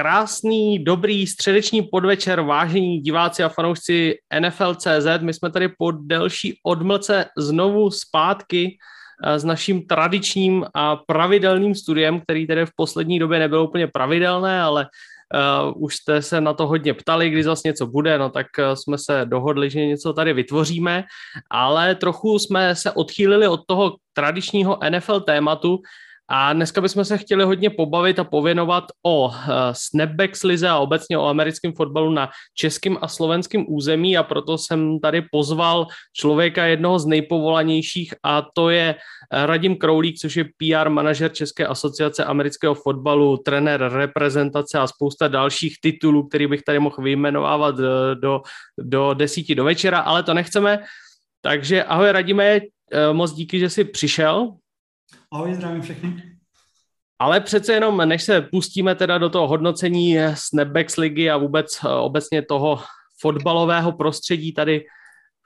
Krásný, dobrý středeční podvečer, vážení diváci a fanoušci NFL.cz. My jsme tady po delší odmlce znovu zpátky eh, s naším tradičním a pravidelným studiem, který tedy v poslední době nebylo úplně pravidelné, ale uh, už jste se na to hodně ptali, kdy zase něco bude, no tak uh, jsme se dohodli, že něco tady vytvoříme, ale trochu jsme se odchýlili od toho tradičního NFL tématu, a dneska bychom se chtěli hodně pobavit a pověnovat o uh, snapback slize a obecně o americkém fotbalu na českém a slovenském území a proto jsem tady pozval člověka jednoho z nejpovolanějších a to je eh, Radim Kroulík, což je PR manažer České asociace amerického fotbalu, trenér reprezentace a spousta dalších titulů, který bych tady mohl vyjmenovávat do, eh, do, do desíti do večera, ale to nechceme. Takže ahoj Radime, moc díky, že jsi přišel. Ahoj, zdravím všechny. Ale přece jenom, než se pustíme teda do toho hodnocení Snapbacks ligy a vůbec eh, obecně toho fotbalového prostředí tady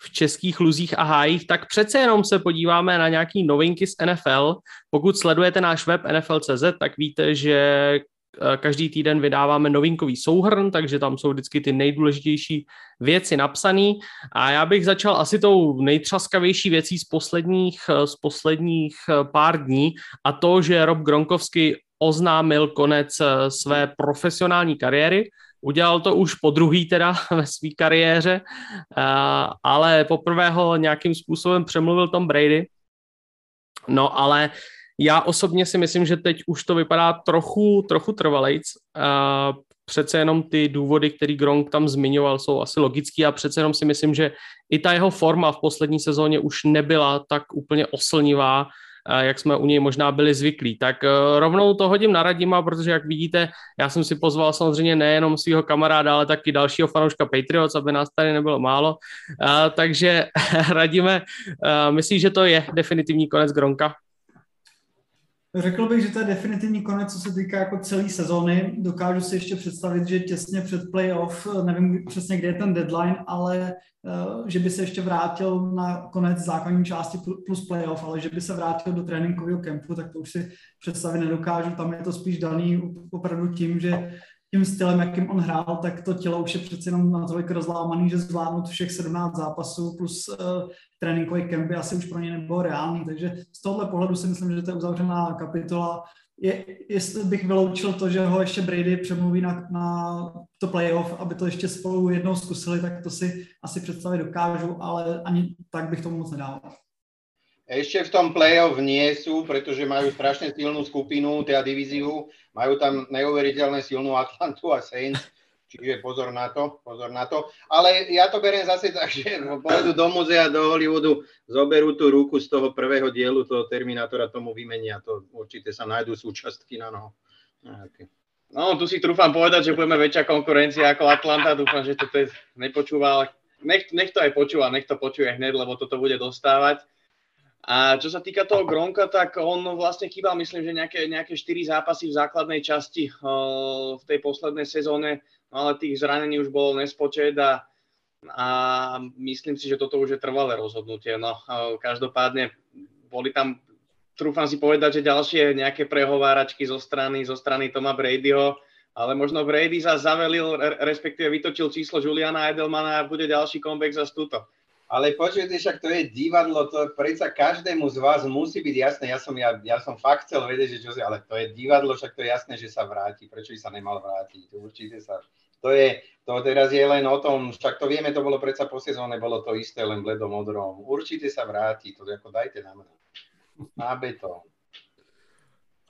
v českých luzích a hájích, tak přece jenom se podíváme na nějaký novinky z NFL. Pokud sledujete náš web NFL.cz, tak víte, že každý týden vydáváme novinkový souhrn, takže tam jsou vždycky ty nejdůležitější věci napsané. A já bych začal asi tou nejtřaskavější věcí z posledních, eh, z posledních eh, pár dní a to, že Rob Gronkowski oznámil konec své profesionální kariéry. Udělal to už po druhý teda ve své kariéře, ale poprvé ho nějakým způsobem přemluvil Tom Brady. No ale já osobně si myslím, že teď už to vypadá trochu, trochu trvalejc. Uh, přece jenom ty důvody, který Gronk tam zmiňoval, jsou asi logický a přece jenom si myslím, že i ta jeho forma v poslední sezóně už nebyla tak úplně oslnivá, jak jsme u něj možná byli zvyklí. Tak rovnou to hodím na Radima, protože jak vidíte, já jsem si pozval samozřejmě nejenom svého kamaráda, ale taky dalšího fanouška Patriots, aby nás tady nebylo málo. Takže Radime, myslíš, že to je definitivní konec Gronka? Řekl bych, že to je definitivní konec, co se týká jako celé sezóny. Dokážu si ještě představit, že těsně před playoff, nevím přesně, kde je ten deadline, ale uh, že by se ještě vrátil na konec základní části plus playoff, ale že by se vrátil do tréninkového kempu, tak to už si představit nedokážu. Tam je to spíš daný opravdu tím, že tím stylem, jakým on hrál, tak to tělo už je přece jenom natolik rozlámaný, že zvládnout všech 17 zápasů plus uh, tréninkový kemp by asi už pro ně nebylo reálný. Takže z tohohle pohledu si myslím, že to je uzavřená kapitola. Je, jestli bych vyloučil to, že ho ještě Brady přemluví na, na to playoff, aby to ještě spolu jednou zkusili, tak to si asi představit dokážu, ale ani tak bych tomu moc nedával. Ešte v tom play-off nie sú, pretože majú strašne silnú skupinu, teda divíziu. Majú tam neuveriteľne silnú Atlantu a Saints, čiže pozor na to, pozor na to. Ale ja to beriem zase tak, že pôjdu do muzea, do Hollywoodu, zoberú tú ruku z toho prvého dielu toho Terminátora, tomu vymenia. To určite sa nájdú súčastky na noho. Okay. No, tu si trúfam povedať, že budeme väčšia konkurencia ako Atlanta. Dúfam, že to nepočúva, ale nech, nech to aj počúva, nech to počuje hneď, lebo toto bude dostávať. A čo sa týka toho Gronka, tak on vlastne chýbal, myslím, že nejaké, nejaké 4 zápasy v základnej časti v tej poslednej sezóne, no ale tých zranení už bolo nespočet a, a myslím si, že toto už je trvalé rozhodnutie. No, každopádne boli tam, trúfam si povedať, že ďalšie nejaké prehováračky zo strany, zo strany Toma Bradyho, ale možno Brady sa zavelil, respektíve vytočil číslo Juliana Edelmana a bude ďalší comeback za tuto. Ale počujete, však to je divadlo, to predsa každému z vás musí byť jasné. Ja som, ja, ja som fakt chcel vedieť, že čo si, ale to je divadlo, však to je jasné, že sa vráti. Prečo by sa nemal vrátiť? Určite sa. To je, to teraz je len o tom, však to vieme, to bolo predsa po sezóne, bolo to isté, len bledom modrom. Určite sa vráti, to ako dajte na mňa. Na betón.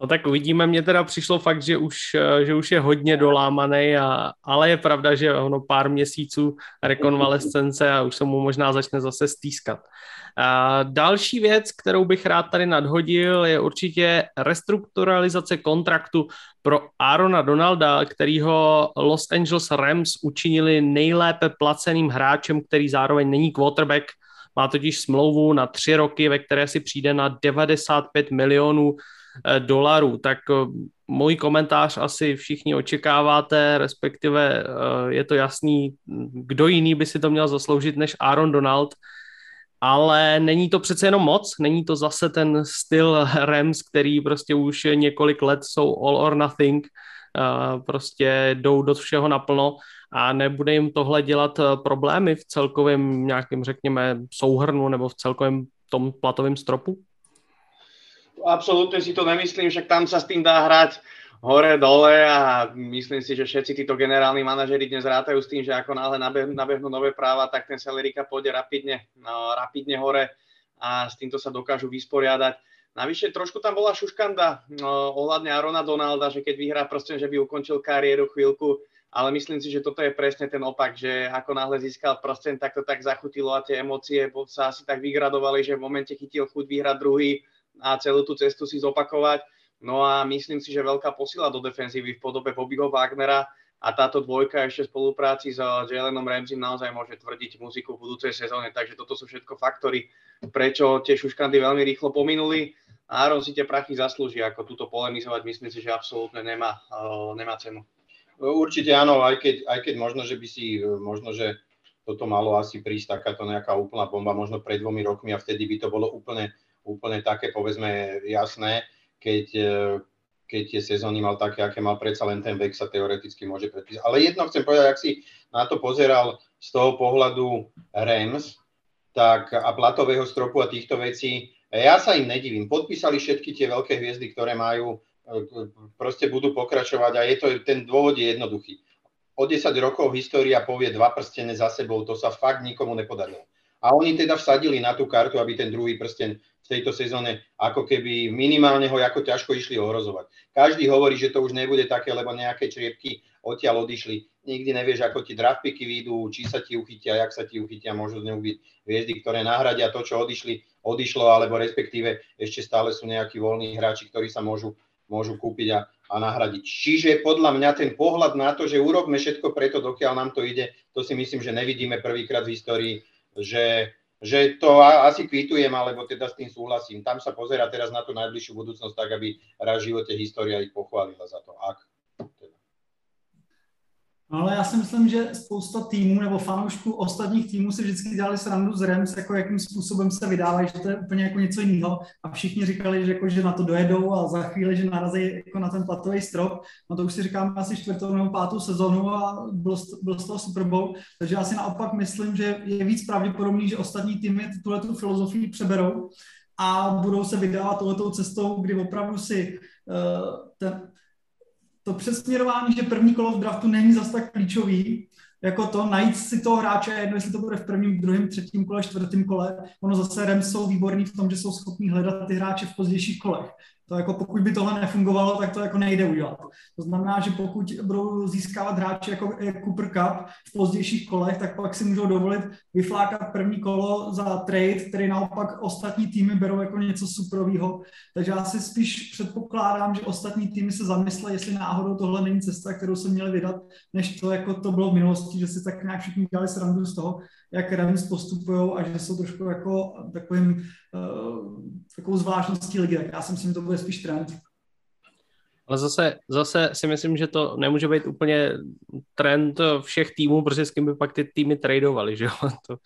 No tak uvidíme, mně teda přišlo fakt, že už, eh, že už je hodně dolámaný, a, ale je pravda, že ono pár měsíců rekonvalescence a už se mu možná začne zase stýskat. A další věc, kterou bych rád tady nadhodil, je určitě restrukturalizace kontraktu pro Arona Donalda, kterýho Los Angeles Rams učinili nejlépe placeným hráčem, který zároveň není quarterback, má totiž smlouvu na tři roky, ve které si přijde na 95 milionů dolarů. Tak eh, můj komentář asi všichni očekáváte, respektive eh, je to jasný, kdo jiný by si to měl zasloužit než Aaron Donald, ale není to přece jenom moc, není to zase ten styl Rams, který prostě už několik let jsou all or nothing, prostě jdou do všeho naplno a nebude jim tohle dělat problémy v celkovém nějakém, řekněme, souhrnu nebo v celkovém tom platovém stropu? Absolutne si to nemyslím, však tam sa s tým dá hrať hore, dole a myslím si, že všetci títo generálni manažeri dnes rátajú s tým, že ako náhle nabehnú nové práva, tak ten Selerika pôjde rapidne, no, rapidne hore a s týmto sa dokážu vysporiadať. Navyše trošku tam bola šuškanda no, ohľadne Arona Donalda, že keď vyhrá proste, že by ukončil kariéru chvíľku, ale myslím si, že toto je presne ten opak, že ako náhle získal proste, tak to tak zachutilo a tie emócie sa asi tak vygradovali, že v momente chytil chuť vyhrať druhý a celú tú cestu si zopakovať No a myslím si, že veľká posila do defenzívy v podobe Bobbyho Wagnera a táto dvojka ešte v spolupráci s Jalenom Ramsey naozaj môže tvrdiť muziku v budúcej sezóne. Takže toto sú všetko faktory, prečo tie šuškandy veľmi rýchlo pominuli. Aaron si tie prachy zaslúži, ako túto polemizovať, myslím si, že absolútne nemá, uh, nemá cenu. Určite áno, aj keď, aj keď možno, že by si, možno, že toto malo asi prísť takáto nejaká úplná bomba, možno pred dvomi rokmi a vtedy by to bolo úplne, úplne také, povedzme, jasné keď, e, keď tie sezóny mal také, aké mal, predsa len ten vek sa teoreticky môže predpísať. Ale jedno chcem povedať, ak si na to pozeral z toho pohľadu Rams tak, a platového stropu a týchto vecí, ja sa im nedivím. Podpísali všetky tie veľké hviezdy, ktoré majú, e, proste budú pokračovať a je to, ten dôvod je jednoduchý. O 10 rokov história povie dva prstene za sebou, to sa fakt nikomu nepodarilo. A oni teda vsadili na tú kartu, aby ten druhý prsten v tejto sezóne ako keby minimálne ho ako ťažko išli ohrozovať. Každý hovorí, že to už nebude také, lebo nejaké čriepky odtiaľ odišli. Nikdy nevieš, ako ti draftpiky výjdu, či sa ti uchytia, jak sa ti uchytia, môžu z neho byť hviezdy, ktoré nahradia to, čo odišli, odišlo, alebo respektíve ešte stále sú nejakí voľní hráči, ktorí sa môžu, môžu kúpiť a, a nahradiť. Čiže podľa mňa ten pohľad na to, že urobme všetko preto, dokiaľ nám to ide, to si myslím, že nevidíme prvýkrát v histórii, že že to asi kvitujem, alebo teda s tým súhlasím. Tam sa pozera teraz na tú najbližšiu budúcnosť tak, aby raz v živote história ich pochválila za to, ak ale já si myslím, že spousta týmů nebo fanoušků ostatních týmů si vždycky dělali srandu z Rams, jako jakým způsobem se vydávají, že to je úplně jako něco jiného. A všichni říkali, že, jako, že na to dojedou a za chvíli, že narazí jako na ten platový strop. No to už si říkáme asi čtvrtou nebo pátou sezonu a byl, byl z toho Super Bowl. Takže já si naopak myslím, že je víc pravděpodobný, že ostatní týmy tuhle tu filozofii přeberou a budou se vydávat tohletou cestou, kdy opravdu si uh, ten, to přesměrování, že první kolo v draftu není zas tak klíčový, jako to najít si toho hráče, jedno jestli to bude v prvním, druhém, třetím kole, čtvrtém kole. Ono zase Rams jsou výborní v tom, že jsou schopní hledat ty hráče v pozdějších kolech. To jako pokud by tohle nefungovalo, tak to jako nejde udělat. To znamená, že pokud budou získávat hráči jako Cooper Cup v pozdějších kolech, tak pak si můžou dovolit vyflákat první kolo za trade, který naopak ostatní týmy berou jako něco superového. Takže já si spíš předpokládám, že ostatní týmy se zamyslí, jestli náhodou tohle není cesta, kterou se měli vydat, než to, jako to bylo v minulosti, že si tak nějak všichni dělali srandu z toho, jak Ravens postupují a že jsou trošku jako takovým, uh, takovou zvláštností ligy. Tak já si myslím, že to bude spíš trend. Ale zase, zase si myslím, že to nemůže být úplně trend všech týmů, protože s kým by pak ty týmy tradovali, že jo? To,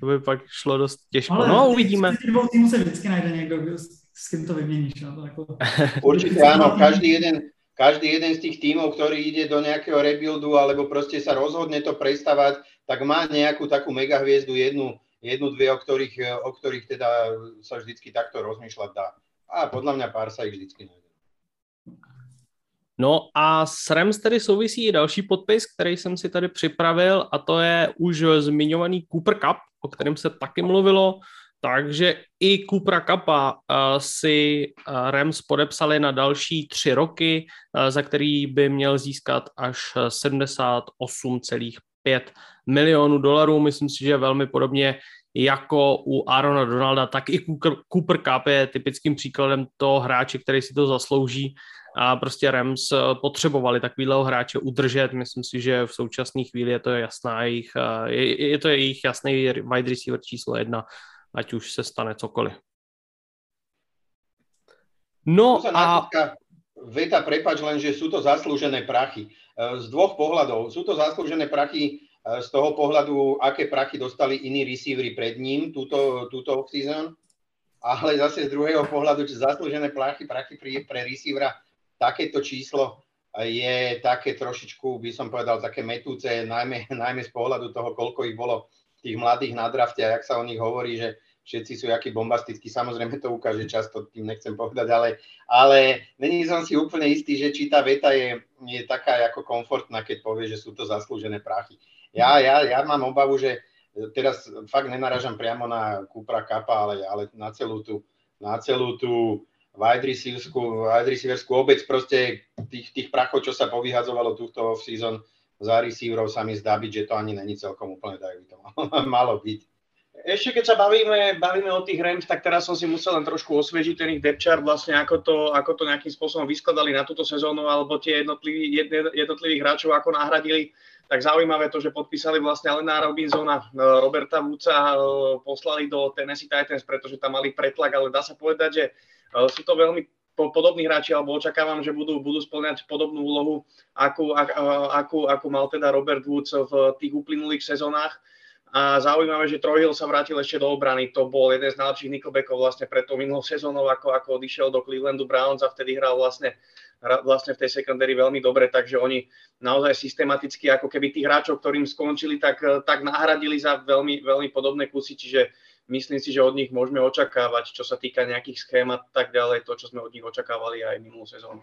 to by pak šlo dost těžko. Ale no, uvidíme. Z dvou týmů se vždycky najde někdo, s kým to vyměníš. No? Jako... Určitě ano, každý jeden, každý jeden z tých tímov, ktorý ide do nejakého rebuildu alebo proste sa rozhodne to prestavať, tak má nejakú takú mega hviezdu, jednu, jednu dve, o ktorých, o ktorých teda sa vždycky takto rozmýšľať dá. A podľa mňa pár sa ich vždycky nájde. No a s Rams tedy souvisí i další podpis, který jsem si tady připravil a to je už zmiňovaný Cooper Cup, o kterém se taky mluvilo. Takže i Cupra Kappa si Rams podepsali na další tři roky, za který by měl získat až 78,5 milionů dolarů. Myslím si, že velmi podobně jako u Arona Donalda, tak i Cooper, Cup je typickým příkladem toho hráče, který si to zaslouží. A prostě Rams potřebovali takovýhleho hráče udržet. Myslím si, že v současné chvíli je to jasná jejich, je, je to jejich jasný wide receiver číslo jedna ať už se stane cokoliv. No a... Veta, prepač len, že sú to zaslúžené prachy. E, z dvoch pohľadov. Sú to zaslúžené prachy e, z toho pohľadu, aké prachy dostali iní receivery pred ním túto, túto off-season, ale zase z druhého pohľadu, že zaslúžené prachy, prachy pre, pre receivera, takéto číslo je také trošičku, by som povedal, také metúce, najmä, najmä z pohľadu toho, koľko ich bolo tých mladých na drafte a jak sa o nich hovorí, že všetci sú jakí bombastickí, samozrejme to ukáže často, tým nechcem povedať, ale, ale není som si úplne istý, že či tá veta je, je taká ako komfortná, keď povie, že sú to zaslúžené prachy. Ja, ja, ja mám obavu, že teraz fakt nenaražam priamo na Kupra Kapa, ale, ale na celú tú, na celú tú wide receiverskú, obec proste tých, tých prachov, čo sa povyhadzovalo túto off-season za receiverov sa mi zdá byť, že to ani není celkom úplne to malo byť. Ešte keď sa bavíme, bavíme o tých Rams, tak teraz som si musel len trošku osviežiť ten ich depth chart, vlastne ako to, ako to nejakým spôsobom vyskladali na túto sezónu, alebo tie jednotlivý, jednotlivých hráčov ako nahradili. Tak zaujímavé to, že podpísali vlastne Alena Robinsona, Roberta Wooda, poslali do Tennessee Titans, pretože tam mali pretlak, ale dá sa povedať, že sú to veľmi podobní hráči, alebo očakávam, že budú, budú splňať podobnú úlohu, akú, akú, akú mal teda Robert Woods v tých uplynulých sezónach. A zaujímavé, že Trojhill sa vrátil ešte do obrany. To bol jeden z najlepších nickelbackov vlastne pred tou minulou sezónou, ako, ako odišiel do Clevelandu Browns a vtedy hral vlastne, vlastne v tej secondary veľmi dobre, takže oni naozaj systematicky, ako keby tých hráčov, ktorým skončili, tak, tak nahradili za veľmi, veľmi podobné kusy, čiže myslím si, že od nich môžeme očakávať, čo sa týka nejakých schém a tak ďalej, to, čo sme od nich očakávali aj minulú sezónu.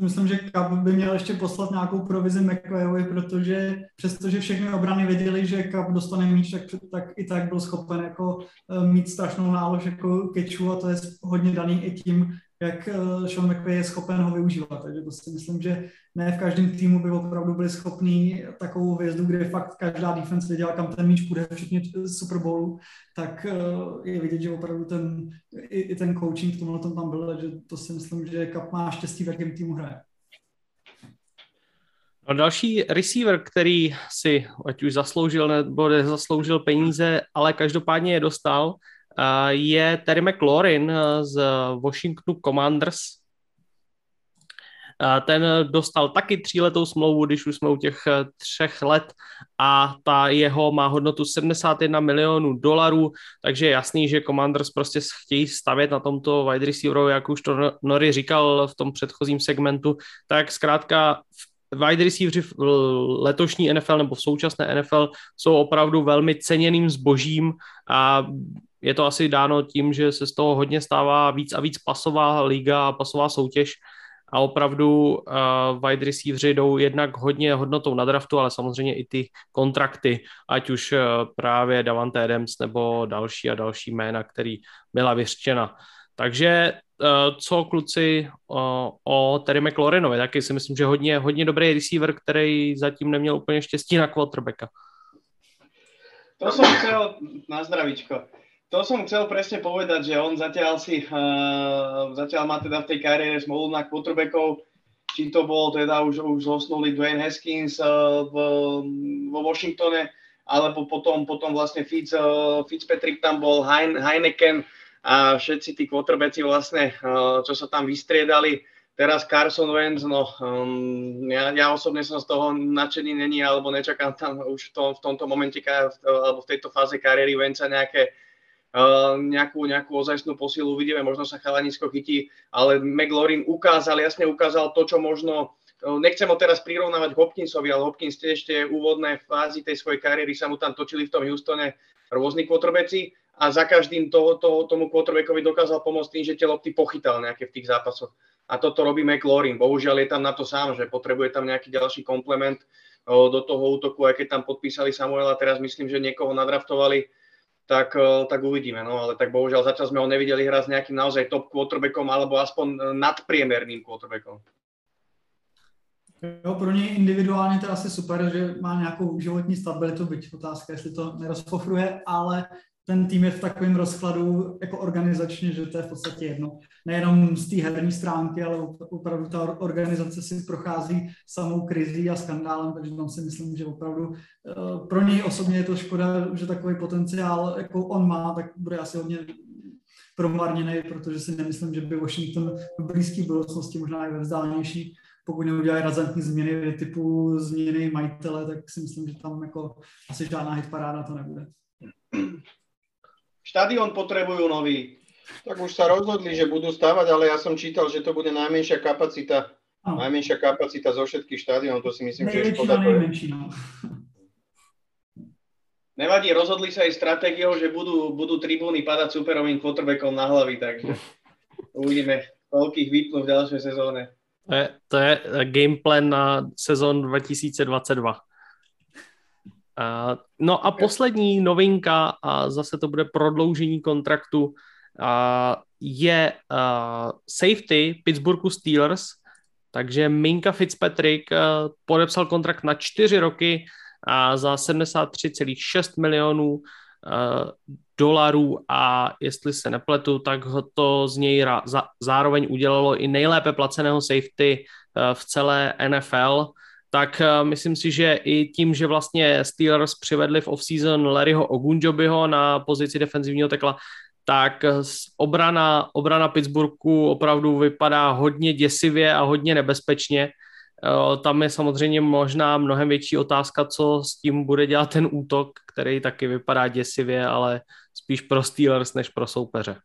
Myslím, že Cup by měl ještě poslat nějakou provizi McVayovi, protože přestože všechny obrany věděli, že Cup dostane míč, tak, tak i tak byl schopen jako eh, mít strašnou nálož jako keču a to je hodně daný i tím, jak eh, Sean McVay je schopen ho využívat. Takže to si myslím, že ne v každém týmu by opravdu byli schopní takovou vězdu, kde fakt každá defense věděla, kam ten míč půjde, včetně Super Bowlu, tak eh, je vidět, že opravdu ten, i, i ten coaching v tomhle tom tam byl, že to si myslím, že Kap má štěstí, v jakém týmu hraje. No další receiver, který si ať už zasloužil nebo nezasloužil peníze, ale každopádně je dostal, je Terry McLaurin eh, z Washingtonu Commanders. Ten dostal taky tříletou smlouvu, když už jsme u těch eh, třech let a ta jeho má hodnotu 71 milionů dolarů, takže je jasný, že Commanders prostě chtějí stavět na tomto wide receiveru, jak už to Nori říkal v tom předchozím segmentu, tak zkrátka wide receiveri v letošní NFL nebo v současné NFL jsou opravdu velmi ceněným zbožím a je to asi dáno tím, že se z toho hodně stává víc a víc pasová liga a pasová soutěž a opravdu uh, wide receiveri jdou jednak hodně hodnotou na draftu, ale samozřejmě i ty kontrakty, ať už uh, právě Davante Adams nebo další a další jména, který byla vyřčena. Takže uh, co kluci uh, o Terry McLaurenovi, taky si myslím, že hodně, hodně dobrý receiver, který zatím neměl úplně štěstí na quarterbacka. To som chcel, na zdravíčko. To som chcel presne povedať, že on zatiaľ si, uh, zatiaľ má teda v tej kariére smolu na quarterbackov, či to bol teda už, už zosnulý Dwayne Haskins uh, v, vo Washingtone, alebo potom, potom vlastne Fitz, uh, Fitzpatrick tam bol, Hein, Heineken a všetci tí quarterbacki vlastne, uh, čo sa tam vystriedali. Teraz Carson Wentz, no um, ja, ja osobne som z toho nadšený není, alebo nečakám tam už v, tom, v tomto momente, alebo v tejto fáze kariéry Wentza nejaké nejakú, nejakú ozajstnú posilu, uvidíme, možno sa chalanisko chytí, ale McLaurin ukázal, jasne ukázal to, čo možno, nechcem ho teraz prirovnávať Hopkinsovi, ale Hopkins tiež ešte úvodné fázy tej svojej kariéry sa mu tam točili v tom Houstone rôzni quarterbacki a za každým to, to, tomu quarterbackovi dokázal pomôcť tým, že tie lopty pochytal nejaké v tých zápasoch. A toto robí McLaurin. Bohužiaľ je tam na to sám, že potrebuje tam nejaký ďalší komplement do toho útoku, aj keď tam podpísali Samuela, teraz myslím, že niekoho nadraftovali, tak, eh, tak uvidíme. No ale tak bohužiaľ zatiaľ sme ho nevideli hrať s nejakým naozaj top quarterbackom alebo aspoň eh, nadpriemerným quarterbackom. Jo, pro něj individuálně to asi super, že má nějakou životní stabilitu, byť otázka, jestli to nerozpofruje, ale ten tým je v takovém rozkladu jako organizačně, že to je v podstatě jedno. Nejenom z té herní stránky, ale opravdu ta organizace si prochází samou krizí a skandálem, takže tam si myslím, že opravdu eh, pro něj osobně je to škoda, že takový potenciál, jako on má, tak bude asi hodně promarněný, protože si nemyslím, že by Washington v blízké budoucnosti, možná i ve vzdálenější, pokud neudělají razantní změny typu změny majitele, tak si myslím, že tam jako asi žádná hitparáda to nebude. Štadión potrebujú nový. Tak už sa rozhodli, že budú stavať, ale ja som čítal, že to bude najmenšia kapacita, no. najmenšia kapacita zo všetkých štádionov, to si myslím, že je škoda. No. Nevadí, rozhodli sa aj stratégiou, že budú, budú tribúny padať superovým quarterbackom na hlavy, takže uvidíme, koľkých vypnú v ďalšej sezóne. To je, to je game plan na sezon 2022. Uh, no a poslední novinka, a zase to bude prodloužení kontraktu, uh, je uh, safety Pittsburghu Steelers, takže Minka Fitzpatrick podepsal kontrakt na čtyři roky a za 73,6 milionů dolarů. A jestli se nepletu, tak ho to z něj zároveň udělalo i nejlépe placeného safety v celé NFL tak uh, myslím si, že i tím, že vlastně Steelers přivedli v offseason Larryho Ogunjobiho na pozici defenzivního tekla, tak obrana, obrana Pittsburghu opravdu vypadá hodně děsivě a hodně nebezpečně. Tam je samozřejmě možná mnohem větší otázka, co s tím bude dělat ten útok, který taky vypadá děsivě, ale spíš pro Steelers než pro soupeře.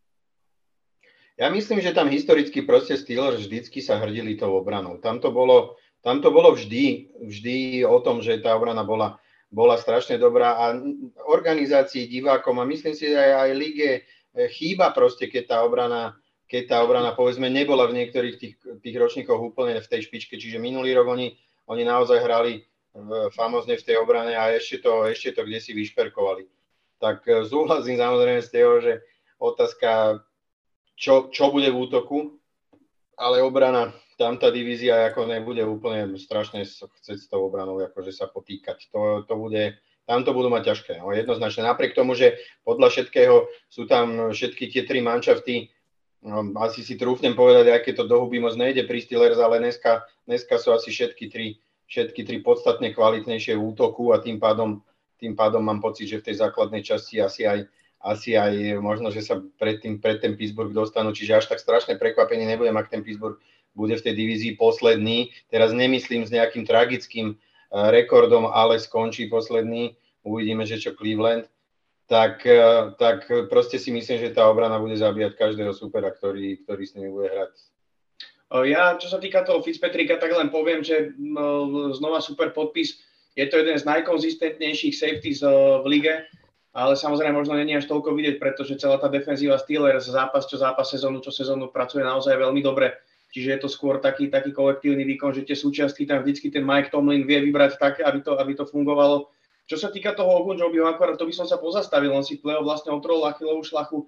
Ja myslím, že tam historicky proste Steelers vždycky sa hrdili tou obranou. Tam to bolo, tam to bolo vždy, vždy o tom, že tá obrana bola, bola strašne dobrá a organizácii, divákom a myslím si, že aj, aj lige chýba proste, keď tá obrana keď tá obrana povedzme nebola v niektorých tých, tých ročníkoch úplne v tej špičke, čiže minulý rok oni, oni naozaj hrali v, famozne v tej obrane a ešte to, ešte to kde si vyšperkovali. Tak e, súhlasím samozrejme z toho, že otázka, čo, čo bude v útoku, ale obrana, tam tá divízia ako nebude úplne strašne chcieť s tou obranou akože sa potýkať. To, to bude, tam to budú mať ťažké. No, jednoznačne. Napriek tomu, že podľa všetkého sú tam všetky tie tri manšafty No, asi si trúfnem povedať, aké to do huby moc nejde pri Steelers, ale dneska, dneska sú asi všetky tri, všetky tri podstatne kvalitnejšie v útoku a tým pádom, tým pádom mám pocit, že v tej základnej časti asi aj, asi aj možno, že sa pred, tým, pred ten Pittsburgh dostanú, čiže až tak strašné prekvapenie nebudem, ak ten Pittsburgh bude v tej divízii posledný. Teraz nemyslím s nejakým tragickým eh, rekordom, ale skončí posledný. Uvidíme, že čo Cleveland tak, eh, tak proste si myslím, že tá obrana bude zabíjať každého supera, ktorý, ktorý s nimi bude hrať. Ja, čo sa týka toho Fitzpatricka, tak len poviem, že no, znova super podpis. Je to jeden z najkonzistentnejších safeties eh, v lige, ale samozrejme možno není až toľko vidieť, pretože celá tá defenzíva Steelers zápas čo zápas, sezónu čo sezónu pracuje naozaj veľmi dobre. Čiže je to skôr taký, taký kolektívny výkon, že tie súčiastky tam vždycky ten Mike Tomlin vie vybrať tak, aby to, aby to fungovalo čo sa týka toho Ogunjobiho, akorát to by som sa pozastavil, on si pleo vlastne otrol Achillovú šlachu.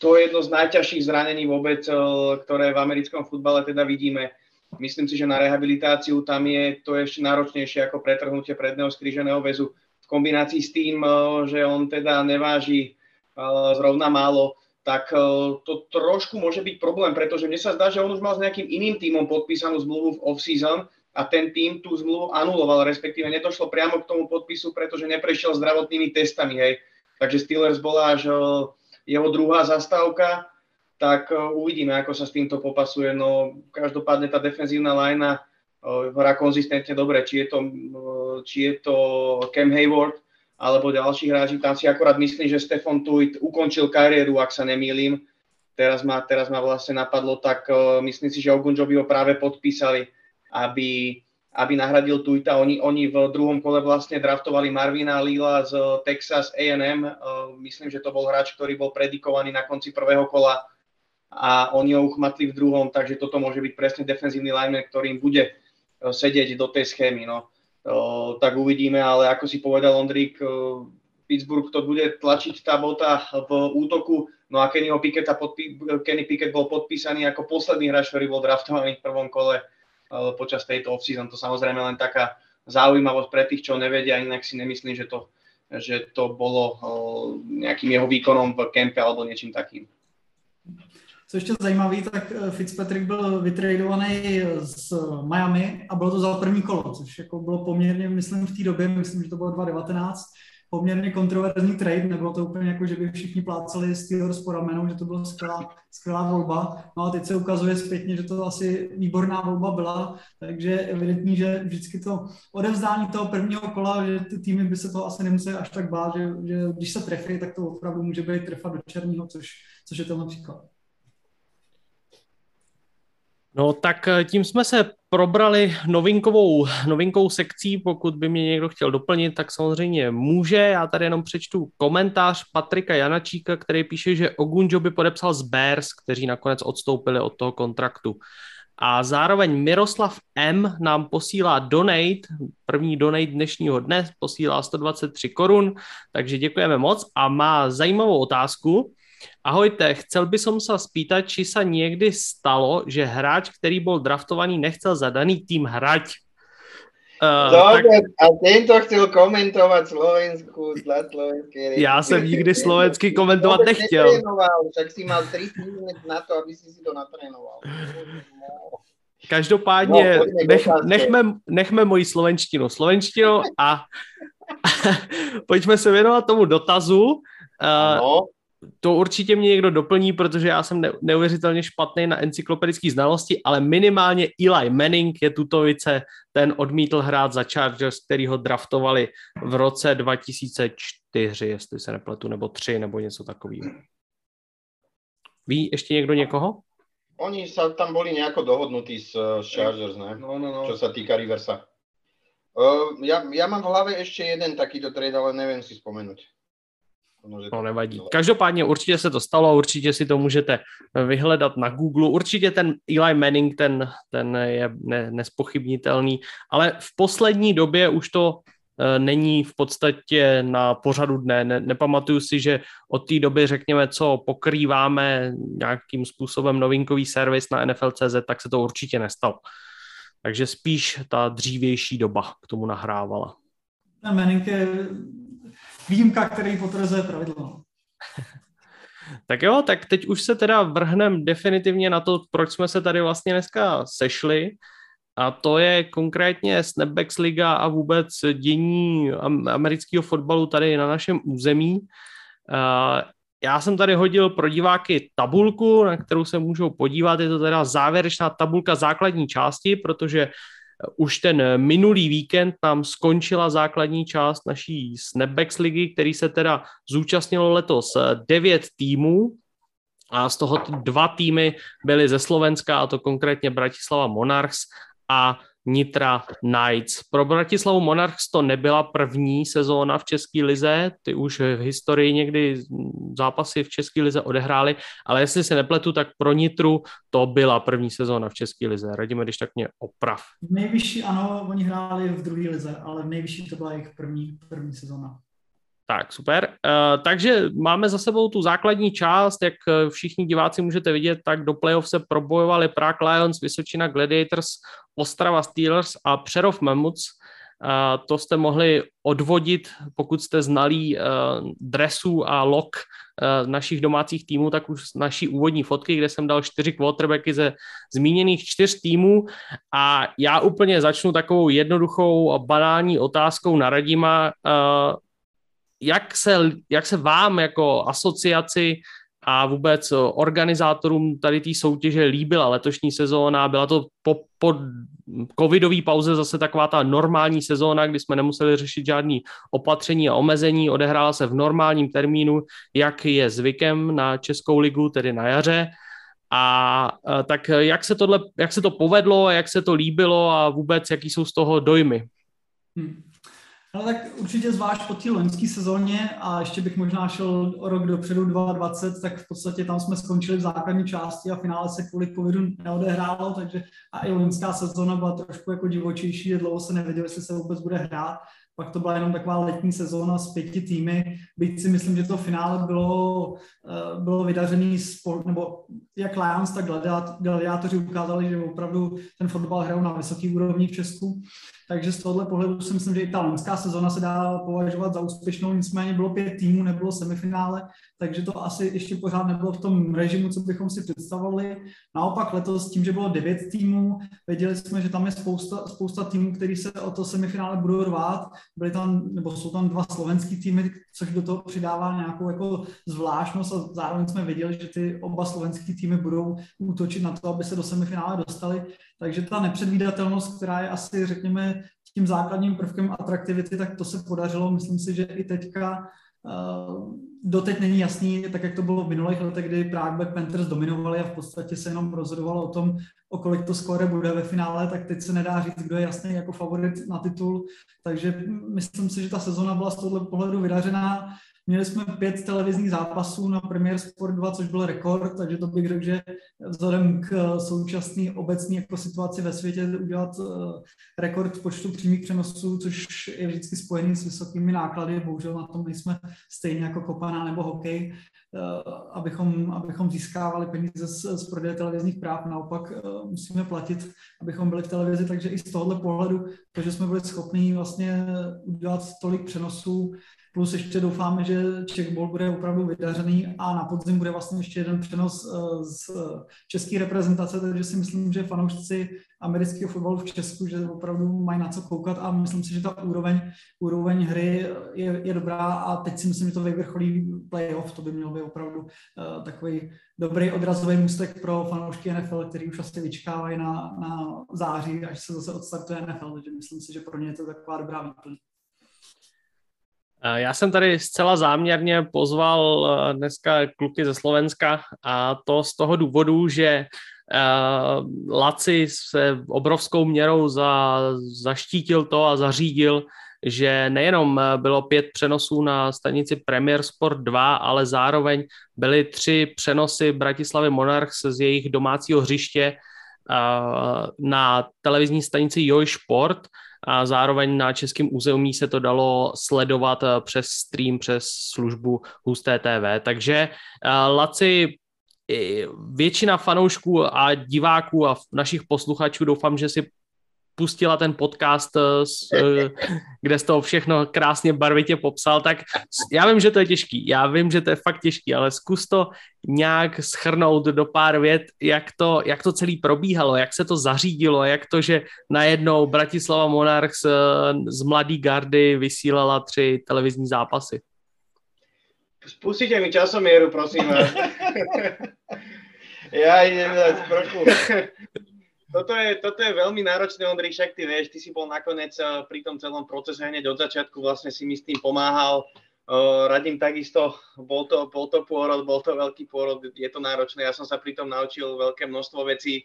To je jedno z najťažších zranení vôbec, eh, ktoré v americkom futbale teda vidíme. Myslím si, že na rehabilitáciu tam je to ešte náročnejšie ako pretrhnutie predného skríženého väzu. Kombinácii s tým, eh, že on teda neváži eh, zrovna málo, tak to trošku môže byť problém, pretože mne sa zdá, že on už mal s nejakým iným tímom podpísanú zmluvu v off-season a ten tým tú zmluvu anuloval, respektíve nedošlo priamo k tomu podpisu, pretože neprešiel zdravotnými testami, hej. Takže Steelers bola až jeho druhá zastávka, tak uvidíme, ako sa s týmto popasuje. No každopádne tá defenzívna lajna hrá konzistentne dobre, či je to, či je to Cam Hayward alebo ďalší hráči. Tam si akorát myslím, že Stefan Tuit ukončil kariéru, ak sa nemýlim. Teraz ma, teraz ma vlastne napadlo, tak myslím si, že Ogunjobi ho práve podpísali aby, aby nahradil Tuita. Oni, oni v druhom kole vlastne draftovali Marvina Lila z Texas A&M. Myslím, že to bol hráč, ktorý bol predikovaný na konci prvého kola a oni ho uchmatli v druhom, takže toto môže byť presne defenzívny lineman, ktorým bude sedieť do tej schémy. No. Tak uvidíme, ale ako si povedal Ondrík, Pittsburgh to bude tlačiť tá bota v útoku, no a Kennyho Picketta podpí- Kenny Pickett bol podpísaný ako posledný hráč, ktorý bol draftovaný v prvom kole počas tejto off-season. To samozrejme len taká zaujímavosť pre tých, čo nevedia, inak si nemyslím, že to, že to bolo nejakým jeho výkonom v kempe alebo niečím takým. Co ještě zajímavý, tak eh, Fitzpatrick byl vytradovaný z Miami a bylo to za první kolo, což jako bylo poměrně, myslím, v té době, myslím, že to bylo 2019, poměrně kontroverzní trade, nebylo to úplně jako, že by všichni plácali Steelers po ramenou, že to byla skvělá, skvělá volba. No a teď se ukazuje zpětně, že to asi výborná volba byla, takže je evidentní, že vždycky to odevzdání toho prvního kola, že ty týmy by se to asi nemuseli až tak bát, že, že když se trefí, tak to opravdu může být trefa do černého, což, což je tenhle příklad. No tak eh, tím jsme se probrali novinkovou, novinkou sekcí, pokud by mě někdo chtěl doplnit, tak samozřejmě může. Já tady jenom přečtu komentář Patrika Janačíka, který píše, že Ogunjo by podepsal z Bears, kteří nakonec odstoupili od toho kontraktu. A zároveň Miroslav M. nám posílá donate, první donate dnešního dne, posílá 123 korun, takže děkujeme moc a má zajímavou otázku. Ahojte, chcel by som sa spýtať, či sa niekdy stalo, že hráč, ktorý bol draftovaný, nechcel za daný tým hrať. Uh, Dobre, tak... a tento chcel komentovať Slovensku dla slovenskej Já jsem nikdy slovensky komentovat nechtěl. Však si mal 3 týdny na to, aby si si to natrénoval. Každopádně no, nech, nechme, nechme moji slovenštinu slovenštinu a pojďme se věnovat tomu dotazu. Uh, to určitě mě někdo doplní, protože já jsem neuvěřitelně špatný na encyklopedické znalosti, ale minimálně Eli Manning je tutovice, ten odmítl hrát za Chargers, který ho draftovali v roce 2004, jestli se nepletu, nebo 3, nebo něco takového. Ví ještě někdo někoho? Oni sa tam boli nejako dohodnutí s, s Chargers, ne? No, no, no. Čo sa týka Riversa. Uh, ja, ja mám v hlave ešte jeden takýto trade, ale neviem si spomenúť. No nevadí. Každopádně určitě se to stalo, určitě si to můžete vyhledat na Google. Určitě ten Eli Manning, ten, ten je ne, nespochybnitelný, ale v poslední době už to e, není v podstatě na pořadu dne. Ne, nepamatuju si, že od té doby, řekněme, co pokrýváme nějakým způsobem novinkový servis na NFL.cz, tak se to určitě nestalo. Takže spíš ta dřívější doba k tomu nahrávala. Ten Manning je výjimka, který potvrzuje pravidlo. tak jo, tak teď už se teda vrhnem definitivně na to, proč jsme se tady vlastně dneska sešli. A to je konkrétně Snapbacks Liga a vůbec dění amerického fotbalu tady na našem území. Já jsem tady hodil pro diváky tabulku, na kterou se můžou podívat. Je to teda závěrečná tabulka základní části, protože už ten minulý víkend nám skončila základní část naší Snapbacks ligy, který se teda zúčastnilo letos devět týmů. A z toho dva týmy byly ze Slovenska, a to konkrétně Bratislava Monarchs a Nitra Knights. Pro Bratislavu Monarchs to nebyla první sezóna v České lize, ty už v historii někdy zápasy v České lize odehrály, ale jestli se nepletu, tak pro Nitru to byla první sezóna v České lize. Radíme, když tak mě oprav. V nejvyšší, ano, oni hráli v druhé lize, ale v nejvyšší to byla jejich první, první sezóna. Tak, super. Uh, takže máme za sebou tu základní část, jak eh, všichni diváci můžete vidět, tak do playoff se probojovali Prague Lions, Vysočina Gladiators, Ostrava Steelers a Přerov Mammoths. Uh, to jste mohli odvodit, pokud jste znalí dresů a lok našich domácích týmů, tak už naší úvodní fotky, kde jsem dal čtyři quarterbacky ze zmíněných čtyř týmů a já úplně začnu takovou jednoduchou banální otázkou na Radima. Jak se, jak se vám jako asociaci a vůbec organizátorům tady té soutěže líbila letošní sezóna. Byla to po, po covidové pauze zase taková ta normální sezóna, kdy jsme nemuseli řešit žádný opatření a omezení. Odehrála se v normálním termínu, jak je zvykem na Českou ligu, tedy na jaře. A tak jak se, tohle, jak se to povedlo, jak se to líbilo a vůbec jaký jsou z toho dojmy? Hmm. Ale tak určitě zvlášť po té loňské sezóně a ještě bych možná šel o rok dopředu 2020, tak v podstatě tam jsme skončili v základní části a finále se kvůli covidu neodehrálo, takže a i loňská sezóna byla trošku jako divočejší, dlouho se nevědělo, jestli se vůbec bude hrát. Pak to byla jenom taková letní sezóna s pěti týmy, byť si myslím, že to finále bylo, eh, bylo vydařený sport, nebo jak Lions, tak gladiátoři ukázali, že opravdu ten fotbal hrajou na vysoké úrovni v Česku. Takže z tohohle pohledu si myslím, že i ta loňská sezona se dá považovat za úspěšnou, nicméně bylo pět týmů, nebylo semifinále, takže to asi ještě pořád nebylo v tom režimu, co bychom si představovali. Naopak letos tím, že bylo devět týmů, věděli jsme, že tam je spousta, spousta týmů, který se o to semifinále budou rvát. Byly tam, nebo jsou tam dva slovenský týmy, což do toho přidává nějakou jako zvláštnost a zároveň jsme věděli, že ty oba slovenský týmy budou útočit na to, aby se do semifinále dostali. Takže ta nepředvídatelnost, která je asi, řekněme, tím základním prvkem atraktivity, tak to se podařilo. Myslím si, že i teďka uh, doteď není jasný, tak jak to bylo v minulých letech, kdy Prague Black Panthers dominovali a v podstatě se jenom rozhodovalo o tom, o kolik to skóre bude ve finále, tak teď se nedá říct, kdo je jasný jako favorit na titul. Takže myslím si, že ta sezona byla z tohoto pohledu vydařená. Měli jsme pět televizních zápasů na Premier Sport 2, což byl rekord, takže to bych řekl, že vzhledem k současné obecné jako situaci ve světě udělat eh, rekord počtu přímých přenosů, což je vždycky spojený s vysokými náklady, bohužel na tom nejsme stejně jako kopaná nebo hokej, eh, abychom, abychom získávali peníze z, z prodeje televizních práv, naopak eh, musíme platit, abychom byli v televizi, takže i z tohohle pohledu, to, že jsme byli schopni vlastně udělat tolik přenosů, Plus ještě doufáme, že Czech bude opravdu vydařený a na podzim bude vlastně ještě jeden přenos eh, z eh, české reprezentace, takže si myslím, že fanoušci amerického fotbalu v Česku, že opravdu mají na co koukat a myslím si, že ta úroveň, úroveň hry je, je dobrá a teď si myslím, že to vyvrcholí playoff, to by měl být opravdu uh, takový dobrý odrazový můstek pro fanoušky NFL, který už asi vyčkávají na, na září, až se zase odstartuje NFL, takže myslím si, že pro ně je to taková dobrá výplň. Já jsem tady zcela záměrně pozval eh, dneska kluky ze Slovenska a to z toho důvodu, že eh, Laci se obrovskou měrou za, zaštítil to a zařídil, že nejenom eh, bylo pět přenosů na stanici Premier Sport 2, ale zároveň byly tři přenosy Bratislavy Monarchs z jejich domácího hřiště na televizní stanici Joj Sport, a zároveň na českém území se to dalo sledovat eh, přes stream, přes službu Husté TV. Takže eh, Laci většina fanoušků a diváků a našich posluchačů doufám, že si pustila ten podcast, eh, eh, kde jsi to všechno krásně barvitě popsal, tak já vím, že to je těžký, já vím, že to je fakt těžký, ale zkus to nějak schrnout do pár vět, jak to, jak to celý probíhalo, jak se to zařídilo, jak to, že najednou Bratislava Monarchs eh, z Mladý gardy vysílala tři televizní zápasy. Spustíte mi časomieru, prosím vás. ja idem trochu toto je, toto je veľmi náročné, Ondrej, však ty vieš, ty si bol nakoniec eh, pri tom celom procese hneď od začiatku, vlastne si mi s tým pomáhal. Uh, radím takisto, bol to, bol to pôrod, bol to veľký pôrod, je to náročné, ja som sa pri tom naučil veľké množstvo vecí,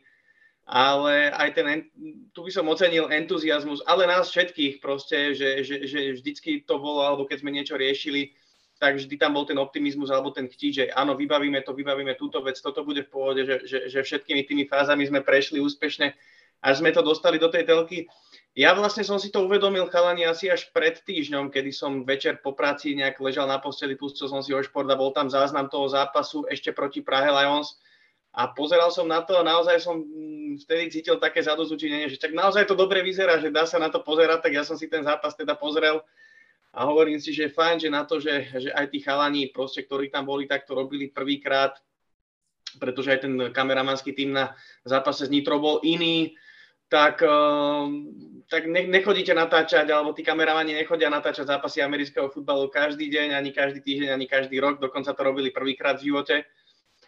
ale aj ten, tu by som ocenil entuziasmus, ale nás všetkých proste, že, že, že vždycky to bolo, alebo keď sme niečo riešili, tak vždy tam bol ten optimizmus alebo ten chtíč, že áno, vybavíme to, vybavíme túto vec, toto bude v pohode, že, že, že všetkými tými fázami sme prešli úspešne, až sme to dostali do tej telky. Ja vlastne som si to uvedomil, chalani, asi až pred týždňom, kedy som večer po práci nejak ležal na posteli, pustil som si o šport a bol tam záznam toho zápasu ešte proti Prahe Lions a pozeral som na to a naozaj som mm, vtedy cítil také zadozučinenie, že tak naozaj to dobre vyzerá, že dá sa na to pozerať, tak ja som si ten zápas teda pozrel a hovorím si, že je fajn, že na to, že, že aj tí chalani, proste, ktorí tam boli, tak to robili prvýkrát, pretože aj ten kameramanský tým na zápase s Nitro bol iný, tak, ehm, tak ne, nechodíte natáčať, alebo tí kameramani nechodia natáčať zápasy amerického futbalu každý deň, ani každý týždeň, ani každý rok, dokonca to robili prvýkrát v živote.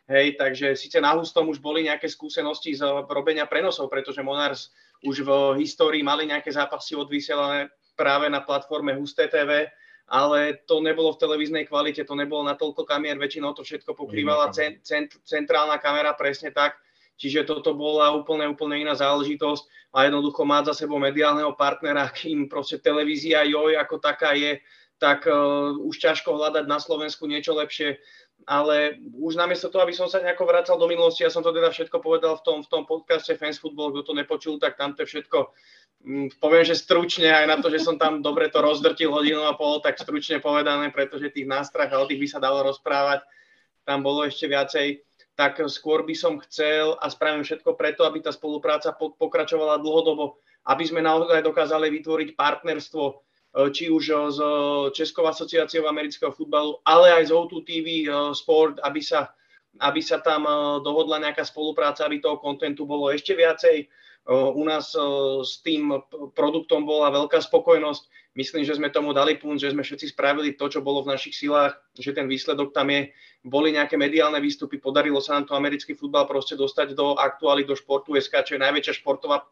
Hej, takže síce na hustom už boli nejaké skúsenosti z robenia prenosov, pretože Monars už v histórii mali nejaké zápasy odvysielané práve na platforme Husté TV, ale to nebolo v televíznej kvalite, to nebolo na toľko kamier, väčšinou to všetko pokrývala cent, cent, centrálna kamera, presne tak. Čiže toto bola úplne, úplne iná záležitosť a jednoducho mať za sebou mediálneho partnera, kým proste televízia joj ako taká je, tak uh, už ťažko hľadať na Slovensku niečo lepšie ale už namiesto toho, aby som sa nejako vracal do minulosti, ja som to teda všetko povedal v tom, v tom podcaste Fans Football, kto to nepočul, tak tam to všetko, mm, poviem, že stručne, aj na to, že som tam dobre to rozdrtil hodinu a pol, tak stručne povedané, pretože tých nástrach a o tých by sa dalo rozprávať, tam bolo ešte viacej, tak skôr by som chcel a spravím všetko preto, aby tá spolupráca pokračovala dlhodobo, aby sme naozaj dokázali vytvoriť partnerstvo či už s Českou asociáciou amerického futbalu, ale aj z O2 TV Sport, aby sa, aby sa tam dohodla nejaká spolupráca, aby toho kontentu bolo ešte viacej. U nás s tým produktom bola veľká spokojnosť Myslím, že sme tomu dali punc, že sme všetci spravili to, čo bolo v našich silách, že ten výsledok tam je. Boli nejaké mediálne výstupy, podarilo sa nám to americký futbal proste dostať do aktuály, do športu SK, čo je najväčšia športová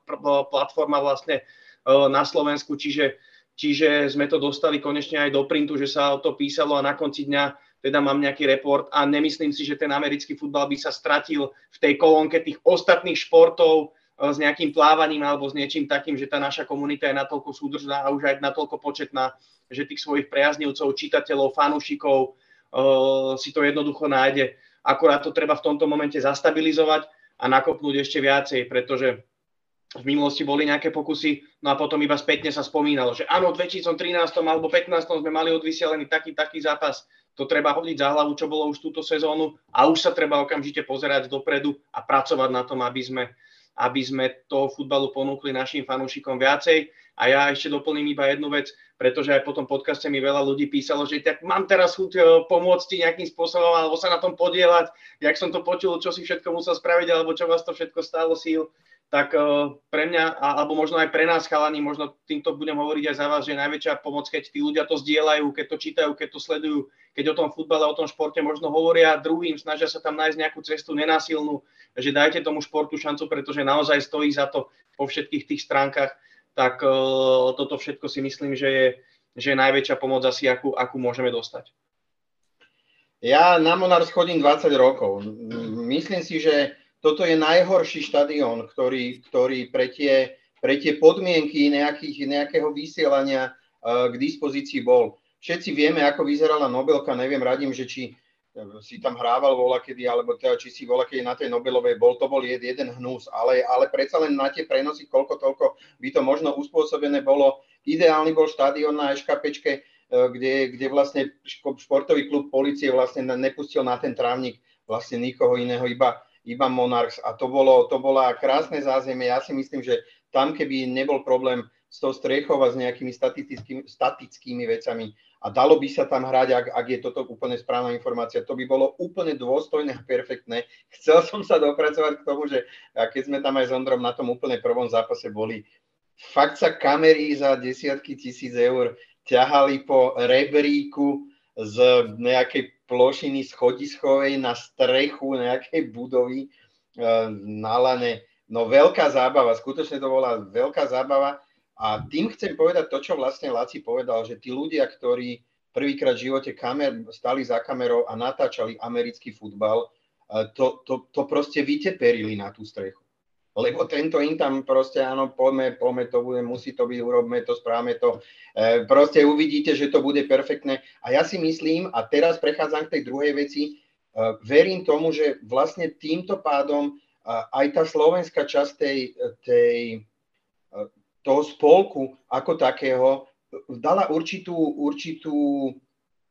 platforma vlastne na Slovensku, čiže, čiže sme to dostali konečne aj do printu, že sa o to písalo a na konci dňa teda mám nejaký report a nemyslím si, že ten americký futbal by sa stratil v tej kolónke tých ostatných športov, s nejakým plávaním alebo s niečím takým, že tá naša komunita je natoľko súdržná a už aj natoľko početná, že tých svojich priaznivcov, čitateľov, fanúšikov uh, si to jednoducho nájde. Akorát to treba v tomto momente zastabilizovať a nakopnúť ešte viacej, pretože v minulosti boli nejaké pokusy, no a potom iba spätne sa spomínalo, že áno, v 2013 alebo 15 sme mali odvysielený taký, taký zápas, to treba hodiť za hlavu, čo bolo už túto sezónu a už sa treba okamžite pozerať dopredu a pracovať na tom, aby sme aby sme toho futbalu ponúkli našim fanúšikom viacej. A ja ešte doplním iba jednu vec, pretože aj po tom podcaste mi veľa ľudí písalo, že tak mám teraz chuť e, pomôcť ti nejakým spôsobom alebo sa na tom podielať, jak som to počul, čo si všetko musel spraviť alebo čo vás to všetko stálo síl tak uh, pre mňa, alebo možno aj pre nás chalani, možno týmto budem hovoriť aj za vás, že najväčšia pomoc, keď tí ľudia to zdieľajú, keď to čítajú, keď to sledujú, keď o tom futbale, o tom športe možno hovoria druhým, snažia sa tam nájsť nejakú cestu nenásilnú, že dajte tomu športu šancu, pretože naozaj stojí za to po všetkých tých stránkach, tak uh, toto všetko si myslím, že je, že je najväčšia pomoc asi, akú, akú môžeme dostať. Ja na Monars chodím 20 rokov. Myslím si, že toto je najhorší štadión, ktorý, ktorý pre, tie, pre tie podmienky nejakých, nejakého vysielania uh, k dispozícii bol. Všetci vieme, ako vyzerala Nobelka, neviem, radím, že či eh, si tam hrával vola kedy, alebo teda, či si vola kedy na tej Nobelovej bol, to bol jed, jeden hnus, ale, ale predsa len na tie prenosy, koľko toľko by to možno uspôsobené bolo. Ideálny bol štadión na Eškapečke, eh, kde, kde vlastne športový klub policie vlastne nepustil na ten trávnik vlastne nikoho iného, iba, iba Monarchs a to, bolo, to bola krásne zázemie. Ja si myslím, že tam, keby nebol problém s tou strechou a s nejakými statickými, statickými vecami a dalo by sa tam hrať, ak, ak je toto úplne správna informácia, to by bolo úplne dôstojné a perfektné. Chcel som sa dopracovať k tomu, že keď sme tam aj s Ondrom na tom úplne prvom zápase boli, fakt sa kamery za desiatky tisíc eur ťahali po rebríku z nejakej plošiny schodiskovej na strechu nejakej budovy uh, na lane. No veľká zábava, skutočne to bola veľká zábava. A tým chcem povedať to, čo vlastne Laci povedal, že tí ľudia, ktorí prvýkrát v živote kamer, stali za kamerou a natáčali americký futbal, uh, to, to, to proste vyteperili na tú strechu lebo tento im tam proste, áno, poďme, poďme, to bude, musí to byť, urobme to, správame to. E, proste uvidíte, že to bude perfektné. A ja si myslím, a teraz prechádzam k tej druhej veci, e, verím tomu, že vlastne týmto pádom e, aj tá slovenská časť tej, tej, e, toho spolku ako takého dala určitú, určitú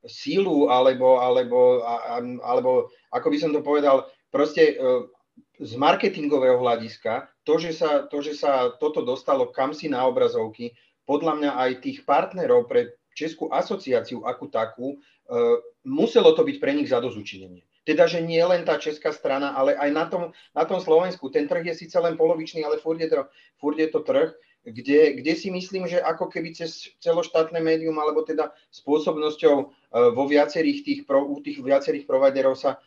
sílu, alebo, alebo, alebo ako by som to povedal, proste e, z marketingového hľadiska, to že, sa, to, že sa toto dostalo kam si na obrazovky, podľa mňa aj tých partnerov pre Českú asociáciu ako takú, e, muselo to byť pre nich zadozučinenie. Teda, že nie len tá česká strana, ale aj na tom, na tom Slovensku. Ten trh je síce len polovičný, ale furt je to, furt je to trh, kde, kde si myslím, že ako keby cez celoštátne médium, alebo teda spôsobnosťou e, vo viacerých tých, u tých viacerých providerov sa,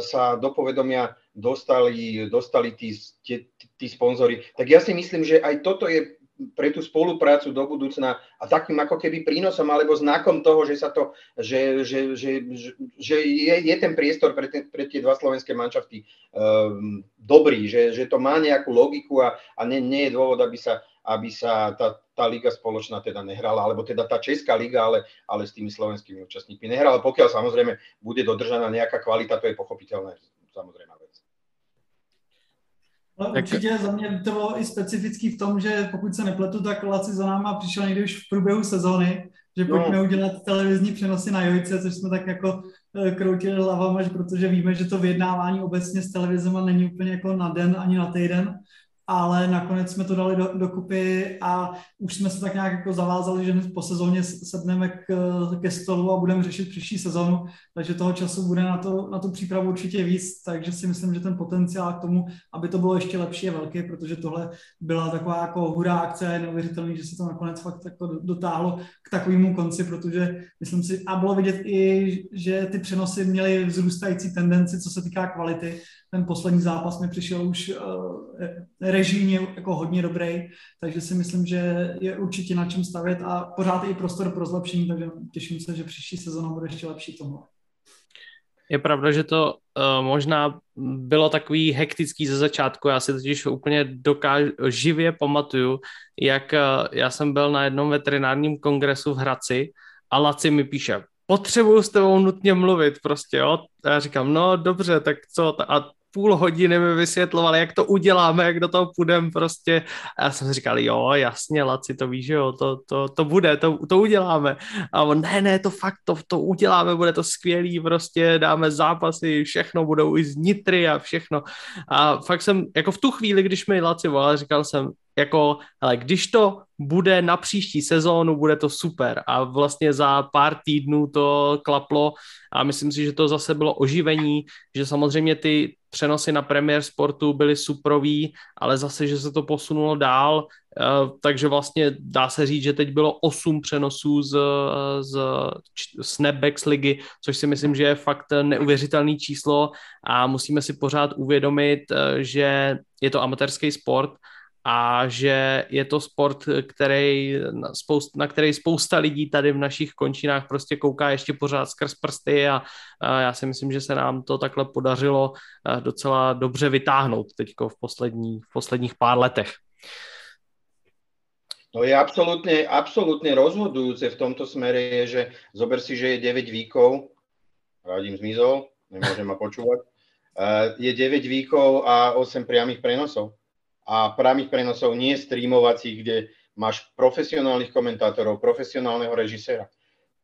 sa do povedomia dostali, dostali tí, tí, tí sponzory. Tak ja si myslím, že aj toto je pre tú spoluprácu do budúcna a takým ako keby prínosom alebo znakom toho, že sa to, že, že, že, že, je, je ten priestor pre, te, pre tie dva slovenské manšafty um, dobrý, že, že to má nejakú logiku a, a nie, nie je dôvod, aby sa, aby sa tá, tá liga spoločná teda nehrala, alebo teda tá česká liga, ale, ale s tými slovenskými účastníkmi nehrala. Pokiaľ samozrejme bude dodržaná nejaká kvalita, to je pochopiteľné, samozrejme. Ale tak... určitě za mě to bylo i specifický v tom, že pokud se nepletu, tak Laci za náma přišel někdy už v průběhu sezóny, že no. pojďme udělat televizní přenosy na Jojce, což jsme tak jako eh, kroutili hlavama, protože víme, že to vyjednávání obecně s televizema není úplně jako na den ani na týden. Ale nakonec jsme to dali do, dokupy a už jsme se tak nějak jako zavázali, že po sezóně sedneme k, ke stolu a budeme řešit příští sezónu, takže toho času bude na, to, na tu přípravu určitě víc, takže si myslím, že ten potenciál k tomu, aby to bylo ještě lepší, je velký, protože tohle byla taková jako hurá akce a je neuvěřitelný, že se to nakonec fakt jako dotáhlo k takovému konci, protože myslím si, a bylo vidět i, že ty přenosy měly vzrůstající tendenci, co se týká kvality, ten poslední zápas mi přišel už uh, režijně jako hodně dobrý, takže si myslím, že je určitě na čem stavět a pořád je i prostor pro zlepšení, takže těším se, že příští sezóna bude ještě lepší tomu. Je pravda, že to uh, možná bylo takový hektický ze začátku. Já si totiž úplně dokážu, živě pamatuju, jak uh, já jsem byl na jednom veterinárním kongresu v Hradci a Laci mi píše, potřebuju s tebou nutně mluvit prostě, jo. A já říkám, no dobře, tak co? A půl hodiny mi vysvětlovali, jak to uděláme, jak do toho půjdeme prostě. A já jsem říkal, jo, jasně, Laci, to víš, jo, to, to, to bude, to, to uděláme. A on, ne, ne, to fakt, to, to uděláme, bude to skvělý, prostě dáme zápasy, všechno, budou i z Nitry a všechno. A fakt jsem, jako v tu chvíli, když mi Laci volal, říkal jsem, jako, ale když to bude na příští sezónu, bude to super. A vlastně za pár týdnů to klaplo a myslím si, že to zase bylo oživení, že samozřejmě ty přenosy na Premier Sportu byly suprový, ale zase, že se to posunulo dál, eh, takže vlastně dá se říct, že teď bylo osm přenosů z, z Snapbacks ligy, což si myslím, že je fakt neuvěřitelný číslo. A musíme si pořád uvědomit, eh, že je to amatérský sport, a že je to sport, který, na který spousta lidí tady v našich končinách prostě kouká ještě pořád skrz prsty a, a já si myslím, že se nám to takhle podařilo docela dobře vytáhnout teď v, poslední, v posledních pár letech. No je absolútne, absolútne rozhodujúce v tomto smere je, že zober si, že je 9 výkov, radím zmizol, nemôžem ma počúvať, eh, je 9 výkov a 8 priamých prenosov a priamých prenosov nie streamovacích, kde máš profesionálnych komentátorov, profesionálneho režiséra,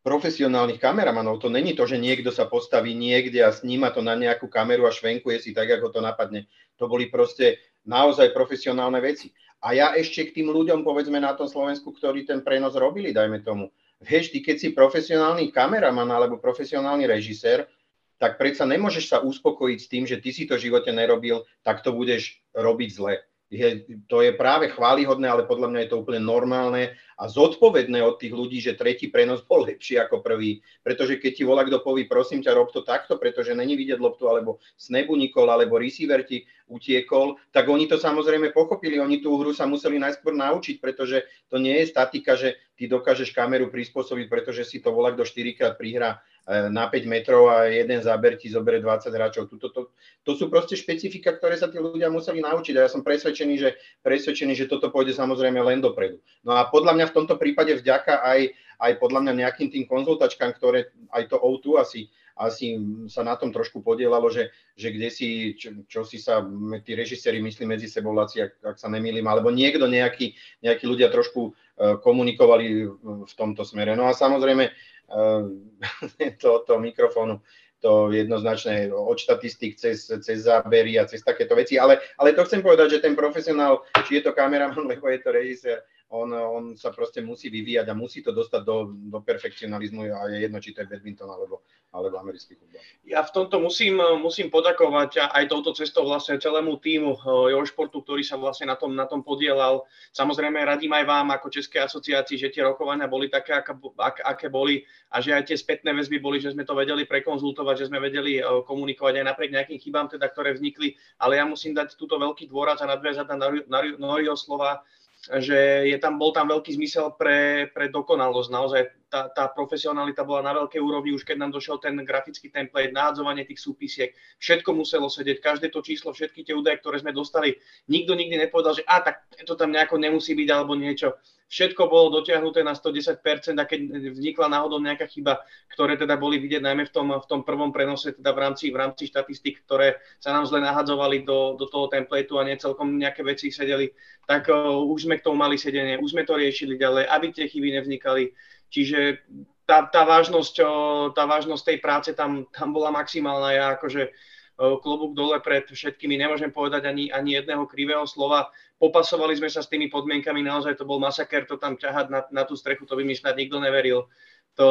profesionálnych kameramanov. To není to, že niekto sa postaví niekde a sníma to na nejakú kameru a švenkuje si tak, ako to napadne. To boli proste naozaj profesionálne veci. A ja ešte k tým ľuďom, povedzme na tom Slovensku, ktorí ten prenos robili, dajme tomu. Vieš, ty keď si profesionálny kameraman alebo profesionálny režisér, tak predsa nemôžeš sa uspokojiť s tým, že ty si to v živote nerobil, tak to budeš robiť zle je, to je práve chválihodné, ale podľa mňa je to úplne normálne a zodpovedné od tých ľudí, že tretí prenos bol lepší ako prvý. Pretože keď ti volá kto povie, prosím ťa, rob to takto, pretože není vidieť loptu, alebo snebu unikol, alebo receiver ti utiekol, tak oni to samozrejme pochopili. Oni tú hru sa museli najskôr naučiť, pretože to nie je statika, že ty dokážeš kameru prispôsobiť, pretože si to volá kto 4 krát prihrá na 5 metrov a jeden záber ti zoberie 20 hráčov. Tuto, to, to sú proste špecifika, ktoré sa tí ľudia museli naučiť a ja som presvedčený, že, presvedčený, že toto pôjde samozrejme len dopredu. No a podľa mňa v tomto prípade vďaka aj, aj podľa mňa nejakým tým konzultačkám, ktoré aj to O2 asi, asi sa na tom trošku podielalo, že, že kde si, čo, čo si sa tí režiséri myslí medzi sebou, Laci, ak, ak sa nemýlim, alebo niekto, nejakí, nejakí ľudia trošku uh, komunikovali v tomto smere. No a samozrejme, Ehm, to mikrofónu to jednoznačné od štatistik cez, cez zábery a cez takéto veci, ale, ale to chcem povedať, že ten profesionál, či je to kameraman, lebo je to režisér, on, on sa proste musí vyvíjať a musí to dostať do, do perfekcionalizmu a je jedno, či to je badminton alebo, alebo americký futbal. Ja v tomto musím, musím podakovať aj touto cestou vlastne celému týmu Eurošportu, ktorý sa vlastne na tom, na tom podielal. Samozrejme radím aj vám ako Českej asociácii, že tie rokovania boli také, aké, ak, aké boli a že aj tie spätné väzby boli, že sme to vedeli prekonzultovať, že sme vedeli komunikovať aj napriek nejakým chybám, teda, ktoré vznikli. Ale ja musím dať túto veľký dôraz a nadviazať na Noriho slova, že je tam, bol tam veľký zmysel pre, pre dokonalosť. Naozaj tá, tá profesionalita bola na veľkej úrovni, už keď nám došiel ten grafický template, nahádzovanie tých súpisiek, všetko muselo sedieť, každé to číslo, všetky tie údaje, ktoré sme dostali, nikto nikdy nepovedal, že a tak to tam nejako nemusí byť alebo niečo všetko bolo dotiahnuté na 110% a keď vznikla náhodou nejaká chyba, ktoré teda boli vidieť najmä v tom, v tom prvom prenose, teda v rámci, v rámci štatistik, ktoré sa nám zle nahadzovali do, do toho templateu a nie celkom nejaké veci sedeli, tak uh, už sme k tomu mali sedenie, už sme to riešili ďalej, aby tie chyby nevznikali. Čiže tá, tá, vážnosť, tá vážnosť tej práce tam, tam bola maximálna. Ja akože klobúk dole pred všetkými, nemôžem povedať ani, ani jedného krivého slova. Popasovali sme sa s tými podmienkami, naozaj to bol masaker, to tam ťahať na, na tú strechu, to by mi snad nikto neveril. To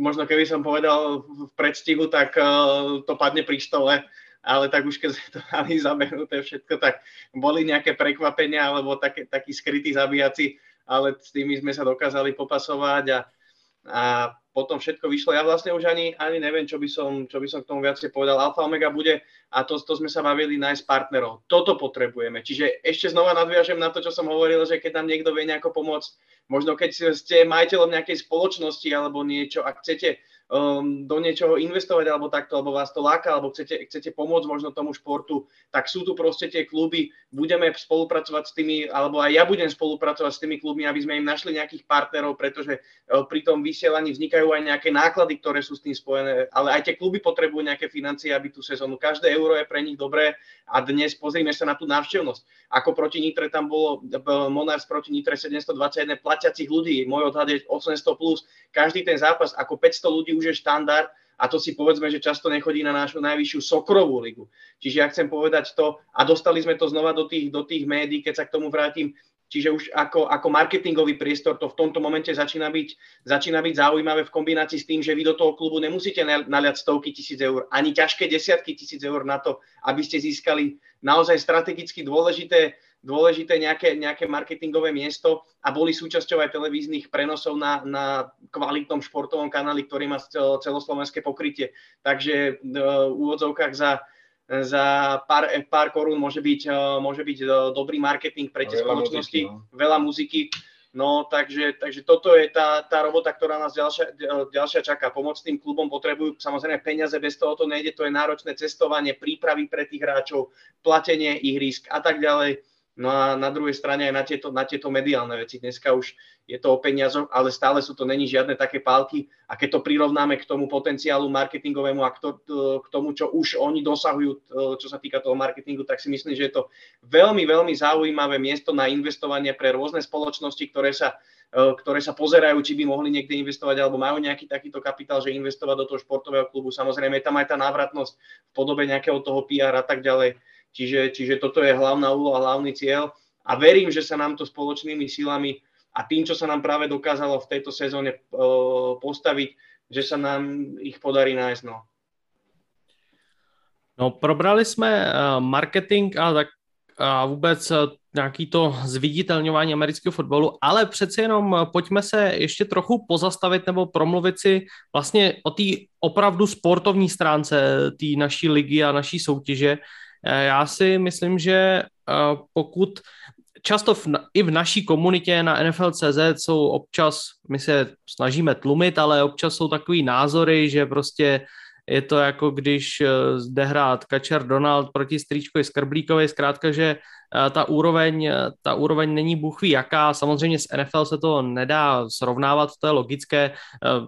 možno keby som povedal v predstihu, tak to padne pri stole, ale tak už keď sme to mali zabehnuté všetko, tak boli nejaké prekvapenia alebo také, takí skrytí zabíjaci, ale s tými sme sa dokázali popasovať a, a potom všetko vyšlo. Ja vlastne už ani, ani neviem, čo by, som, čo by som k tomu viacej povedal. Alfa Omega bude, a to, to sme sa bavili, nájsť partnerov. Toto potrebujeme. Čiže ešte znova nadviažem na to, čo som hovoril, že keď nám niekto vie nejako pomôcť, možno keď ste majiteľom nejakej spoločnosti alebo niečo, ak chcete um, do niečoho investovať alebo takto, alebo vás to láka, alebo chcete, chcete pomôcť možno tomu športu, tak sú tu proste tie kluby, budeme spolupracovať s tými, alebo aj ja budem spolupracovať s tými klubmi, aby sme im našli nejakých partnerov, pretože uh, pri tom vysielaní vznikajú aj nejaké náklady, ktoré sú s tým spojené, ale aj tie kluby potrebujú nejaké financie, aby tú sezónu, každé euro je pre nich dobré a dnes pozrime sa na tú návštevnosť. Ako proti Nitre tam bolo Monars proti Nitre 721 platiacich ľudí, môj odhad je 800 plus, každý ten zápas ako 500 ľudí už je štandard a to si povedzme, že často nechodí na našu najvyššiu sokrovú ligu. Čiže ja chcem povedať to, a dostali sme to znova do tých, do tých médií, keď sa k tomu vrátim, čiže už ako, ako marketingový priestor to v tomto momente začína byť, začína byť zaujímavé v kombinácii s tým, že vy do toho klubu nemusíte naliať stovky tisíc eur, ani ťažké desiatky tisíc eur na to, aby ste získali naozaj strategicky dôležité dôležité nejaké, nejaké marketingové miesto a boli súčasťou aj televíznych prenosov na, na kvalitnom športovom kanáli, ktorý má celoslovenské pokrytie. Takže v úvodzovkách za, za pár, pár korún môže byť, môže byť dobrý marketing pre tie spoločnosti, muziky, no. veľa muziky. No, takže, takže toto je tá, tá robota, ktorá nás ďalšia, ďalšia čaká. Pomoc tým klubom potrebujú samozrejme peniaze, bez toho to nejde, to je náročné cestovanie, prípravy pre tých hráčov, platenie ihrisk a tak ďalej No a na druhej strane aj na tieto, na tieto mediálne veci. Dneska už je to o peniazoch, ale stále sú to není žiadne také pálky. A keď to prirovnáme k tomu potenciálu marketingovému a k, to, k tomu, čo už oni dosahujú, čo sa týka toho marketingu, tak si myslím, že je to veľmi, veľmi zaujímavé miesto na investovanie pre rôzne spoločnosti, ktoré sa, ktoré sa pozerajú, či by mohli niekde investovať, alebo majú nejaký takýto kapitál, že investovať do toho športového klubu. Samozrejme, je tam aj tá návratnosť v podobe nejakého toho PR a tak ďalej Čiže, čiže toto je hlavná úloha, hlavný cieľ a verím, že sa nám to spoločnými silami a tým, čo sa nám práve dokázalo v tejto sezóne postaviť, že sa nám ich podarí nájsť. No. No, probrali jsme uh, marketing a tak a vůbec uh, nějaký to zviditelňování amerického fotbalu, ale přece jenom pojďme se ještě trochu pozastavit nebo promluvit si vlastně o té opravdu sportovní stránce té naší ligy a naší soutěže. Eh, já si myslím, že eh, pokud často v, i v naší komunitě na NFL.cz jsou občas, my se snažíme tlumit, ale občas jsou takový názory, že prostě je to jako když eh, zde hrát Kačer Donald proti Stříčkovi Skrblíkovi, zkrátka, že ta úroveň, ta úroveň není buchví jaká, samozřejmě s NFL se to nedá srovnávat, to je logické,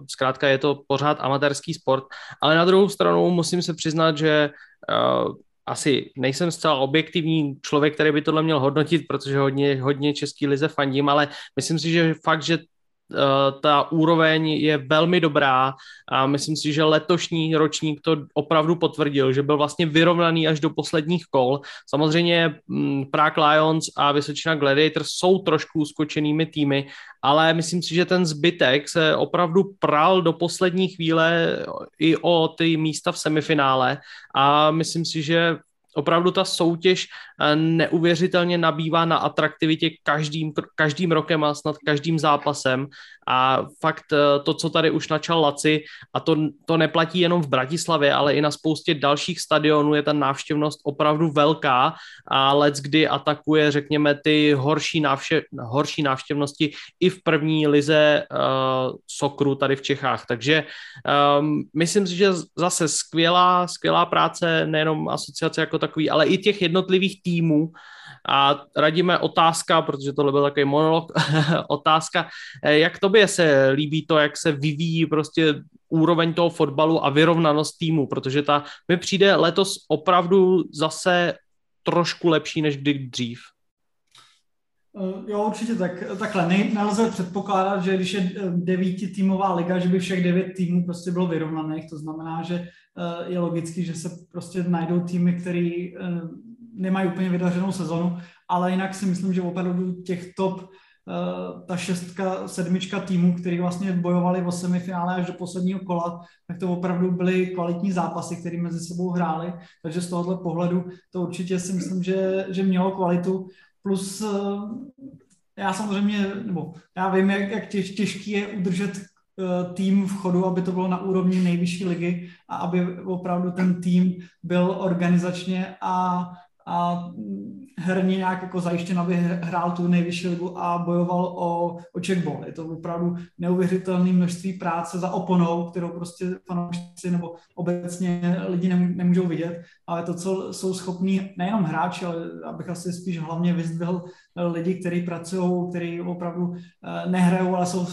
zkrátka je to pořád amatérský sport, ale na druhou stranu musím se přiznat, že asi nejsem zcela objektivní člověk, který by tohle měl hodnotit, protože hodně, hodně český lize fandím, ale myslím si, že fakt, že ta úroveň je velmi dobrá a myslím si, že letošní ročník to opravdu potvrdil, že byl vlastně vyrovnaný až do posledních kol. Samozřejmě mm, Prague Lions a Vysočina Gladiators jsou trošku skočenými týmy, ale myslím si, že ten zbytek se opravdu pral do poslední chvíle i o ty místa v semifinále a myslím si, že opravdu ta soutěž eh, neuvěřitelně nabývá na atraktivitě každým, každým rokem a snad každým zápasem a fakt eh, to, co tady už načal Laci a to, to neplatí jenom v Bratislavě, ale i na spoustě dalších stadionů je ta návštěvnost opravdu velká a let's kdy atakuje, řekněme, ty horší, návštěv, horší návštěvnosti i v první lize uh, sokru tady v Čechách. Takže um, myslím si, že zase skvělá, skvělá práce nejenom asociace jako takový, ale i těch jednotlivých týmů. A radíme otázka, protože tohle byl takový monolog, otázka, eh, jak tobě se líbí to, jak se vyvíjí prostě úroveň toho fotbalu a vyrovnanost týmu, protože ta mi přijde letos opravdu zase trošku lepší než kdy dřív. Eh, jo, určitě tak, takhle. Ne, nelze předpokládat, že když je devíti týmová liga, že by všech devět týmů prostě bylo vyrovnaných. To znamená, že je logický, že se prostě najdou týmy, které nemají úplně vydařenou sezonu, ale jinak si myslím, že opravdu těch top Eh, ta šestka, sedmička týmů, který vlastně bojovali o semifinále až do posledního kola, tak to opravdu byly kvalitní zápasy, které mezi sebou hráli, takže z tohohle pohledu to určitě si myslím, že, že mělo kvalitu, plus eh, já samozřejmě, nebo já vím, jak, jak těž, těžký je udržet eh, tým v chodu, aby to bylo na úrovni nejvyšší ligy a aby opravdu ten tým byl organizačně a, a herně nějak jako zajištěn, aby hrál tu nejvyšší ligu a bojoval o, o checkball. Je to opravdu neuvěřitelné množství práce za oponou, kterou prostě fanoušci nebo obecně lidi nemůžou vidět, ale to, co jsou schopní nejenom hráči, ale abych asi spíš hlavně vyzdvihl lidi, kteří pracují, kteří opravdu eh, nehrajou, ale jsou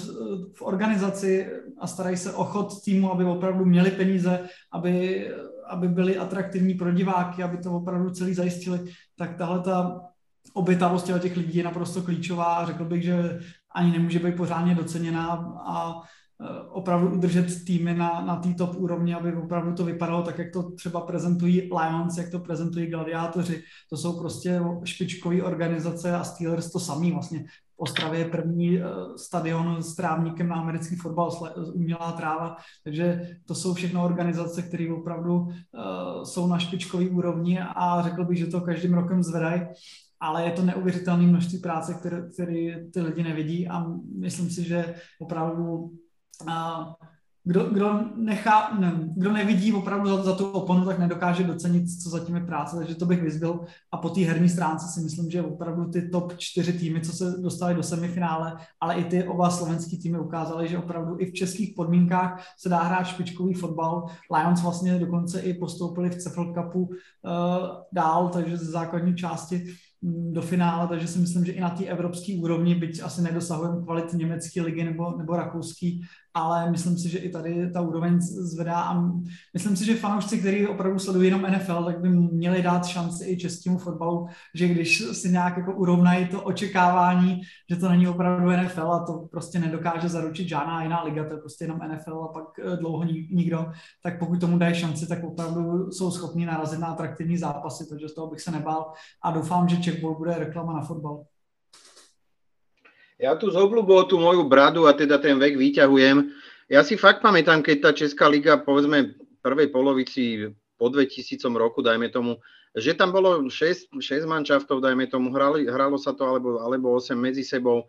v organizaci a starají se o chod týmu, aby opravdu měli peníze, aby aby byli atraktivní pro diváky, aby to opravdu celý zajistili, tak tahle ta obětavost těch lidí je naprosto klíčová a řekl bych, že ani nemůže být pořádně doceněná a e, opravdu udržet týmy na, na té top úrovni, aby opravdu to vypadalo tak, jak to třeba prezentují Lions, jak to prezentují gladiátoři. To jsou prostě špičkové organizace a Steelers to samý vlastně. Ostravě je první eh, stadion s trávníkem na americký fotbal, umělá tráva, takže to jsou všechno organizace, které opravdu uh, jsou na špičkový úrovni a řekl bych, že to každým rokem zvedají, ale je to neuvěřitelné množství práce, které, které ty lidi nevidí a myslím si, že opravdu uh, kdo, kdo, nechá, ne, kdo nevidí opravdu za, za tu oponu, tak nedokáže docenit, co zatím je práce, takže to bych vyzbyl. A po té herní stránce si myslím, že opravdu ty top čtyři týmy, co se dostali do semifinále, ale i ty oba slovenský týmy ukázaly, že opravdu i v českých podmínkách se dá hrát špičkový fotbal. Lions vlastně dokonce i postoupili v Cefl Cupu uh, dál, takže ze základní části mm, do finále, takže si myslím, že i na té evropské úrovni, byť asi nedosahujeme kvality německé ligy nebo, nebo rakouský, ale myslím si, že i tady ta úroveň zvedá a myslím si, že fanoušci, kteří opravdu sledují jenom NFL, tak by měli dát šanci i českému fotbalu, že když si nějak jako urovnají to očekávání, že to není opravdu NFL a to prostě nedokáže zaručit žádná jiná liga, to je prostě jenom NFL a pak eh, dlouho nikdo, tak pokud tomu dají šanci, tak opravdu jsou schopni narazit na atraktivní zápasy, takže z toho bych se nebál a doufám, že Checkball bude reklama na fotbal. Ja tu z obľubou tú moju bradu a teda ten vek vyťahujem. Ja si fakt pamätám, keď tá Česká liga, povedzme, v prvej polovici po 2000 roku, dajme tomu, že tam bolo 6, 6 manšaftov, dajme tomu, hrali, hralo sa to, alebo, alebo 8 medzi sebou.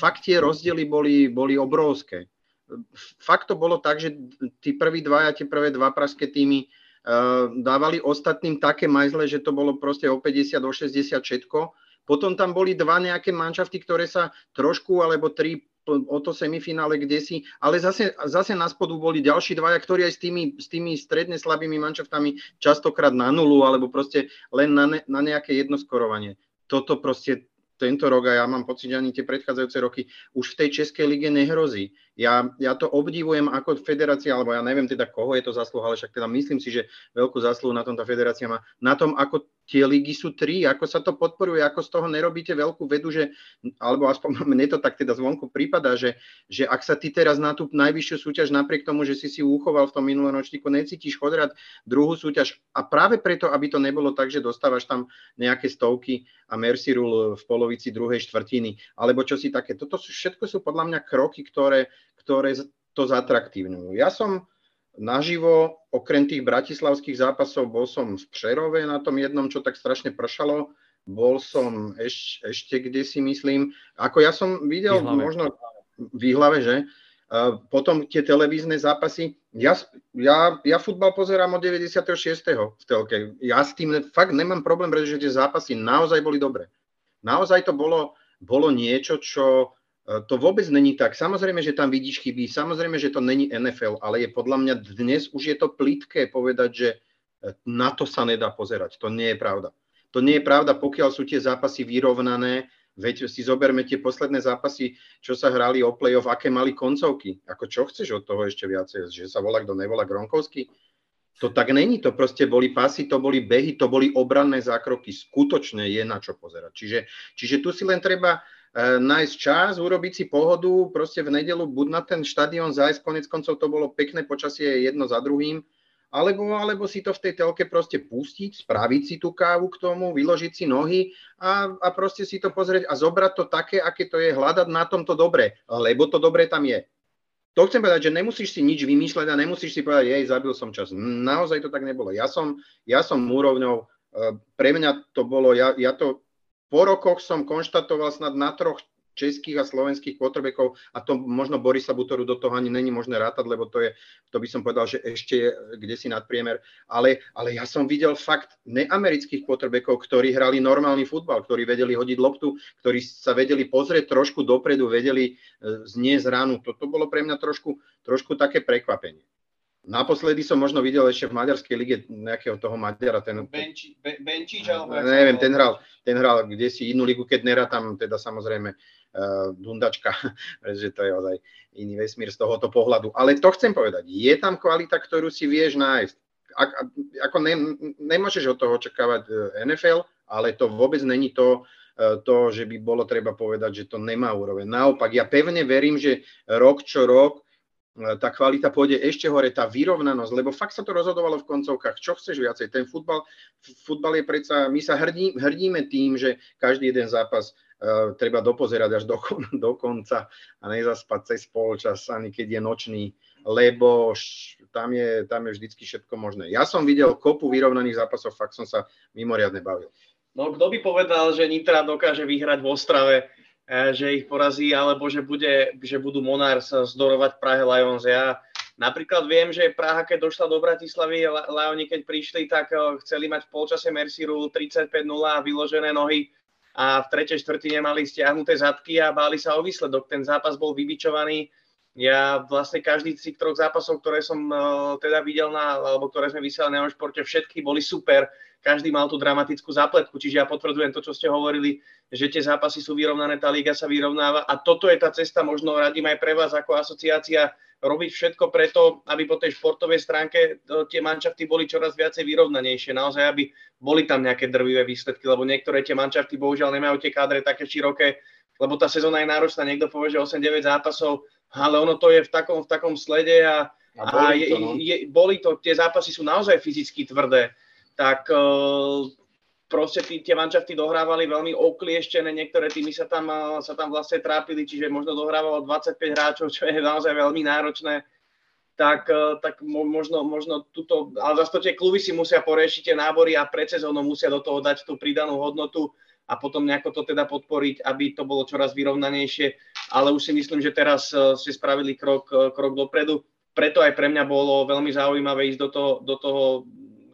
Fakt tie rozdiely boli, boli obrovské. Fakt to bolo tak, že tí prví dvaja, tie prvé dva pražské týmy uh, dávali ostatným také majzle, že to bolo proste o 50, o 60 všetko potom tam boli dva nejaké manšafty, ktoré sa trošku, alebo tri o to semifinále kde si, ale zase, zase na spodu boli ďalší dvaja, ktorí aj s tými, s tými stredne slabými manšaftami častokrát na nulu, alebo proste len na, ne, na nejaké jednoskorovanie. Toto proste tento rok a ja mám pocit, že ani tie predchádzajúce roky už v tej Českej lige nehrozí. Ja, ja to obdivujem ako federácia, alebo ja neviem teda, koho je to zaslúha, ale však teda myslím si, že veľkú zásluhu na tom tá federácia má, na tom, ako tie ligy sú tri, ako sa to podporuje, ako z toho nerobíte veľkú vedu, že, alebo aspoň mne to tak teda zvonku prípada, že, že ak sa ty teraz na tú najvyššiu súťaž napriek tomu, že si si uchoval v tom minulom ročníku, necítiš chodrať druhú súťaž a práve preto, aby to nebolo tak, že dostávaš tam nejaké stovky a Mercy Rule v polovici druhej štvrtiny, alebo čo si také. Toto sú, všetko sú podľa mňa kroky, ktoré, ktoré to zatraktívňujú. Ja som naživo, okrem tých bratislavských zápasov, bol som v Přerove na tom jednom, čo tak strašne pršalo. Bol som eš, ešte kde si myslím. Ako ja som videl Výhlave. možno v Výhlave, že? Uh, potom tie televízne zápasy. Ja, ja, ja futbal pozerám od 96. v telke. Ja s tým fakt nemám problém, pretože tie zápasy naozaj boli dobré. Naozaj to bolo, bolo niečo, čo to vôbec není tak. Samozrejme, že tam vidíš chyby, samozrejme, že to není NFL, ale je podľa mňa dnes už je to plitké povedať, že e, na to sa nedá pozerať. To nie je pravda. To nie je pravda, pokiaľ sú tie zápasy vyrovnané, veď si zoberme tie posledné zápasy, čo sa hrali o play-off, aké mali koncovky. Ako čo chceš od toho ešte viacej? Že sa volá, kto nevolá Gronkovský? To tak není, to proste boli pasy, to boli behy, to boli obranné zákroky. Skutočne je na čo pozerať. Čiže, čiže tu si len treba nájsť čas, urobiť si pohodu, proste v nedelu buď na ten štadión zájsť, konec koncov to bolo pekné počasie jedno za druhým, alebo, alebo si to v tej telke proste pustiť, spraviť si tú kávu k tomu, vyložiť si nohy a, a proste si to pozrieť a zobrať to také, aké to je, hľadať na tom to dobré, lebo to dobré tam je. To chcem povedať, že nemusíš si nič vymýšľať a nemusíš si povedať, jej, zabil som čas. Naozaj to tak nebolo. Ja som, ja som úrovňou, e, pre mňa to bolo, ja, ja to po rokoch som konštatoval snad na troch českých a slovenských quarterbackov a to možno Borisa Butoru do toho ani není možné rátať, lebo to je, to by som povedal, že ešte je kde si nadpriemer, ale, ale ja som videl fakt neamerických quarterbackov, ktorí hrali normálny futbal, ktorí vedeli hodiť loptu, ktorí sa vedeli pozrieť trošku dopredu, vedeli e, zniesť ránu. Toto bolo pre mňa trošku, trošku také prekvapenie. Naposledy som možno videl ešte v maďarskej lige nejakého toho Maďara. Ten, Benči, Benčič, alebo... Neviem, ten hral, ten hral kde si inú ligu, keď nerátam teda samozrejme uh, Dundačka, pretože to je ozaj iný vesmír z tohoto pohľadu. Ale to chcem povedať, je tam kvalita, ktorú si vieš nájsť. Ak, ako ne, nemôžeš od toho očakávať eh, NFL, ale to vôbec není to, eh, to, že by bolo treba povedať, že to nemá úroveň. Naopak, ja pevne verím, že rok čo rok tá kvalita pôjde ešte hore, tá vyrovnanosť, lebo fakt sa to rozhodovalo v koncovkách. Čo chceš viacej? Ten futbal, futbal je predsa, my sa hrdí, hrdíme tým, že každý jeden zápas uh, treba dopozerať až do, do konca a nezaspať cez polčas, ani keď je nočný, lebo š, tam je, tam je vždycky všetko možné. Ja som videl kopu vyrovnaných zápasov, fakt som sa mimoriadne bavil. No kto by povedal, že Nitra dokáže vyhrať v Ostrave že ich porazí, alebo že, bude, že budú Monars zdorovať Prahe Lions. Ja napríklad viem, že Praha, keď došla do Bratislavy, Lioni, keď prišli, tak e, chceli mať v polčase Mercieru 35-0 a vyložené nohy a v tretej štvrtine mali stiahnuté zadky a báli sa o výsledok. Ten zápas bol vybičovaný. Ja vlastne každý z tých troch zápasov, ktoré som uh, teda videl na, alebo ktoré sme vysielali na športe, všetky boli super každý mal tú dramatickú zápletku. Čiže ja potvrdzujem to, čo ste hovorili, že tie zápasy sú vyrovnané, tá liga sa vyrovnáva a toto je tá cesta, možno radím aj pre vás ako asociácia, robiť všetko preto, aby po tej športovej stránke e, tie mančafty boli čoraz viacej vyrovnanejšie. Naozaj, aby boli tam nejaké drvivé výsledky, lebo niektoré tie mančafty bohužiaľ nemajú tie kádre také široké, lebo tá sezóna je náročná, niekto povie, že 8-9 zápasov, ale ono to je v takom, v takom slede a, a, boli, a je, to, no. je, boli to, tie zápasy sú naozaj fyzicky tvrdé. Tak eh, proste tí, tie mančafty dohrávali veľmi oklieštené, niektoré týmy sa tam, eh, sa tam vlastne trápili, čiže možno dohrávalo 25 hráčov, čo je naozaj veľmi náročné, tak, eh, tak možno, možno tuto, ale zase to tie kluby si musia poriešiť tie nábory a pred sezónou musia do toho dať tú pridanú hodnotu a potom nejako to teda podporiť, aby to bolo čoraz vyrovnanejšie, ale už si myslím, že teraz ste spravili krok, krok dopredu. Preto aj pre mňa bolo veľmi zaujímavé ísť do toho, do toho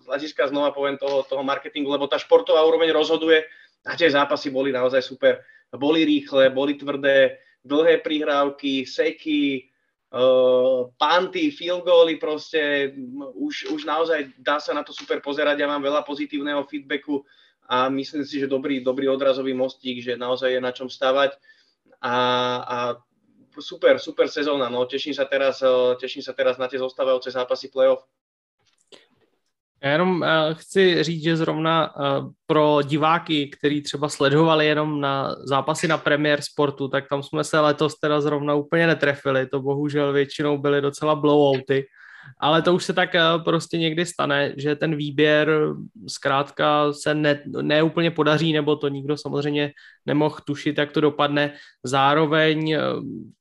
hľadiska znova poviem toho, toho marketingu, lebo tá športová úroveň rozhoduje a tie zápasy boli naozaj super. Boli rýchle, boli tvrdé, dlhé prihrávky, seky, uh, panty, field goally, proste už, už naozaj dá sa na to super pozerať. Ja mám veľa pozitívneho feedbacku a myslím si, že dobrý, dobrý odrazový mostík, že naozaj je na čom stavať. A, a super, super sezóna. No, teším sa teraz, teším sa teraz na tie zostávajúce zápasy playoff. Já jenom uh, chci říct, že zrovna uh, pro diváky, kteří třeba sledovali jenom na zápasy na premiér sportu, tak tam jsme se letos teda zrovna úplně netrefili. To bohužel většinou byly docela blowouty. Ale to už se tak eh, prostě někdy stane, že ten výběr zkrátka se ne, ne úplně podaří, nebo to nikdo samozřejmě nemohl tušit, jak to dopadne. Zároveň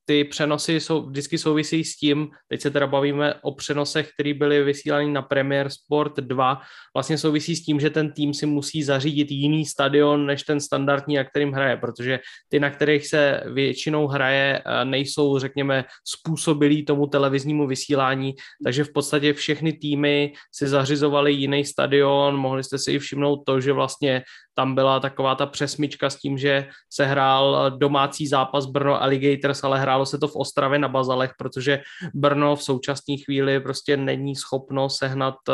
ty přenosy jsou, vždycky souvisí s tím, teď se teda bavíme o přenosech, které byly vysílány na Premier Sport 2, vlastně souvisí s tím, že ten tým si musí zařídit jiný stadion než ten standardní, na kterým hraje, protože ty, na kterých se většinou hraje, eh, nejsou, řekněme, způsobilí tomu televiznímu vysílání, takže v podstatě všechny týmy si zařizovali jiný stadion, mohli jste si i všimnout to, že vlastně tam byla taková ta přesmička s tím, že se hrál domácí zápas Brno Alligators, ale hrálo se to v Ostravě na Bazalech, protože Brno v současné chvíli prostě není schopno sehnat eh,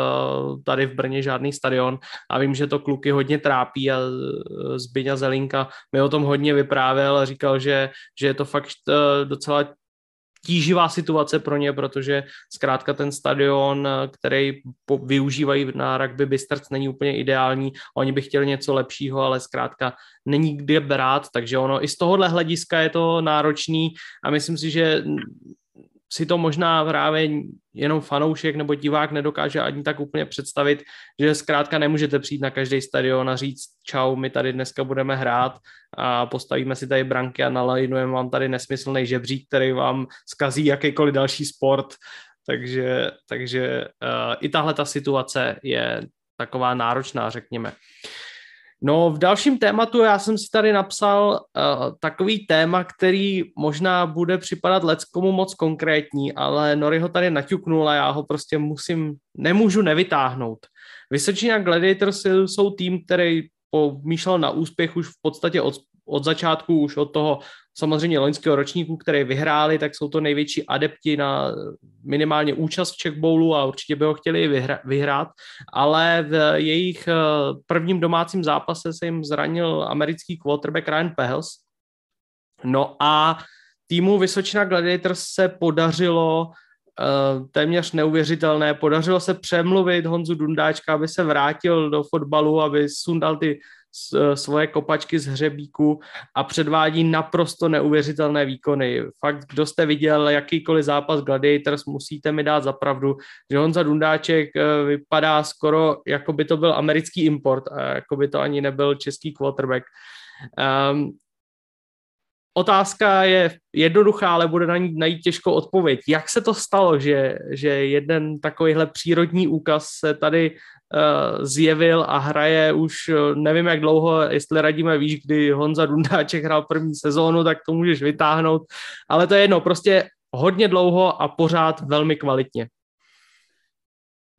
tady v Brně žádný stadion. A vím, že to kluky hodně trápí a eh, Zbyňa Zelinka mi o tom hodně vyprávěl a říkal, že, že je to fakt eh, docela tíživá situace pro ně, protože zkrátka ten stadion, který využívají na rugby Bystrc, není úplně ideální. Oni by chtěli něco lepšího, ale zkrátka není kde brát, takže ono i z tohohle hlediska je to náročný a myslím si, že si to možná právě jenom fanoušek nebo divák nedokáže ani tak úplně představit, že zkrátka nemůžete přijít na každý stadion a říct čau, my tady dneska budeme hrát a postavíme si tady branky a nalajnujeme vám tady nesmyslný žebřík, který vám zkazí jakýkoliv další sport. Takže, takže uh, i tahle ta situace je taková náročná, řekněme. Uh, No v dalším tématu já jsem si tady napsal uh, takový téma, který možná bude připadat leckomu moc konkrétní, ale Nori ho tady naťuknul a já ho prostě musím, nemůžu nevytáhnout. Vysočina Gladiators jsou tým, který pomýšlel na úspěch už v podstatě od, od začátku, už od toho samozřejmě loňského ročníku, které vyhráli, tak jsou to největší adepti na minimálně účast v Czech Bowlu a určitě by ho chtěli vyhra- vyhrát, ale v jejich eh, prvním domácím zápase se jim zranil americký quarterback Ryan Pehls. No a týmu Vysočina Gladiators se podařilo uh, téměř neuvěřitelné. Podařilo se přemluvit Honzu Dundáčka, aby se vrátil do fotbalu, aby sundal ty Eh, svoje kopačky z hřebíku a předvádí naprosto neuvěřitelné výkony. Fakt, kdo jste viděl jakýkoliv zápas Gladiators, musíte mi dát zapravdu, že Honza Dundáček eh, vypadá skoro, jako by to byl americký import a jako by to ani nebyl český quarterback. Um, otázka je jednoduchá, ale bude na ní najít těžkou odpověď. Jak se to stalo, že, že jeden takovýhle přírodní úkaz se tady zjevil a hraje už uh, nevím jak dlouho, jestli radíme víš, kdy Honza Dundáček hrál první sezónu, tak to můžeš vytáhnout, ale to je jedno, prostě hodně dlouho a pořád velmi kvalitně.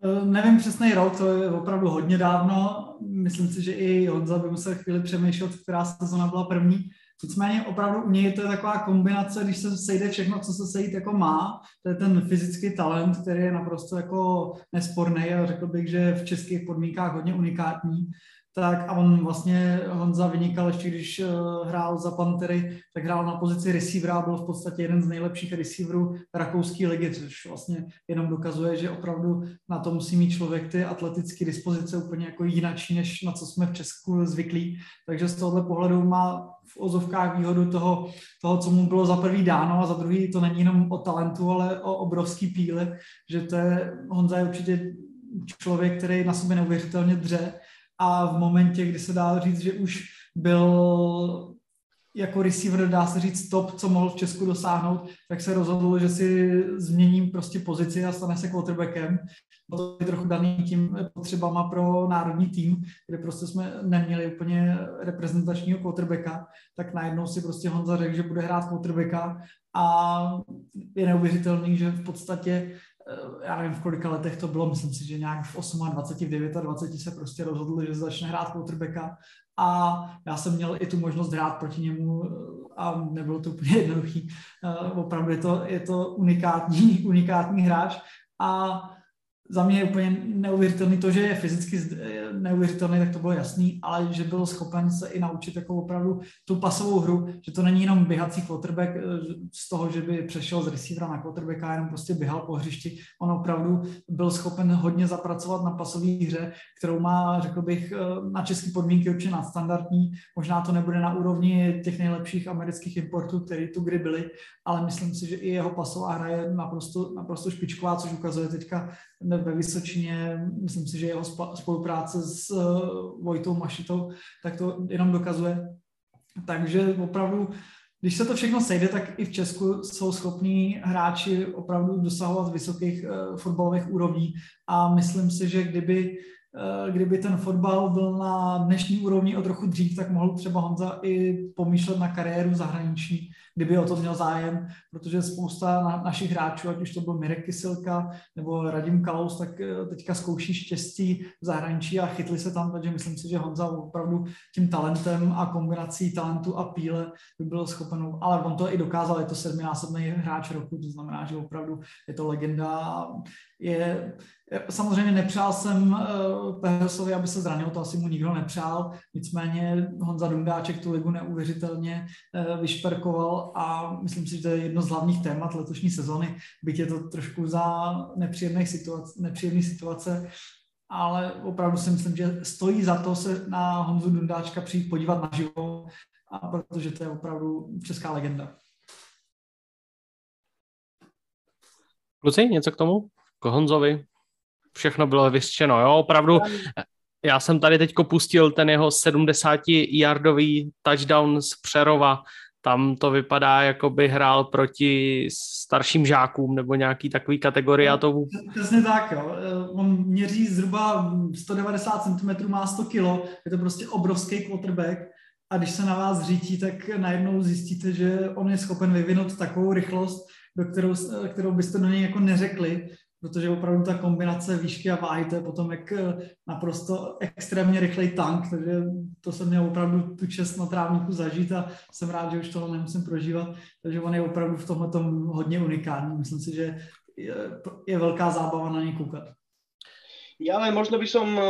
Eh, nevím přesný rok, to je opravdu hodně dávno. Myslím si, že i Honza by musel chvíli přemýšlet, která sezona byla první. Nicméně opravdu u něj to taková kombinace, když se sejde všechno, co se sejít jako má, to je ten fyzický talent, který je naprosto jako nesporný a řekl bych, že v českých podmínkách hodně unikátní tak a on vlastně, Honza vynikal ještě, když uh, hrál za Pantery, tak hrál na pozici receivera, byl v podstatě jeden z nejlepších receiverů rakouské ligy, což vlastně jenom dokazuje, že opravdu na to musí mít člověk ty atletické dispozice úplně jako jinačí, než na co jsme v Česku zvyklí. Takže z tohohle pohledu má v ozovkách výhodu toho, toho, co mu bylo za prvý dáno a za druhý to není jenom o talentu, ale o obrovský píle, že to je, Honza je určitě člověk, který na sobě neuvěřitelně dře a v momentě, kdy se dá říct, že už byl jako receiver, dá se říct, top, co mohl v Česku dosáhnout, tak se rozhodl, že si změním prostě pozici a stane se quarterbackem. To je trochu daný tím potřebama pro národní tým, kde prostě jsme neměli úplně reprezentačního quarterbacka, tak najednou si prostě Honza řekl, že bude hrát quarterbacka a je neuvěřitelný, že v podstatě já nevím, v kolika letech to bylo, myslím si, že nějak v 28, v 29 se prostě rozhodli, že začne hrát quarterbacka a já jsem měl i tu možnost hrát proti němu eh, a nebylo to úplně jednoduchý. Eh, opravdu je to, je to unikátní, unikátní hráč a za mě je úplně neuvěřitelný to, že je fyzicky neuvěřitelný, tak to bylo jasný, ale že byl schopen se i naučit jako opravdu tu pasovou hru, že to není jenom běhací quarterback eh, z toho, že by přešel z receivera na quarterbacka a jenom prostě běhal po hřišti. On opravdu byl schopen hodně zapracovat na pasové hře, kterou má, řekl bych, eh, na české podmínky určitě nadstandardní. Možná to nebude na úrovni těch nejlepších amerických importů, které tu kdy byly, ale myslím si, že i jeho pasová hra je naprosto, naprosto špičková, což ukazuje teďka ve Vysočině, myslím si, že jeho spolupráce s uh, Vojtou Mašitou, tak to jenom dokazuje. Takže opravdu, když se to všechno sejde, tak i v Česku jsou schopní hráči opravdu dosahovat vysokých uh, fotbalových úrovní a myslím si, že kdyby uh, kdyby ten fotbal byl na dnešní úrovni o trochu dřív, tak mohl třeba Honza i pomýšlet na kariéru zahraniční, kdyby o to měl zájem, protože spousta na, našich hráčů, ať už to byl Mirek Kysilka nebo Radim Kalous, tak eh, teďka zkouší štěstí v zahraničí a chytli se tam, takže myslím si, že Honza opravdu tím talentem a kombinací talentu a píle by byl schopen, ale on to i dokázal, je to sedminásobný hráč roku, to znamená, že opravdu je to legenda, je, Samozřejmě nepřál jsem uh, Pehrsovi, aby se zranil, to asi mu nikdo nepřál, nicméně Honza Dundáček tu ligu neuvěřitelně uh, vyšperkoval a myslím si, že to je jedno z hlavních témat letošní sezony, byť je to trošku za nepříjemné situace, nepříjemné situace, ale opravdu si myslím, že stojí za to se na Honzu Dundáčka přijít podívat naživo, a protože to je opravdu česká legenda. Kluci, něco k tomu? K Honzovi? Všechno bylo vyřčeno, jo, opravdu. Já jsem tady teďko pustil ten jeho 70-yardový touchdown z Přerova. Tam to vypadá, jako by hrál proti starším žákům nebo nějaký takový kategorii. A to... Přesně tak, jo. On měří zhruba 190 cm, má 100 kg, je to prostě obrovský quarterback a když se na vás řítí, tak najednou zjistíte, že on je schopen vyvinout takovou rychlost, do kterou, kterou byste do něj jako neřekli, protože opravdu ta kombinace výšky a váhy, to je potom jak eh, naprosto extrémně rychlej tank, takže to jsem měl opravdu tu čest na trávníku zažít a jsem rád, že už toho nemusím prožívat, takže on je opravdu v tomhle hodně unikátní. Myslím si, že je, je velká zábava na něj koukat. Ja len možno by som eh,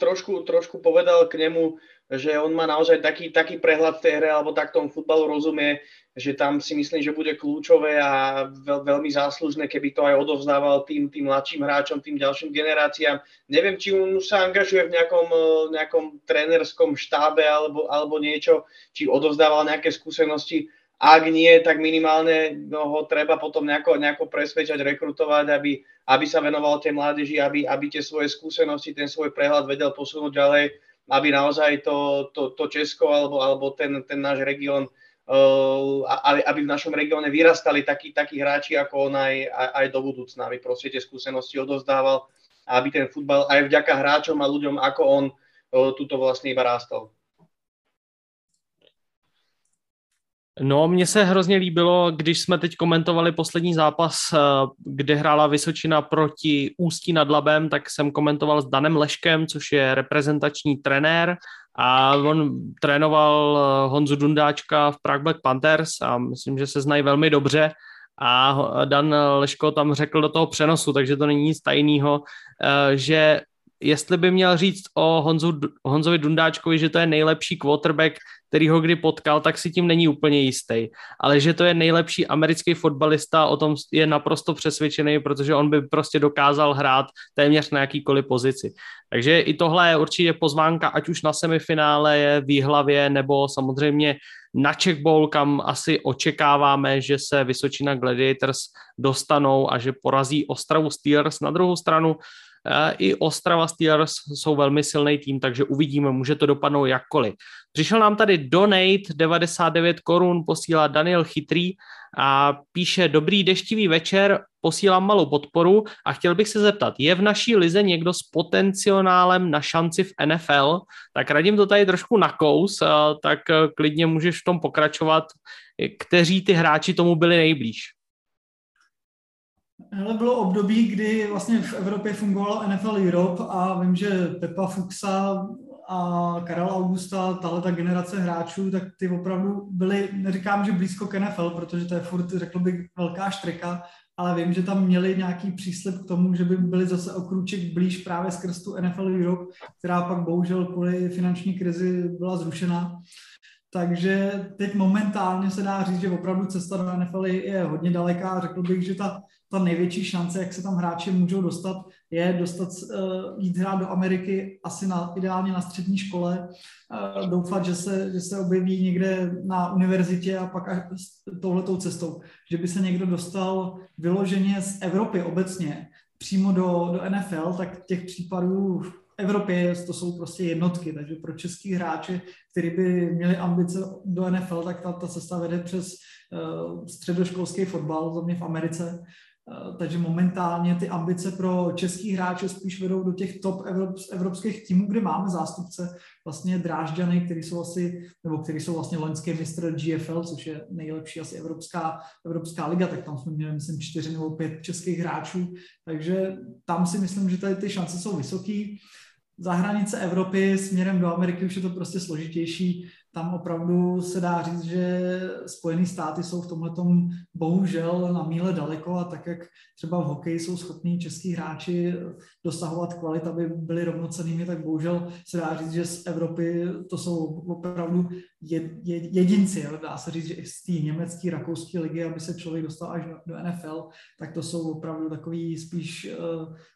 trošku, trošku povedal k nemu, že on má naozaj taký, taký prehľad v tej hre, alebo tak tomu futbalu rozumie, že tam si myslím, že bude kľúčové a veľ, veľmi záslužné, keby to aj odovzdával tým, tým mladším hráčom, tým ďalším generáciám. Neviem, či on sa angažuje v nejakom, nejakom trénerskom štábe alebo, alebo niečo, či odovzdával nejaké skúsenosti. Ak nie, tak minimálne no, ho treba potom nejako, nejako presvedčať, rekrutovať, aby, aby sa venoval tej mládeži, aby, aby tie svoje skúsenosti, ten svoj prehľad vedel posunúť ďalej aby naozaj to, to, to Česko alebo, alebo ten, ten náš región aby, aby v našom regióne vyrastali takí, takí hráči ako on aj, aj, do budúcna, aby proste tie skúsenosti odozdával a aby ten futbal aj vďaka hráčom a ľuďom ako on uh, tuto vlastne iba rástol. No, mně se hrozně líbilo, když jsme teď komentovali poslední zápas, eh, kde hrála Vysočina proti Ústí nad Labem, tak jsem komentoval s Danem Leškem, což je reprezentační trenér a on trénoval eh, Honzu Dundáčka v Prague Black Panthers a myslím, že se znají velmi dobře. A Dan Leško tam řekl do toho přenosu, takže to není nic tajného, eh, že jestli by měl říct o Honzu, Honzovi Dundáčkovi, že to je nejlepší quarterback, který ho kdy potkal, tak si tím není úplně jistý. Ale že to je nejlepší americký fotbalista, o tom je naprosto přesvědčený, protože on by prostě dokázal hrát téměř na jakýkoliv pozici. Takže i tohle je určitě pozvánka, ať už na semifinále je v Jihlavě, nebo samozřejmě na Czech Bowl, kam asi očekáváme, že se Vysočina Gladiators dostanou a že porazí Ostravu Steelers. Na druhou stranu i Ostrava Steelers jsou velmi silný tým, takže uvidíme, může to dopadnout jakkoliv. Přišel nám tady donate 99 korun, posílá Daniel Chytrý a píše dobrý deštivý večer, posílám malou podporu a chtěl bych se zeptat, je v naší lize někdo s potenciálem na šanci v NFL? Tak radím to tady trošku na kous, tak klidně můžeš v tom pokračovat. Kteří ty hráči tomu byli nejblíž? Hele, bylo období, kdy vlastně v Evropě fungovalo NFL Europe a vím, že Pepa Fuxa a Karel Augusta, tahle ta generace hráčů, tak ty opravdu byly, neříkám, že blízko k NFL, protože to je furt, řekl bych, velká štreka, ale vím, že tam měli nějaký příslip k tomu, že by byli zase o krůček blíž právě skrz tu NFL Europe, která pak bohužel kvůli finanční krizi byla zrušena. Takže teď momentálně se dá říct, že opravdu cesta do NFL je hodně daleká. Řekl bych, že ta ta největší šance, jak se tam hráči můžou dostat, je dostat, uh, jít hrát do Ameriky asi na, ideálně na střední škole, uh, doufat, že se, že se objeví někde na univerzitě a pak až touhletou cestou, že by se někdo dostal vyloženě z Evropy obecně přímo do, do NFL, tak těch případů v Evropě to jsou prostě jednotky, takže pro český hráče, kteří by měli ambice do NFL, tak ta, ta cesta vede přes uh, středoškolský fotbal, za mě v Americe, Eh, takže momentálně ty ambice pro český hráče spíš vedou do těch top evropských týmů, kde máme zástupce vlastně Drážďany, který jsou asi, nebo který jsou vlastně loňský mistr GFL, což je nejlepší asi evropská, evropská liga, tak tam jsme měli, myslím, čtyři nebo pět českých hráčů, takže tam si myslím, že tady ty šance jsou vysoký. Za hranice Evropy směrem do Ameriky už je to prostě složitější. Tam opravdu se dá říct, že Spojené státy jsou v tomhle bohužel na míle daleko a tak, jak třeba v hokeji jsou schopní český hráči dosahovat kvalit, aby byli rovnocenými, tak bohužel se dá říct, že z Evropy to jsou opravdu jedinci. Dá se říct, že i z té německé, rakouské ligy, aby se člověk dostal až do NFL, tak to jsou opravdu takový spíš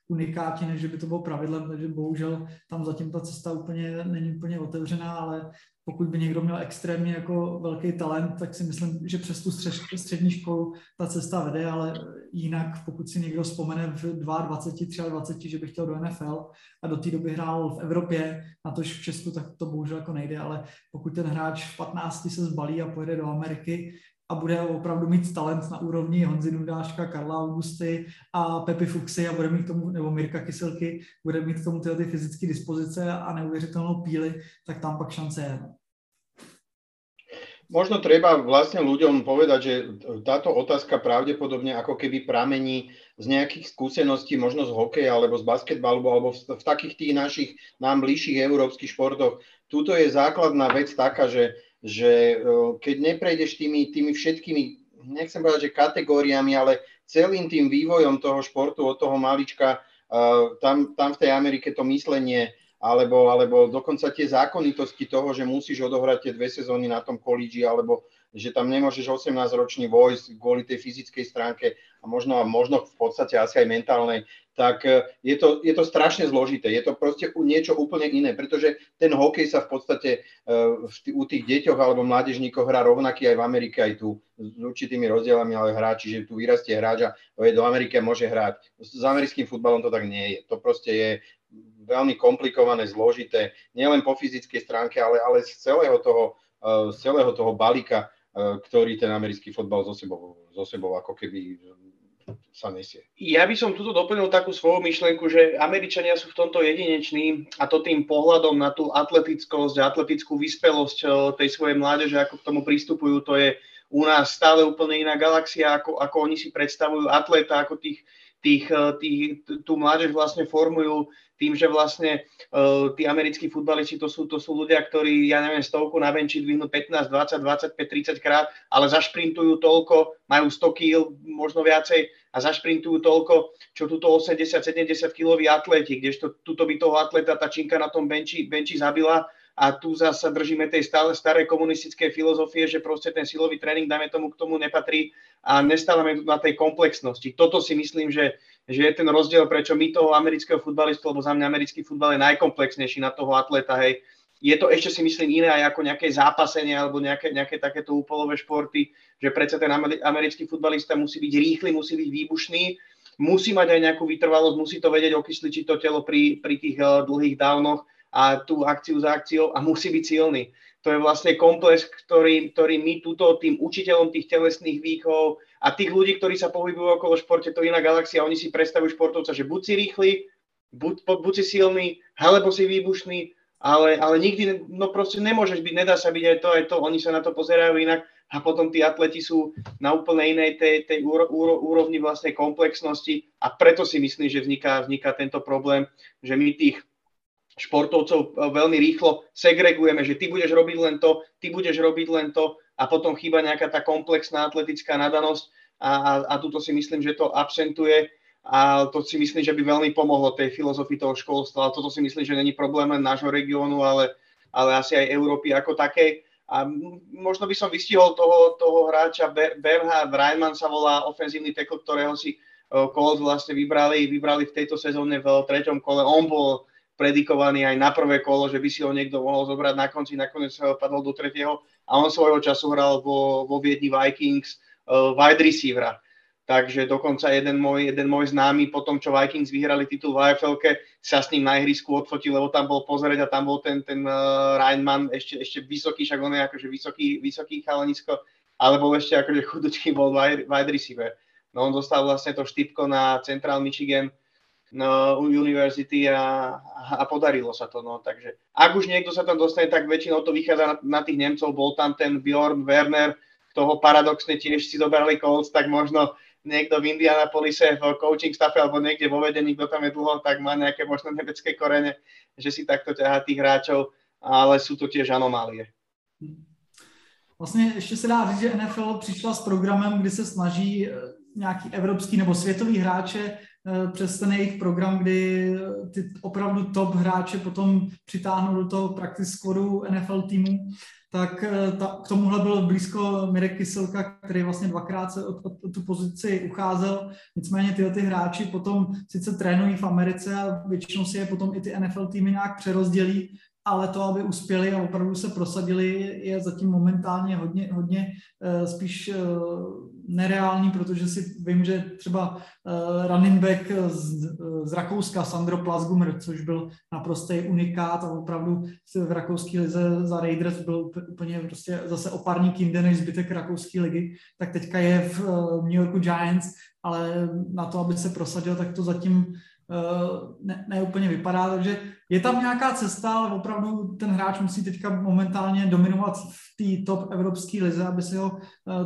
unikáti, než by to bylo pravidlem, takže bohužel tam zatím ta cesta úplně není úplně otevřená, ale pokud by někdo měl extrémně jako velký talent, tak si myslím, že přes tu střed, střední školu ta cesta vede, ale jinak pokud si někdo vzpomene v 22, 23, že by chtěl do NFL a do té doby hrál v Evropě, na tož v Česku, tak to bohužel jako nejde, ale pokud ten hráč v 15 se zbalí a pojede do Ameriky, a bude opravdu mít talent na úrovni Honzy Dundáška, Karla Augusty a Pepi Fuxy a bude mít tomu, nebo Mirka Kyselky, bude mít k tomu tyhle ty fyzické dispozice a neuvěřitelnou píly, tak tam pak šance je. Možno treba vlastne ľuďom povedať, že táto otázka pravdepodobne ako keby pramení z nejakých skúseností, možno z hokeja alebo z basketbalu, alebo v, v takých tých našich nám bližších európskych športoch. Tuto je základná vec taká, že že keď neprejdeš tými, tými všetkými, nechcem povedať, že kategóriami, ale celým tým vývojom toho športu od toho malička, tam, tam v tej Amerike to myslenie, alebo, alebo dokonca tie zákonitosti toho, že musíš odohrať tie dve sezóny na tom kolíži, alebo že tam nemôžeš 18-ročný vojsť kvôli tej fyzickej stránke a možno, možno v podstate asi aj mentálnej, tak e, je to, je to strašne zložité. Je to proste niečo úplne iné, pretože ten hokej sa v podstate uh, u tých deťoch alebo mládežníkoch hrá rovnaký aj v Amerike, aj tu s určitými rozdielami, ale hráči, že tu vyrastie hráč a do Ameriky môže hrať. S americkým futbalom to tak nie je. To proste je veľmi komplikované, zložité, nielen po fyzickej stránke, ale, ale z celého toho, uh, z celého toho balíka, ktorý ten americký futbal zo sebou, zo sebou ako keby sa nesie. Ja by som tuto doplnil takú svoju myšlenku, že Američania sú v tomto jedineční a to tým pohľadom na tú atletickosť atletickú vyspelosť eh, tej svojej mládeže, ako k tomu pristupujú, to je u nás stále úplne iná galaxia, ako, ako oni si predstavujú atleta, ako tých, tých, eh, tých, tú mládež vlastne formujú tým, že vlastne uh, tí americkí futbalisti to sú, to sú ľudia, ktorí, ja neviem, stovku na benči dvihnú 15, 20, 25, 30 krát, ale zašprintujú toľko, majú 100 kg, možno viacej a zašprintujú toľko, čo túto 80-70 kg atleti, kdežto tuto by toho atleta tá činka na tom benči, benči zabila a tu zase držíme tej stále staré komunistické filozofie, že proste ten silový tréning, dajme tomu, k tomu nepatrí a nestávame na tej komplexnosti. Toto si myslím, že, že je ten rozdiel, prečo my toho amerického futbalistu, lebo za mňa americký futbal je najkomplexnejší na toho atleta, hej. Je to ešte si myslím iné aj ako nejaké zápasenie alebo nejaké, nejaké takéto úpolové športy, že predsa ten americký futbalista musí byť rýchly, musí byť výbušný, musí mať aj nejakú vytrvalosť, musí to vedieť okysličiť to telo pri, pri tých uh, dlhých dávnoch a tú akciu za akciou a musí byť silný. To je vlastne komplex, ktorý, ktorý my túto tým učiteľom tých telesných výchov a tých ľudí, ktorí sa pohybujú okolo športe, to je iná galaxia, oni si predstavujú športovca, že buď si rýchly, buď, buď si silný, alebo si výbušný, ale, ale nikdy, no proste nemôžeš byť, nedá sa byť aj to, aj to, oni sa na to pozerajú inak a potom tí atleti sú na úplne inej tej, tej úro, úro, úrovni vlastnej komplexnosti a preto si myslím, že vzniká, vzniká tento problém, že my tých športovcov e, veľmi rýchlo segregujeme, že ty budeš robiť len to, ty budeš robiť len to a potom chýba nejaká tá komplexná atletická nadanosť a, a, a tuto si myslím, že to absentuje a to si myslím, že by veľmi pomohlo tej filozofii toho školstva. A toto si myslím, že není problém len nášho regiónu, ale, ale asi aj Európy ako takej. A možno by som vystihol toho, toho hráča Bernhard Reimann sa volá ofenzívny tekl, ktorého si e, Colts vlastne vybrali, vybrali v tejto sezóne v treťom kole. On bol predikovaný aj na prvé kolo, že by si ho niekto mohol zobrať na konci, nakoniec padol do tretieho a on svojho času hral vo, vo Viedni Vikings uh, wide receivera. Takže dokonca jeden môj, jeden môj známy po tom, čo Vikings vyhrali titul v afl sa s ním na ihrisku odfotil, lebo tam bol pozrieť a tam bol ten, ten uh, Reinman ešte, ešte vysoký, však on je akože vysoký, vysoký chalanisko, ale bol ešte akože chudučký bol wide, wide receiver. No on dostal vlastne to štipko na Central Michigan no, University a, a podarilo sa to. No. Takže ak už niekto sa tam dostane, tak väčšinou to vychádza na, na tých Nemcov. Bol tam ten Bjorn Werner, toho paradoxne tiež si zobrali Colts, tak možno niekto v Indianapolise v coaching staffe alebo niekde vo vedení, kto tam je dlho, tak má nejaké možno nebecké korene, že si takto ťahá tých hráčov, ale sú to tiež anomálie. Vlastně ještě se dá říct, že NFL přišla s programem, kdy se snaží eh, nějaký evropský nebo světový hráče přes ten jejich program, kdy ty opravdu top hráče potom přitáhnou do toho practice squadu NFL týmu, tak eh, ta, k tomuhle byl blízko Mirek Kyselka, který vlastně dvakrát se o, o, o tu pozici ucházel. Nicméně tyhle ty hráči potom sice trénují v Americe a většinou si je potom i ty NFL týmy nějak přerozdělí ale to, aby uspěli a opravdu se prosadili, je zatím momentálně hodně, hodně uh, spíš uh, nereální, protože si vím, že třeba uh, running back z, z Rakouska, Sandro Plasgumer, což byl naprostý unikát a opravdu v rakouské lize za Raiders byl úplně prostě zase opárník jinde než zbytek rakouské ligy, tak teďka je v New Yorku Giants, ale na to, aby se prosadil, tak to zatím ne, ne úplně vypadá, takže je tam nějaká cesta, ale opravdu ten hráč musí teďka momentálně dominovat v té top evropské lize, aby si ho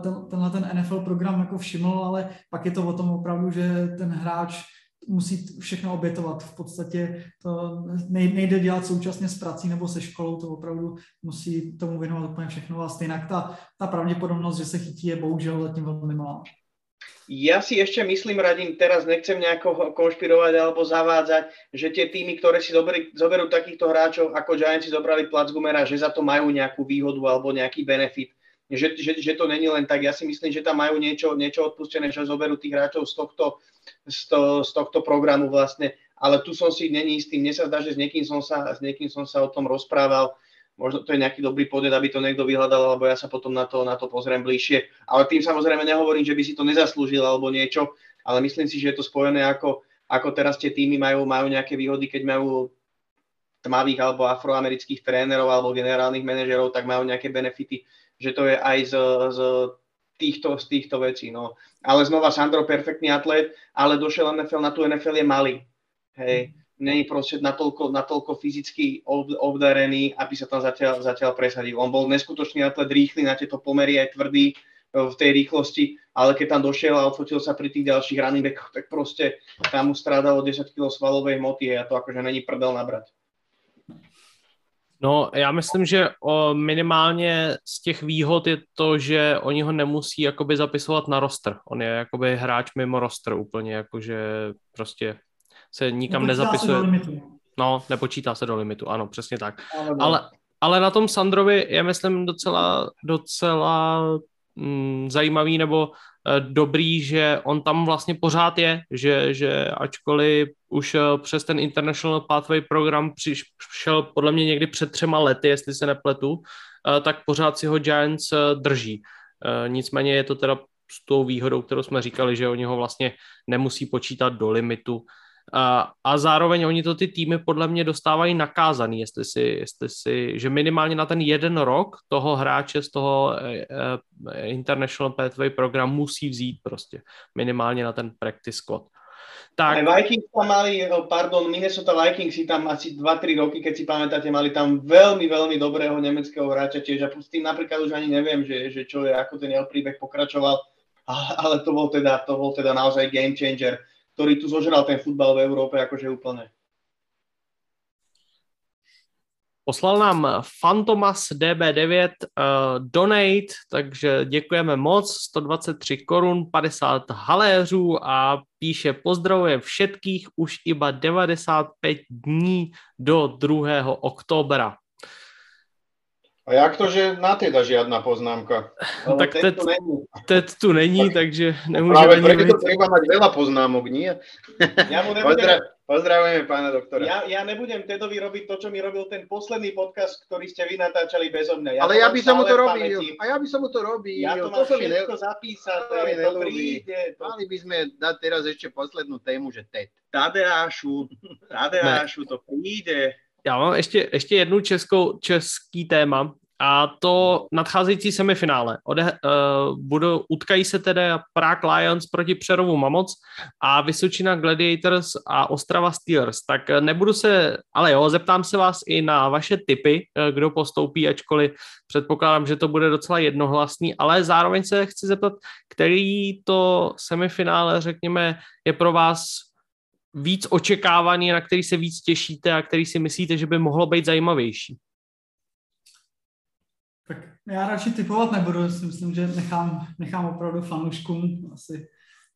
ten, tenhle ten NFL program jako všiml, ale pak je to o tom opravdu, že ten hráč musí všechno obětovat. V podstatě to nejde dělat současně s prací nebo se školou, to opravdu musí tomu věnovat úplně všechno a stejně ta, ta pravděpodobnost, že se chytí, je bohužel zatím velmi malá. Ja si ešte myslím, Radím, teraz nechcem nejako konšpirovať alebo zavádzať, že tie týmy, ktoré si zoberú, zoberú takýchto hráčov, ako Giants si zobrali Placgumera, že za to majú nejakú výhodu alebo nejaký benefit. Že, že, že to není len tak. Ja si myslím, že tam majú niečo, niečo odpustené, že zoberú tých hráčov z tohto, z, to, z tohto programu vlastne. Ale tu som si není istý. Mne sa zdá, že s niekým som sa, s niekým som sa o tom rozprával možno to je nejaký dobrý podnet, aby to niekto vyhľadal, alebo ja sa potom na to, na to pozriem bližšie. Ale tým samozrejme nehovorím, že by si to nezaslúžil alebo niečo, ale myslím si, že je to spojené ako, ako teraz tie týmy majú, majú nejaké výhody, keď majú tmavých alebo afroamerických trénerov alebo generálnych manažerov, tak majú nejaké benefity, že to je aj z, z týchto, z týchto vecí. No. Ale znova Sandro, perfektný atlet, ale došiel NFL, na tú NFL je malý. Hej není proste natoľko, natoľko fyzicky obdarený, aby sa tam zatiaľ, zatiaľ presadil. On bol neskutočný atlet, rýchly na tieto pomery, aj tvrdý e, v tej rýchlosti, ale keď tam došiel a odfotil sa pri tých ďalších running backoch, tak proste tam mu strádalo 10 kg svalovej hmoty a to akože není prdel nabrať. No, já myslím, že o, minimálně z těch výhod je to, že oni ho nemusí jakoby zapisovat na roster. On je jakoby hráč mimo roster úplně, jakože prostě se nikam nepočítá nezapisuje. Se do limitu. No, nepočítá se do limitu, ano, přesně tak. Ale, ale, ale na tom Sandrovi je, myslím, docela, docela mm, zajímavý nebo e, dobrý, že on tam vlastně pořád je, že, že ačkoliv už e, přes ten International Pathway program přišel podle mě někdy před třema lety, jestli se nepletu, e, tak pořád si ho Giants drží. Nicméně je to teda s tou výhodou, kterou jsme říkali, že oni ho vlastně nemusí počítat do limitu, a, a zároveň oni to ty týmy podle mě dostávají nakázaný, jestli si, jestli si, že minimálně na ten jeden rok toho hráče z toho eh, eh, International Pathway program musí vzít prostě. Minimálně na ten practice squad. Tak. Aj Vikings tam mali, pardon, Minnesota Vikings si tam asi 2-3 roky, keď si pamätáte, mali tam veľmi, veľmi dobrého nemeckého hráča tiež a s tým napríklad už ani neviem, že, že čo je, ako ten jeho príbeh pokračoval, ale to bol teda, to bol teda naozaj game changer ktorý tu zožral ten futbal v Európe akože úplne. Poslal nám Fantomas DB9 uh, donate, takže děkujeme moc, 123 korun, 50 haléřů a píše pozdravuje všetkých už iba 95 dní do 2. oktobra. A jak to, že na teda žiadna poznámka? tak Ted, tu není. Ted tu není, tak, takže nemůže Práve preto treba mať veľa poznámok, nie? Ja mu nebudem, Pozdra, pozdravujeme pána doktora. Ja, ja nebudem Tedovi robiť to, čo mi robil ten posledný podcast, ktorý ste vy natáčali bezo mňa. Ja Ale ja by som mu to robil. A ja by som mu to robil. Ja to, to mám všetko ne... zapísané. To, to príde. To... Mali by sme dať teraz ešte poslednú tému, že Ted. Tadeášu, Tadeášu, to príde. Já mám ještě, ještě jednu českou, český téma, a to nadcházející semifinále. Ode, uh, budou, utkají se tedy Prague Lions proti Přerovu Mamoc a Vysočina Gladiators a Ostrava Steelers. Tak nebudu se, ale jo, zeptám se vás i na vaše typy, uh, kdo postoupí, ačkoliv předpokládám, že to bude docela jednohlasný, ale zároveň se chci zeptat, který to semifinále, řekněme, je pro vás víc očekávaný, na který se víc těšíte a který si myslíte, že by mohlo být zajímavější? Tak já radši typovat nebudu, si myslím, že nechám, nechám opravdu fanouškům, asi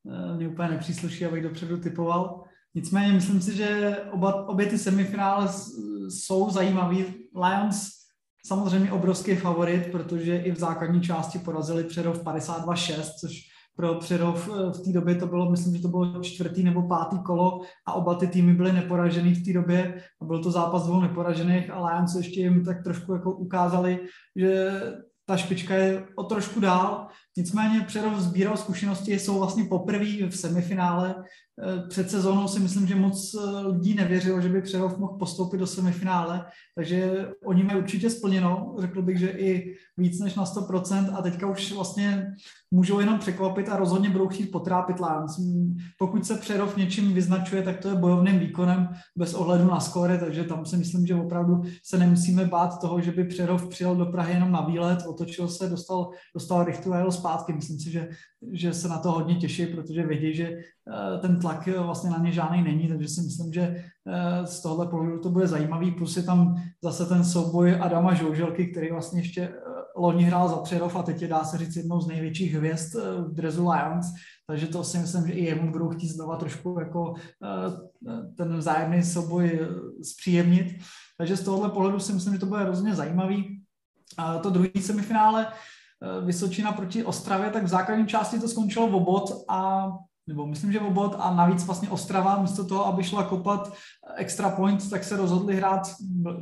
uh, mě úplně nepřísluší, abych dopředu typoval. Nicméně myslím si, že oba, obě ty semifinále jsou zajímavý. Lions samozřejmě obrovský favorit, protože i v základní části porazili Přerov 52-6, což pro Přerov eh, v té době to bylo, myslím, že to bylo čtvrtý nebo pátý kolo a oba ty týmy byly neporažený v té době a byl to zápas dvou neporažených a Lions ještě jim tak trošku jako ukázali, že ta špička je o trošku dál. Nicméně Přerov sbíral zkušenosti, jsou vlastně poprvé v semifinále před sezónou si myslím, že moc eh, lidí nevěřilo, že by Přerov mohl postoupit do semifinále, takže oni mají určitě splněno, řekl bych, že i víc než na 100% a teďka už vlastně můžou jenom překvapit a rozhodně budou chtít potrápit Lions. Pokud se Přerov něčím vyznačuje, tak to je bojovným výkonem bez ohledu na skóre, takže tam si myslím, že opravdu se nemusíme bát toho, že by Přerov přijel do Prahy jenom na výlet, otočil se, dostal, dostal rychtu a jel zpátky. Myslím si, že, že se na to hodně těší, protože vědí, že eh, ten tlak vlastně na ně žádný není, takže si myslím, že eh, z tohohle pohledu to bude zajímavý. Plus je tam zase ten souboj Adama Žouželky, který vlastně ještě eh, loni hrál za Přerov a teď je, dá se říct, jednou z největších hvězd eh, v Drezu Lions, takže to si myslím, že i jemu budou chtít znova trošku jako ten vzájemný souboj zpříjemnit. Takže z tohohle pohledu si myslím, že to bude hrozně zajímavý. A to druhý semifinále Vysočina proti Ostravě, tak v základní části to skončilo v obod a nebo myslím, že obod a navíc vlastně Ostrava místo toho, aby šla kopat extra point, tak se rozhodli hrát,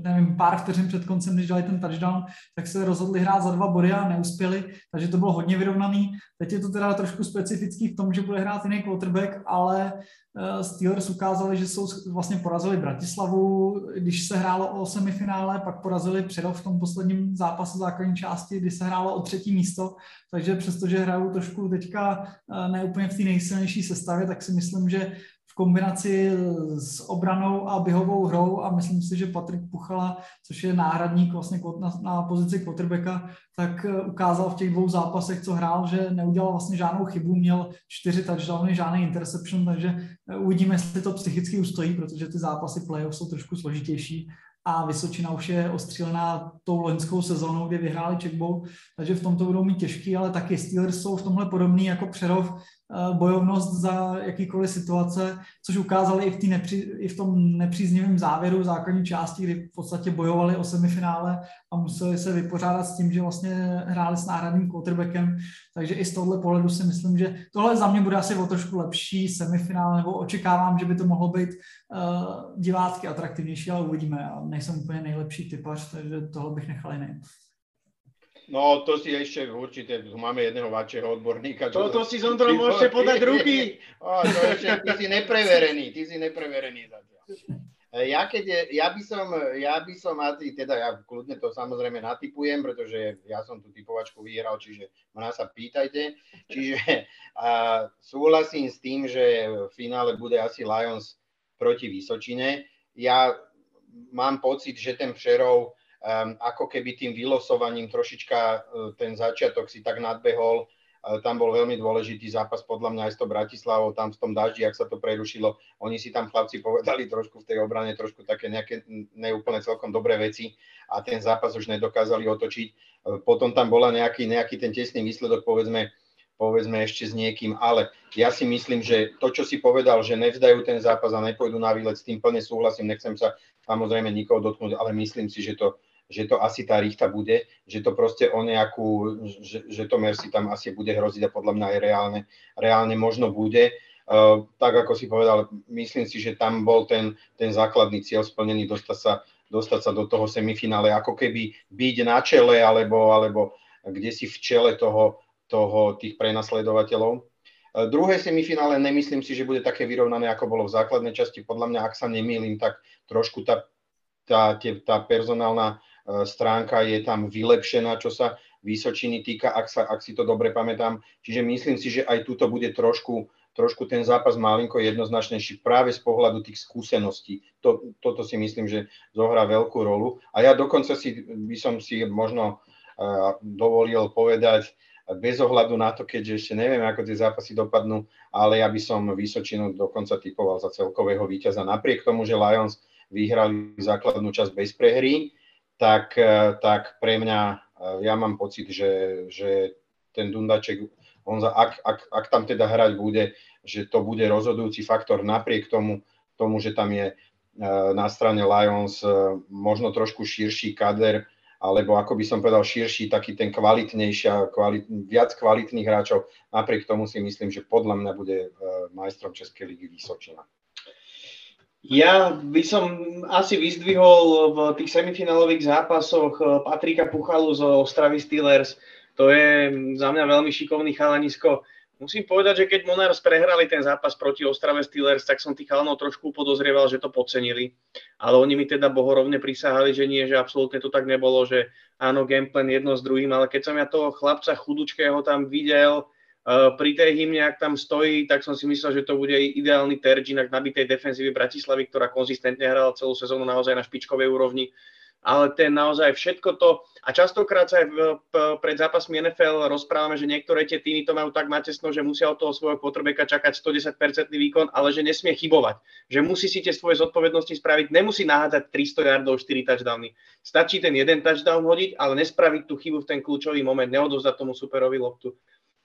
nevím, pár vteřin před koncem, když dali ten touchdown, tak se rozhodli hrát za dva body a neuspěli, takže to bylo hodně vyrovnaný. Teď je to teda trošku specifický v tom, že bude hrát jiný quarterback, ale Eh, Steelers ukázali, že jsou vlastně porazili Bratislavu, když se hrálo o semifinále, pak porazili Přerov v tom posledním zápasu základní části, kdy se hrálo o třetí místo, takže přestože hrajou trošku teďka eh, neúplně v té nejsilnější sestavě, tak si myslím, že v kombinaci s obranou a běhovou hrou a myslím si, že Patrik Puchala, což je náhradník vlastně na, na pozici quarterbacka, tak eh, ukázal v těch dvou zápasech, co hrál, že neudělal vlastně žádnou chybu, měl čtyři touchdowny, žádný interception, takže eh, uvidíme, jestli to psychicky ustojí, protože ty zápasy playoff jsou trošku složitější a Vysočina už je ostřílená tou loňskou sezónou, kdy vyhráli checkbowl, takže v tomto budou mít těžký, ale taky Steelers jsou v tomhle podobný jako Přerov, bojovnost za jakýkoliv situace, což ukázali i v, nepří, i v tom nepříznivém závěru základní části, kdy v podstatě bojovali o semifinále a museli se vypořádat s tím, že vlastně hráli s náhradním quarterbackem. Takže i z tohle pohledu si myslím, že tohle za mě bude asi o trošku lepší semifinále, nebo očekávám, že by to mohlo být uh, divácky atraktivnější, ale uvidíme. Já nejsem úplně nejlepší typař, takže tohle bych nechal jiný. No, to si ešte určite, máme jedného vašeho odborníka. To, to si Zondro môžete podať ruky. O, to ešte, ty si nepreverený, ty si nepreverený zatiaľ. E, ja, keď ja, by som, ja by som teda ja kľudne to samozrejme natypujem, pretože ja som tú typovačku vyhral, čiže ma sa pýtajte. Čiže a, súhlasím s tým, že v finále bude asi Lions proti Vysočine. Ja mám pocit, že ten Přerov um, ako keby tým vylosovaním trošička uh, ten začiatok si tak nadbehol. Uh, tam bol veľmi dôležitý zápas podľa mňa aj s to Bratislavou, tam v tom daždi, ak sa to prerušilo, oni si tam chlapci povedali trošku v tej obrane, trošku také nejaké neúplne celkom dobré veci a ten zápas už nedokázali otočiť. Uh, potom tam bola nejaký, nejaký ten tesný výsledok, povedzme, povedzme ešte s niekým, ale ja si myslím, že to, čo si povedal, že nevzdajú ten zápas a nepôjdu na výlet, s tým plne súhlasím, nechcem sa samozrejme nikoho dotknúť, ale myslím si, že to, že to asi tá rýchta bude, že to proste o nejakú, že, že to Mercy tam asi bude hroziť a podľa mňa aj reálne, reálne možno bude. Uh, tak ako si povedal, myslím si, že tam bol ten, ten základný cieľ splnený, dostať sa, dostať sa do toho semifinále, ako keby byť na čele alebo, alebo kde si v čele toho, toho tých prenasledovateľov. Uh, druhé semifinále nemyslím si, že bude také vyrovnané, ako bolo v základnej časti. Podľa mňa, ak sa nemýlim, tak trošku tá, tá, tá personálna stránka je tam vylepšená, čo sa Vysočiny týka, ak, sa, ak si to dobre pamätám. Čiže myslím si, že aj tuto bude trošku, trošku ten zápas malinko jednoznačnejší práve z pohľadu tých skúseností. To, toto si myslím, že zohrá veľkú rolu. A ja dokonca si, by som si možno uh, dovolil povedať, bez ohľadu na to, keďže ešte neviem, ako tie zápasy dopadnú, ale ja by som Vysočinu dokonca typoval za celkového víťaza. Napriek tomu, že Lions vyhrali základnú časť bez prehry, tak, e, tak pre mňa ja mám pocit, že, že ten Dundaček, on za, ak, ak, ak tam teda hrať bude, že to bude rozhodujúci faktor napriek tomu, tomu že tam je na strane Lions možno trošku širší kader, alebo ako by som povedal širší, taký ten kvalitnejší, kvalit, viac kvalitných hráčov. Napriek tomu si myslím, že podľa mňa bude majstrom Českej ligy Vysočina. Ja by som asi vyzdvihol v tých semifinálových zápasoch eh, Patrika Puchalu zo Ostravy Steelers. To je za mňa veľmi šikovný chalanisko. Musím povedať, že keď Monars prehrali ten zápas proti Ostrave Steelers, tak som tých chalanov trošku podozrieval, že to podcenili. Ale oni mi teda bohorovne prisahali, že nie, že absolútne to tak nebolo, že áno, gameplan jedno s druhým, ale keď som ja toho chlapca chudučkého tam videl, pri tej hymne, ak tam stojí, tak som si myslel, že to bude ideálny terč inak nabitej defenzívy Bratislavy, ktorá konzistentne hrala celú sezónu naozaj na špičkovej úrovni. Ale ten naozaj všetko to, a častokrát sa aj pred zápasmi NFL rozprávame, že niektoré tie týmy to majú tak natesno, že musia od toho svojho potrebeka čakať 110% výkon, ale že nesmie chybovať. Že musí si tie svoje zodpovednosti spraviť, nemusí nahádzať 300 yardov, 4 touchdowny. Stačí ten jeden touchdown hodiť, ale nespraviť tú chybu v ten kľúčový moment, neodovzdať tomu superovi loptu.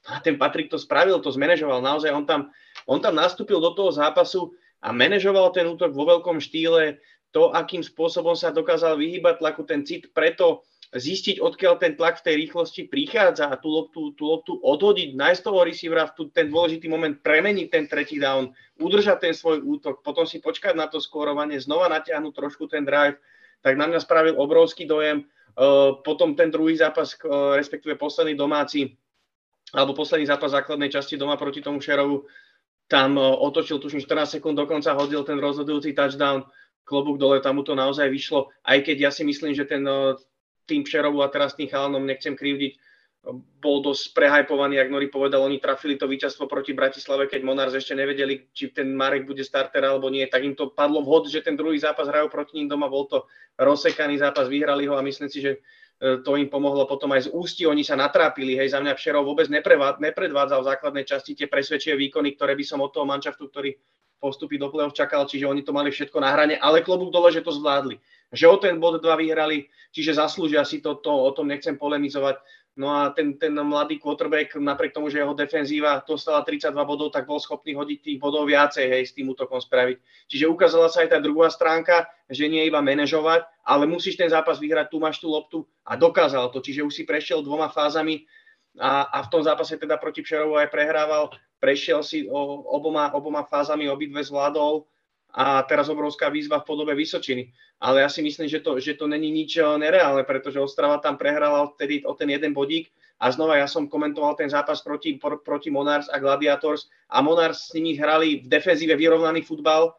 A ten Patrik to spravil, to zmanéžoval. Naozaj on tam, on tam nastúpil do toho zápasu a manažoval ten útok vo veľkom štýle. To, akým spôsobom sa dokázal vyhýbať tlaku, ten cit, preto zistiť, odkiaľ ten tlak v tej rýchlosti prichádza a tú loptu, tú loptu odhodiť, nájsť toho receivera v tú, ten dôležitý moment, premeniť ten tretí down, udržať ten svoj útok, potom si počkať na to skórovanie, znova natiahnuť trošku ten drive, tak na mňa spravil obrovský dojem. Uh, potom ten druhý zápas, uh, respektíve posledný domáci, alebo posledný zápas základnej časti doma proti tomu Šerovu, tam e, otočil tuším 14 sekúnd, dokonca hodil ten rozhodujúci touchdown, klobúk dole, tam mu to naozaj vyšlo, aj keď ja si myslím, že ten e, tým Šerovu a teraz tým chalanom nechcem krivdiť, e, bol dosť prehajpovaný, ak Nori povedal, oni trafili to víťazstvo proti Bratislave, keď Monars ešte nevedeli, či ten Marek bude starter alebo nie, tak im to padlo vhod, že ten druhý zápas hrajú proti ním doma, bol to rozsekaný zápas, vyhrali ho a myslím si, že to im pomohlo potom aj z ústi, oni sa natrápili, hej, za mňa Všerov vôbec nepredvádzal v základnej časti tie presvedčivé výkony, ktoré by som od toho manšaftu, ktorý postupí do play-off čakal, čiže oni to mali všetko na hrane, ale klobúk dole, že to zvládli. Že o ten bod 2 vyhrali, čiže zaslúžia si to, to o tom nechcem polemizovať. No a ten, ten mladý quarterback, napriek tomu, že jeho defenzíva dostala 32 bodov, tak bol schopný hodiť tých bodov viacej, hej, s tým útokom spraviť. Čiže ukázala sa aj tá druhá stránka, že nie iba manažovať, ale musíš ten zápas vyhrať, tu máš tú loptu a dokázal to. Čiže už si prešiel dvoma fázami a, a v tom zápase teda proti Pšerovu aj prehrával, prešiel si o, oboma, oboma fázami, obidve zvládol a teraz obrovská výzva v podobe Vysočiny. Ale ja si myslím, že to, že to není nič eh, nereálne, pretože Ostrava tam prehrala vtedy o ten jeden bodík. A znova ja som komentoval ten zápas proti, proti Monars a Gladiators. A Monars s nimi hrali v defenzíve vyrovnaný futbal,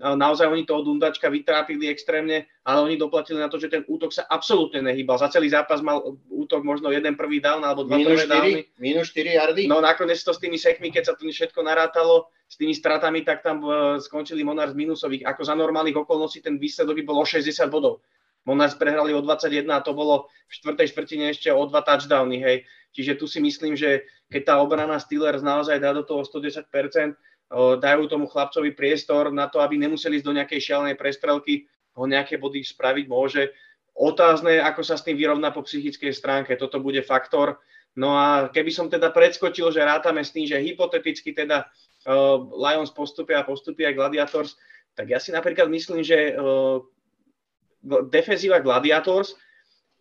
naozaj oni toho Dundačka vytrápili extrémne, ale oni doplatili na to, že ten útok sa absolútne nehýbal. Za celý zápas mal útok možno jeden prvý down alebo dva minus prvé 4, downy. Minus 4 yardy? No nakoniec to s tými sekmi, keď sa to všetko narátalo, s tými stratami, tak tam uh, skončili Monars minusových. Ako za normálnych okolností ten výsledok by bol o 60 bodov. Monars prehrali o 21 a to bolo v štvrtej štvrtine ešte o dva touchdowny, hej. Čiže tu si myslím, že keď tá obrana Steelers naozaj dá do toho 110%, dajú tomu chlapcovi priestor na to, aby nemuseli ísť do nejakej šialenej prestrelky, ho nejaké body spraviť môže. Otázne, ako sa s tým vyrovná po psychickej stránke, toto bude faktor. No a keby som teda predskočil, že rátame s tým, že hypoteticky teda uh, Lions postupia a postupia aj Gladiators, tak ja si napríklad myslím, že uh, defenzíva Gladiators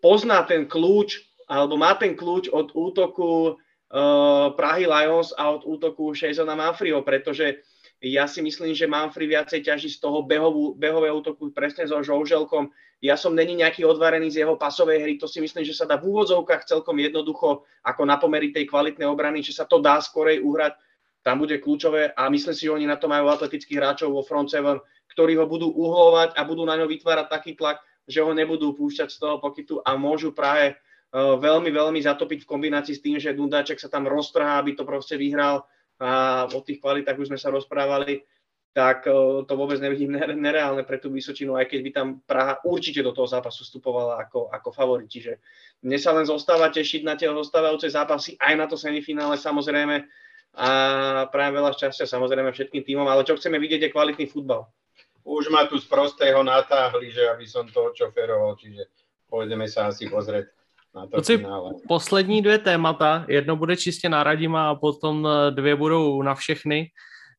pozná ten kľúč, alebo má ten kľúč od útoku uh, Prahy Lions a od útoku Shazona Manfriho, pretože ja si myslím, že Manfri viacej ťaží z toho behovú, behového útoku presne so Žouželkom. Ja som není nejaký odvarený z jeho pasovej hry, to si myslím, že sa dá v úvodzovkách celkom jednoducho ako na pomery tej kvalitnej obrany, že sa to dá skorej uhrať, tam bude kľúčové a myslím si, že oni na to majú atletických hráčov vo front seven, ktorí ho budú uhlovať a budú na ňo vytvárať taký tlak, že ho nebudú púšťať z toho pokytu a môžu práve veľmi, veľmi zatopiť v kombinácii s tým, že Dundáček sa tam roztrhá, aby to proste vyhral a o tých kvalitách už sme sa rozprávali, tak eh, to vôbec nevidím nereálne pre tú Vysočinu, aj keď by tam Praha určite do toho zápasu vstupovala ako, ako favorit. Čiže mne sa len zostáva tešiť na tie zostávajúce zápasy, aj na to semifinále samozrejme a prajem veľa šťastia samozrejme všetkým týmom, ale čo chceme vidieť je kvalitný futbal. Už ma tu z prostého natáhli, že aby som to čoferoval, čiže pôjdeme sa asi pozrieť na to finále. Poslední dvě témata, jedno bude čistě na Radima a potom eh, dvě budou na všechny.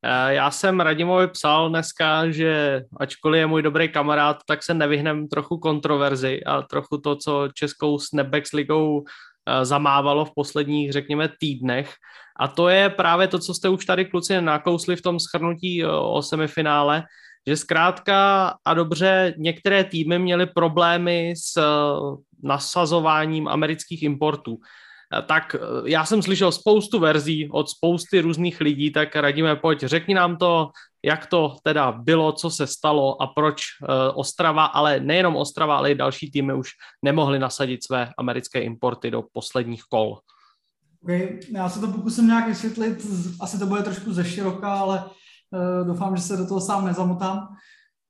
Eh, já jsem Radimovi psal dneska, že ačkoliv je můj dobrý kamarád, tak se nevyhnem trochu kontroverzi a trochu to, co českou Snapbacks ligou eh, zamávalo v posledních, řekněme, týdnech. A to je právě to, co jste už tady kluci nakousli v tom schrnutí o semifinále, že zkrátka a dobře některé týmy měly problémy s eh, nasazováním amerických importů. Eh, tak eh, já jsem slyšel spoustu verzí od spousty různých lidí, tak radíme, pojď, řekni nám to, jak to teda bylo, co se stalo a proč Ostrava, ale nejenom Ostrava, ale i další týmy už nemohly nasadit své americké importy do posledních kol. Okay. Já se to pokusím nějak vysvětlit, asi to bude trošku ze široka, ale doufám, že se do toho sám nezamotám.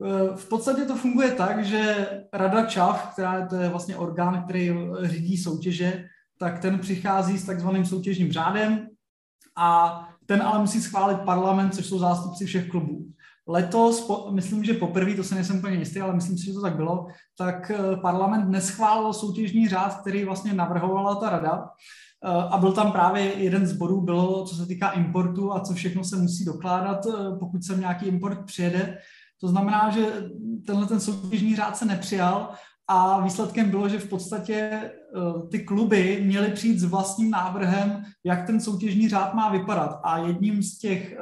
Eh, v podstatě to funguje tak, že Rada ČAV, která to je vlastně orgán, který řídí soutěže, tak ten přichází s takzvaným soutěžním řádem a ten ale musí schválit parlament, což jsou zástupci všech klubů. Letos, po, myslím, že poprvé, to se nejsem úplně jistý, ale myslím si, že to tak bylo, tak eh, parlament neschválil soutěžní řád, který vlastně navrhovala ta rada Eh, a byl tam právě jeden z bodů, bylo, co se týká importu a co všechno se musí dokládat, eh, pokud sem nějaký import přijede. To znamená, že tenhle ten soutěžní řád se nepřijal a výsledkem bylo, že v podstatě eh, ty kluby měly přijít s vlastním návrhem, jak ten soutěžní řád má vypadat. A jedním z těch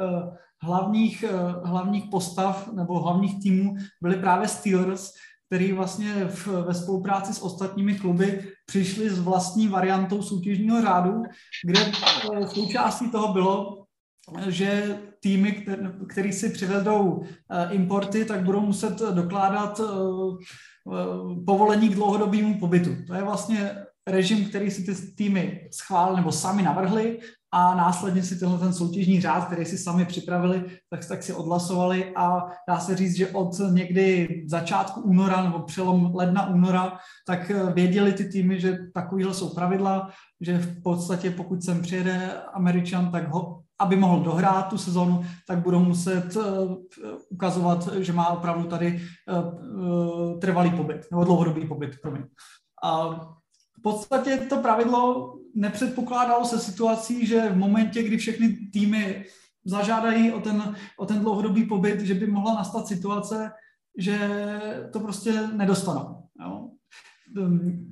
hlavních, hlavních postav nebo hlavních týmů byly právě Steelers, který vlastně v, ve spolupráci s ostatními kluby přišli s vlastní variantou soutěžního řádu, kde eh, součástí toho bylo, že týmy, který si přivedou eh, importy, tak budou muset dokládat eh, povolení k dlouhodobému pobytu. To je vlastně režim, který si ty týmy schválili nebo sami navrhli a následně si tenhle ten soutěžní řád, který si sami připravili, tak, tak si odhlasovali a dá se říct, že od někdy začátku února nebo přelom ledna února, tak věděli ty týmy, že takovýhle jsou pravidla, že v podstatě pokud sem přijede Američan, tak ho, aby mohl dohrát tu sezonu, tak budou muset uh, ukazovat, že má opravdu tady uh, trvalý pobyt, nebo dlouhodobý pobyt, promiň. A v podstatě to pravidlo nepředpokládalo se situací, že v momentě, kdy všechny týmy zažádají o ten, o ten dlouhodobý pobyt, že by mohla nastat situace, že to prostě nedostanou. Jo?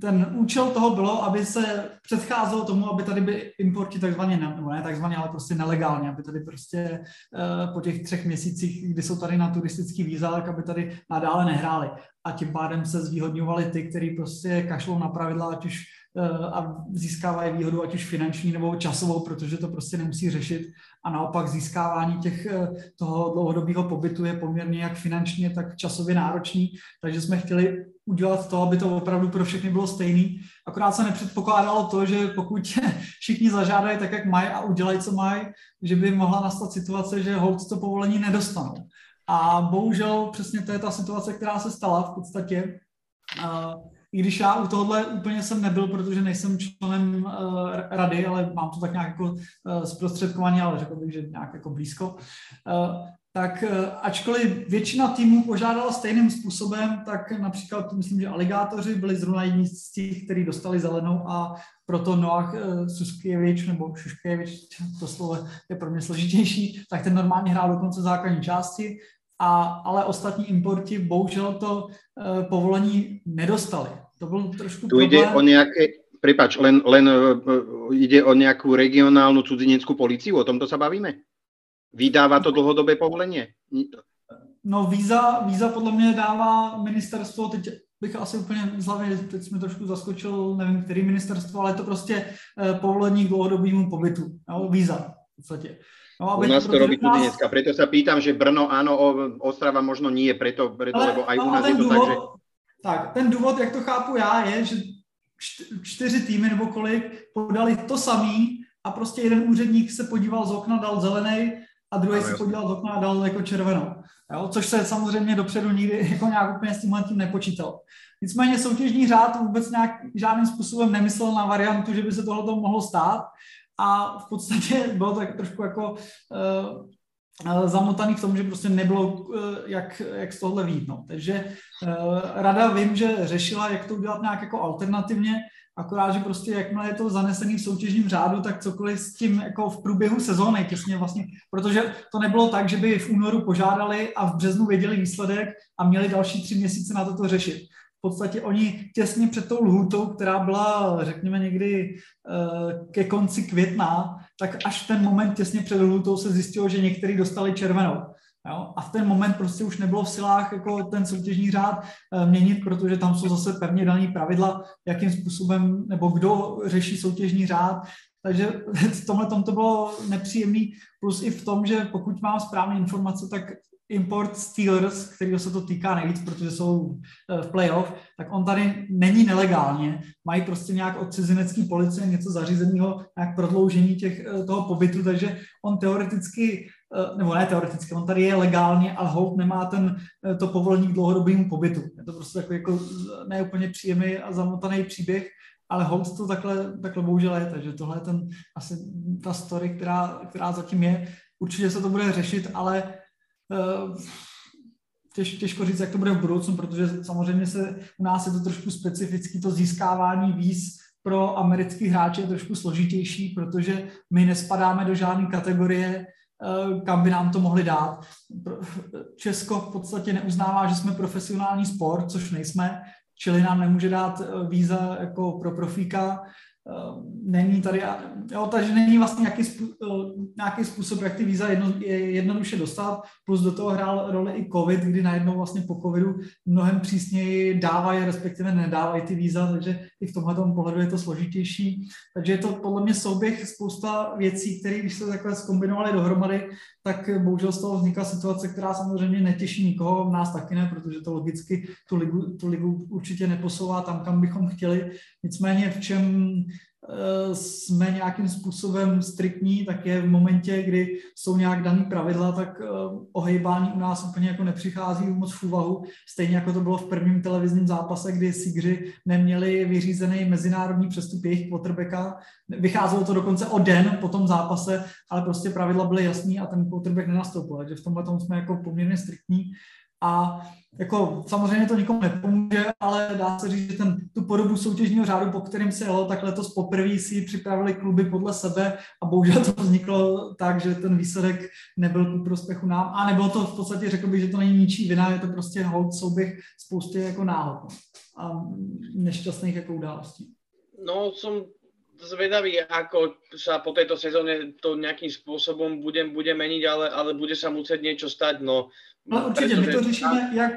Ten účel toho bylo, aby se předcházelo tomu, aby tady by importi takzvaně, nebo ne takzvaně, ale prostě nelegálně, aby tady prostě uh, po těch třech měsících, kdy jsou tady na turistický tak aby tady nadále nehráli. A tím pádem se zvýhodňovali ty, kteří prostě kašlou na pravidla, ať už Eh, a získávají výhodu ať už finanční nebo časovou, protože to prostě nemusí řešit a naopak získávání těch, eh, toho dlouhodobého pobytu je poměrně jak finančně, tak časově náročný, takže jsme chtěli udělat to, aby to opravdu pro všechny bylo stejný. Akorát se nepředpokládalo to, že pokud všichni zažádají tak, jak mají a udělají, co mají, že by mohla nastat situace, že hold to povolení nedostanou. A bohužel přesně to je ta situace, která se stala v podstatě. Uh, i když já u tohohle úplně jsem nebyl, protože nejsem členem uh, rady, ale mám to tak nějak jako uh, zprostředkovaně, ale řekl bych, že nějak jako blízko. Uh, tak ačkoliv většina týmů požádala stejným způsobem, tak například myslím, že aligátoři byli zrovna jedni z těch, kteří dostali zelenou a proto Noach Suskievič nebo Šuškevič, to slovo je pro mě složitější, tak ten normálně hrál dokonce základní části a, ale ostatní importi bohužel to uh, povolení nedostali. To byl trošku Tu ide o nejaké, prepač, len, len uh, ide o nejakú regionálnu cudzineckú policiu, o tomto sa bavíme? Vydáva to dlhodobé povolenie? No víza, víza podle mě dává ministerstvo, teď bych asi úplně z hlavy, teď jsme trošku zaskočil, nevím, který ministerstvo, ale je to prostě povolení k dlouhodobému pobytu, jo, víza v podstatě. No, u nás to robí nás... dneska, preto sa pýtam, že Brno áno, Ostrava možno nie, preto, preto ale, lebo aj u nás je to důvod, tak, že... Tak, ten důvod, jak to chápu já, je, že čtyři týmy nebo kolik podali to samý a prostě jeden úředník se podíval z okna, dal zelený a druhý se podíval z okna a dal jako červenou. Jo? Což se samozřejmě dopředu nikdy jako nějak úplně s tímhle tím nepočítal. Nicméně soutěžní řád vůbec nějak žádným způsobem nemyslel na variantu, že by se tohle mohlo stát a v podstatě bylo tak trošku jako uh, zamotaný v tom, že prostě nebylo, jak, jak z tohle výjít. No. Takže rada vím, že řešila, jak to udělat nějak jako alternativně, akorát, že prostě jakmile je to zanesený v soutěžním řádu, tak cokoliv s tím jako v průběhu sezóny, těsně vlastně, protože to nebylo tak, že by v únoru požádali a v březnu věděli výsledek a měli další tři měsíce na to řešit. V podstatě oni těsně před tou lhůtou, která byla, řekněme, někdy uh, ke konci května, tak až v ten moment těsně před lhůtou se zjistilo, že někteří dostali červenou. Jo? A v ten moment prostě už nebylo v silách jako ten soutěžní řád e, měnit, protože tam jsou zase pevně dané pravidla, jakým způsobem nebo kdo řeší soutěžní řád. Takže v tomhle tom to bylo nepříjemný, plus i v tom, že pokud mám správné informace, tak import Steelers, kterého se to týká nejvíc, protože jsou eh, v playoff, tak on tady není nelegálně. Mají prostě nějak od cizinecké policie něco zařízeného, nějak prodloužení těch, eh, toho pobytu, takže on teoreticky, eh, nebo ne teoreticky, on tady je legálně, ale hold nemá ten, to povolení k dlouhodobému pobytu. Je to prostě takový jako neúplně příjemný a zamotaný příběh, ale hold to takhle, takhle bohužel je, takže tohle je ten, asi ta story, která, která zatím je. Určitě se to bude řešit, ale těž, těžko říct, jak to bude v budoucnu, protože samozřejmě se u nás je to trošku specifický, to získávání víz pro americký hráče je trošku složitější, protože my nespadáme do žádné kategorie, eh, kam by nám to mohli dát. Česko v podstatě neuznává, že jsme profesionální sport, což nejsme, čili nám nemůže dát eh, víza jako pro profíka. Ehm, není tady, jo, takže není vlastně nějaký, eh, nějaký způsob, jak ty víza jedno, je jednoduše dostat, plus do toho hrál roli i covid, kdy najednou vlastně po covidu mnohem přísněji dávají, respektive nedávají ty víza, takže i v tomhle pohledu je to složitější. Takže je to podle mě souběh spousta věcí, které když se takhle zkombinovaly dohromady, tak bohužel z toho vznikla situace, která samozřejmě netěší nikoho, nás taky ne, protože to logicky tu ligu, tu ligu určitě neposouvá tam, kam bychom chtěli. Nicméně v čem jsme nějakým způsobem striktní, tak je v momentě, kdy jsou nějak daný pravidla, tak eh, ohejbání u nás úplně jako nepřichází moc v úvahu. Stejně jako to bylo v prvním televizním zápase, kdy Sigři neměli vyřízený mezinárodní přestup jejich quarterbacka. Vycházelo to dokonce o den po tom zápase, ale prostě pravidla byly jasný a ten quarterback nenastoupil. Takže v tomhle tom jsme jako poměrně striktní. A jako samozřejmě to nikomu nepomůže, ale dá se říct, že ten, tu podobu soutěžního řádu, po kterým se jelo, tak letos poprvé si připravili kluby podle sebe a bohužel to vzniklo tak, že ten výsledek nebyl ku prospěchu nám. A nebylo to v podstatě, řekl bych, že to není ničí vina, je to prostě hold souběh spoustě jako náhod a nešťastných jako událostí. No, som zvedavý, ako sa po tejto sezóne to nejakým spôsobom bude, bude meniť, ale, ale bude sa musieť niečo stať. No, ale no, určitě, my to řešíme jak,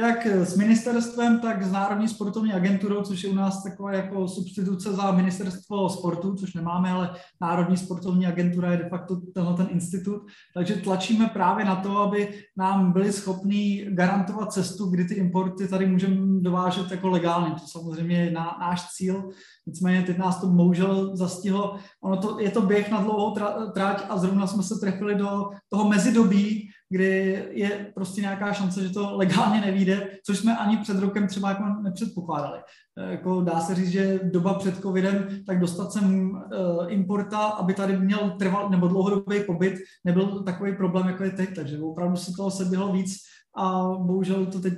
jak s ministerstvem, tak s Národní sportovní agenturou, což je u nás taková jako substituce za ministerstvo sportu, což nemáme, ale Národní sportovní agentura je de facto tenhle ten institut. Takže tlačíme právě na to, aby nám byli schopní garantovat cestu, kdy ty importy tady můžeme dovážet jako legálně. To samozřejmě je ná, náš cíl. Nicméně teď nás to bohužel zastihlo. Ono to, je to běh na dlouhou trať a zrovna jsme se trefili do toho mezidobí, kdy je prostě nějaká šance, že to legálně nevíde, což jsme ani před rokem třeba jako nepředpokládali. E, jako dá se říct, že doba před covidem, tak dostat sem uh, importa, aby tady měl trval nebo dlouhodobý pobyt, nebyl takový problém, jako je teď, takže opravdu se toho seběhlo víc a bohužel to teď,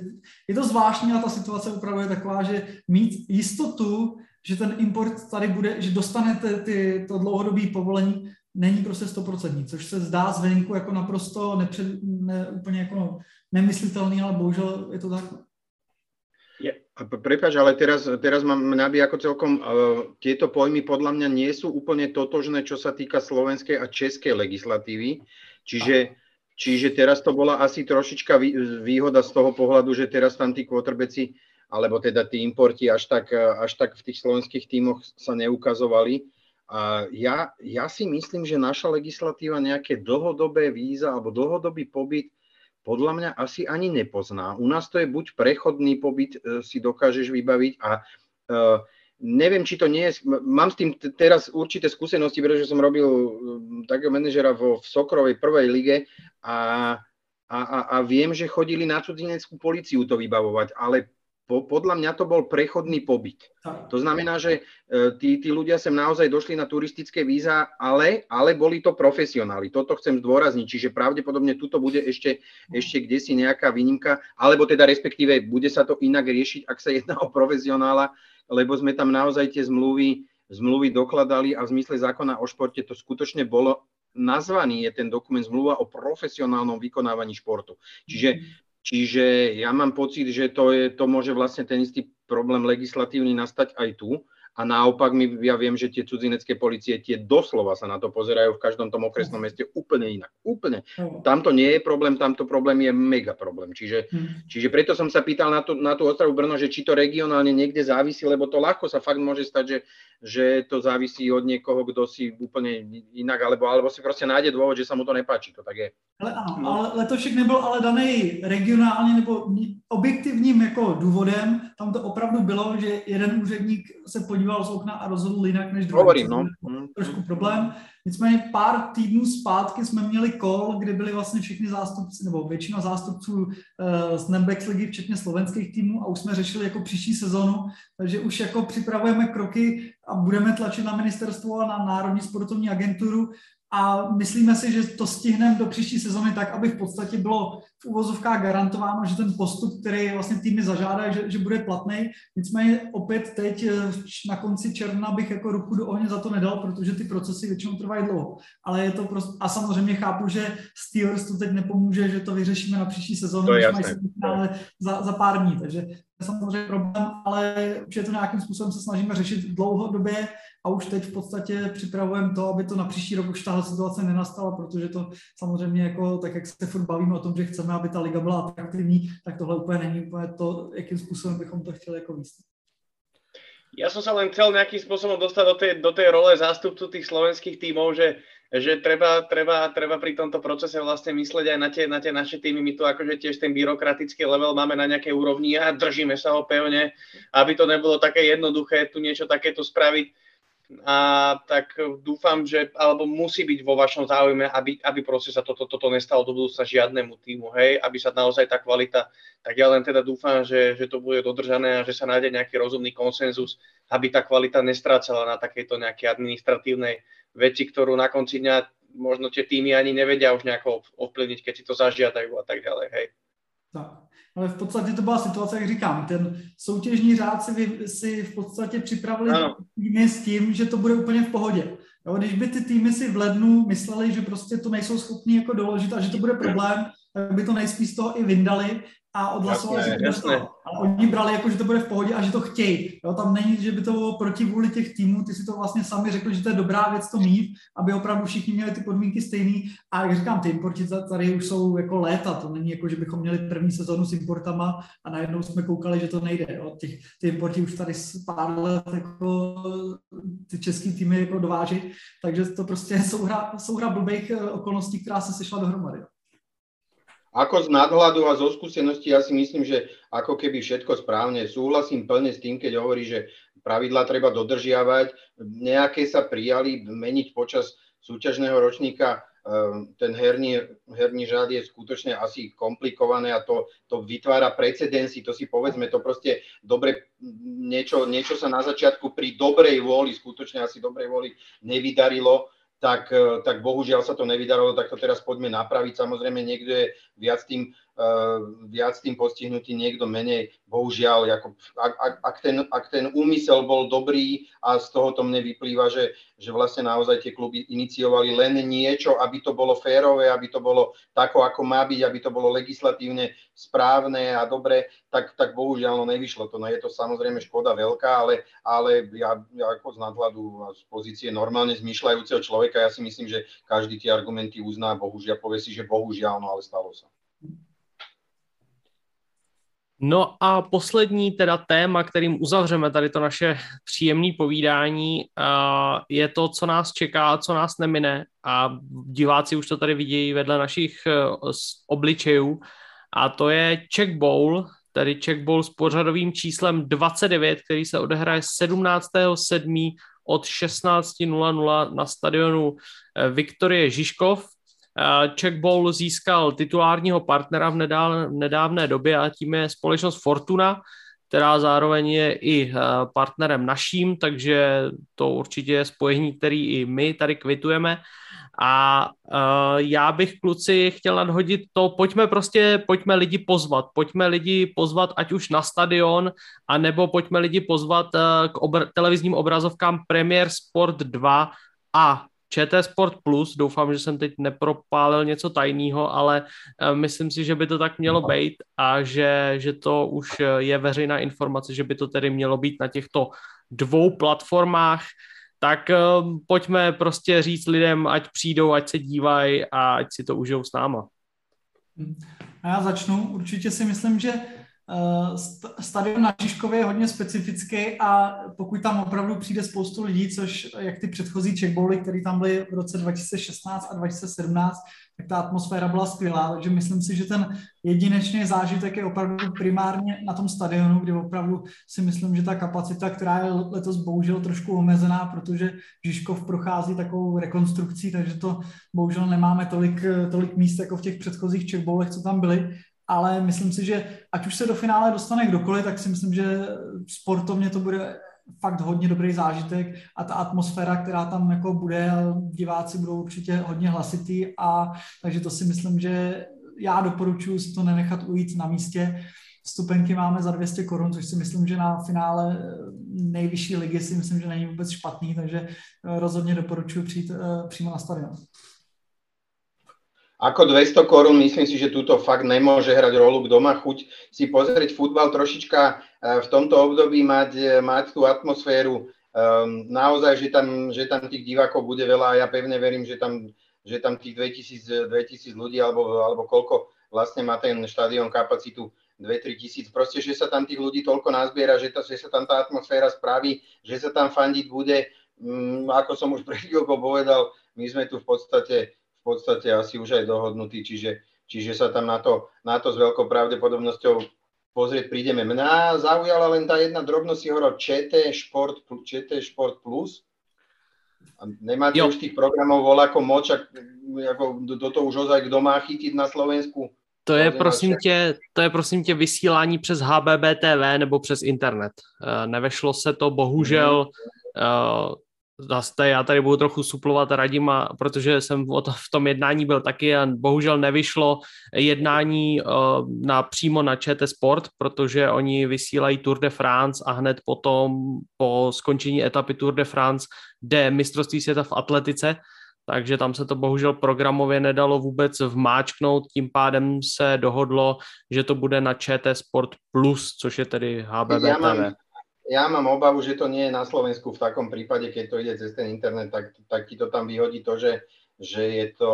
je to zvláštní a ta situace opravdu je taková, že mít jistotu, že ten import tady bude, že dostanete ty, to dlouhodobé povolení, není prostě stoprocentní, což se zdá zvenku jako naprosto nepřed, ne, úplně jako nemyslitelný, ale bohužel je to tak. Je, ale teraz, teraz mám nabí ako celkom, uh, tieto pojmy podľa mňa nie sú úplne totožné, čo sa týka slovenskej a českej legislatívy. Čiže, čiže teraz to bola asi trošička výhoda z toho pohľadu, že teraz tam tí quarterbacki, alebo teda tí importi až tak, až tak v tých slovenských tímoch sa neukazovali. A ja, ja si myslím, že naša legislatíva nejaké dlhodobé víza alebo dlhodobý pobyt podľa mňa asi ani nepozná. U nás to je buď prechodný pobyt e, si dokážeš vybaviť a uh, neviem, či to nie je, mám s tým teraz určité skúsenosti, pretože som robil takého manažera vo, v Sokrovej prvej lige a, a, a, a viem, že chodili na cudzineckú policiu to vybavovať, ale po, podľa mňa to bol prechodný pobyt. To znamená, že e, tí, tí ľudia sem naozaj došli na turistické víza, ale, ale boli to profesionáli. Toto chcem zdôrazniť, čiže pravdepodobne tuto bude ešte, ešte kde si nejaká výnimka, alebo teda respektíve bude sa to inak riešiť, ak sa jedná o profesionála, lebo sme tam naozaj tie zmluvy, zmluvy dokladali a v zmysle zákona o športe to skutočne bolo nazvaný je ten dokument zmluva o profesionálnom vykonávaní športu. Čiže Čiže ja mám pocit, že to, je, to môže vlastne ten istý problém legislatívny nastať aj tu. A naopak my, ja viem, že tie cudzinecké policie tie doslova sa na to pozerajú v každom tom okresnom meste úplne inak. Úplne. Tamto nie je problém, tamto problém je mega problém. Čiže, hm. čiže preto som sa pýtal na tú, na tú Ostravu Brno, že či to regionálne niekde závisí, lebo to ľahko sa fakt môže stať, že že to závisí od niekoho, kdo si úplně jinak, alebo, alebo si prostě nájde důvod, že se mu to nepáčí, to tak je. Ale ano, no. ale letošek nebyl ale daný regionálně nebo objektivním jako důvodem, tam to opravdu bylo, že jeden úředník se podíval z okna a rozhodl jinak než druhý. Hovorím, no. Trošku problém. Nicméně pár týdnů zpátky jsme měli kol, kde byli vlastně všichni zástupci, nebo většina zástupců uh, z Nembex ligy, včetně slovenských týmů a už jsme řešili jako příští sezonu, takže už jako připravujeme kroky a budeme tlačit na ministerstvo a na Národní sportovní agenturu, a myslíme si, že to stihneme do příští sezony tak, aby v podstatě bylo v uvozovkách garantováno, že ten postup, který vlastně týmy zažádají, že, že bude platný. Nicméně opět teď eh, na konci června bych jako ruku do ohně za to nedal, protože ty procesy většinou trvají dlouho. Ale je to prostě, a samozřejmě chápu, že Steelers to teď nepomůže, že to vyřešíme na příští sezónu, když mají za, za pár dní. Takže je samozřejmě problém, ale už je to nějakým způsobem se snažíme řešit dlouhodobě a už teď v podstatě připravujeme to, aby to na příští rok už tahle situace nenastala, protože to samozřejmě jako, tak jak se furt bavíme o tom, že chceme, aby ta liga byla atraktivní, tak tohle úplně není úplně to, jakým způsobem bychom to chtěli jako výst. Ja som sa len chcel nejakým spôsobom dostať do tej, do tej role zástupcu tých slovenských tímov, že že treba, treba, treba pri tomto procese vlastne mysleť aj na tie, na tie naše týmy. My tu akože tiež ten byrokratický level máme na nejakej úrovni a držíme sa ho pevne, aby to nebolo také jednoduché tu niečo takéto spraviť. A tak dúfam, že, alebo musí byť vo vašom záujme, aby, aby proste sa toto, toto nestalo do budúcna žiadnemu týmu, hej, aby sa naozaj tá kvalita, tak ja len teda dúfam, že, že to bude dodržané a že sa nájde nejaký rozumný konsenzus, aby tá kvalita nestrácala na takejto nejakej administratívnej veci, ktorú na konci dňa možno tie týmy ani nevedia už nejako ovplyvniť, keď si to zažiadajú a tak ďalej, hej. Tak. Ale v podstatě to byla situace, jak říkám, ten soutěžní řád si, si v podstatě připravili ano. týmy s tím, že to bude úplně v pohodě. Jo, když by ty týmy si v lednu mysleli, že prostě to nejsou schopni jako doložit a že to bude problém, tak by to nejspíš z toho i vyndali a odhlasovali si to Ale oni brali jako, že to bude v pohodě a že to chtějí. Jo, tam není, že by to bylo proti vůli těch týmů, ty si to vlastně sami řekli, že to je dobrá věc to mít, aby opravdu všichni měli ty podmínky stejný. A jak říkám, ty importi tady už jsou jako léta, to není jako, že bychom měli první sezonu s importama a najednou jsme koukali, že to nejde. Jo. Těch, ty importi už tady pár let jako ty český týmy jako dováží, takže to prostě je souhra, souhra blbých eh, okolností, která se sešla dohromady. Ako z nadhľadu a zo skúsenosti ja si myslím, že ako keby všetko správne. Súhlasím plne s tým, keď hovorí, že pravidlá treba dodržiavať. Nejaké sa prijali meniť počas súťažného ročníka. Ehm, ten herný, herný řád je skutočne asi komplikované a to, to vytvára precedensy, to si povedzme, to proste dobre, niečo, niečo sa na začiatku pri dobrej vôli, skutočne asi dobrej vôli nevydarilo, tak, eh, tak bohužiaľ sa to nevydarilo, tak to teraz poďme napraviť. Samozrejme, niekto je viac tým viac tým postihnutý, niekto menej. Bohužiaľ, ak, ak, ten, ak ten úmysel bol dobrý a z toho to mne vyplýva, že, že vlastne naozaj tie kluby iniciovali len niečo, aby to bolo férové, aby to bolo tako, ako má byť, aby to bolo legislatívne správne a dobre, tak, tak bohužiaľ no nevyšlo to. No je to samozrejme škoda veľká, ale, ale ja, ja ako z nadhľadu a z pozície normálne zmýšľajúceho človeka, ja si myslím, že každý tie argumenty uzná, bohužiaľ, povie si, že bohužiaľ, no ale stalo sa. No a poslední teda téma, kterým uzavřeme tady to naše příjemné povídání, je to, co nás čeká, co nás nemine a diváci už to tady vidějí vedle našich e, obličejů a to je Czech Bowl, tedy Czech Bowl s pořadovým číslem 29, který se odehraje 17.7. od 16.00 na stadionu e, Viktorie Žižkov Czech Bowl získal titulárního partnera v nedávné době a tím je společnost Fortuna, která zároveň je i partnerem naším, takže to určitě je spojení, který i my tady kvitujeme. A uh, já bych kluci chtěl nadhodit to, pojďme prostě, pojďme lidi pozvat, pojďme lidi pozvat ať už na stadion, anebo pojďme lidi pozvat uh, k obr- televizním obrazovkám Premier Sport 2 a ČT Sport Plus, doufám, že jsem teď nepropálil něco tajného, ale uh, myslím si, že by to tak mělo být a že, že to už je veřejná informace, že by to tedy mělo být na těchto dvou platformách tak um, pojďme prostě říct lidem, ať přijdou, ať se dívají a ať si to užijou s náma. A já začnu. Určitě si myslím, že stadion na Žižkově je hodně specifický a pokud tam opravdu přijde spoustu lidí, což jak ty předchozí checkbowly, které tam byly v roce 2016 a 2017, tak ta atmosféra byla skvělá, takže myslím si, že ten jedinečný zážitek je opravdu primárně na tom stadionu, kde opravdu si myslím, že ta kapacita, která je letos bohužel trošku omezená, protože Žižkov prochází takovou rekonstrukcí, takže to bohužel nemáme tolik, tolik míst jako v těch předchozích checkbowlech, co tam byly, ale myslím si, že ať už se do finále dostane kdokoliv, tak si myslím, že sportovně to bude fakt hodně dobrý zážitek a ta atmosféra, která tam jako bude, diváci budou určitě hodně hlasitý a takže to si myslím, že já doporučuji si to nenechat ujít na místě. Stupenky máme za 200 korun, což si myslím, že na finále nejvyšší ligy si myslím, že není vůbec špatný, takže rozhodně doporučuji přijít uh, přímo na stadion. Ako 200 korun, myslím si, že túto fakt nemôže hrať rolu, kto má chuť si pozrieť futbal trošička v tomto období mať, e, mať tú atmosféru. Um, naozaj, že tam, že tam tých divákov bude veľa a ja pevne verím, že tam, že tam tých 2000, 2000 ľudí alebo, alebo koľko vlastne má ten štadión kapacitu 2-3 tisíc. Proste, že sa tam tých ľudí toľko nazbiera, že, to, že sa tam tá atmosféra spraví, že sa tam fandiť bude. Um, ako som už pred chvíľkou povedal, my sme tu v podstate, podstate asi už aj dohodnutí, čiže, čiže sa tam na to, na to s veľkou pravdepodobnosťou pozrieť prídeme. Mňa zaujala len tá jedna drobnosť, si hovoril ČT Sport, ČT Sport Plus. A nemáte jo. už tých programov voľako moč, ako do, do toho už ozaj kdo má chytiť na Slovensku? To je, prosím tě, to je prosím tě vysílání přes HBB TV nebo přes internet. Eh, nevešlo se to bohužel mm zase já tady budu trochu suplovat Radima, protože jsem v tom jednání byl taky a bohužel nevyšlo jednání eh, na, přímo na ČT Sport, protože oni vysílají Tour de France a hned potom po skončení etapy Tour de France jde mistrovství světa v atletice, takže tam se to bohužel programově nedalo vůbec vmáčknout, tím pádem se dohodlo, že to bude na ČT Sport Plus, což je tedy HBB já mám, ja mám obavu, že to nie je na Slovensku v takom prípade, keď to ide cez ten internet, tak, tak ti to tam vyhodí to, že, že je to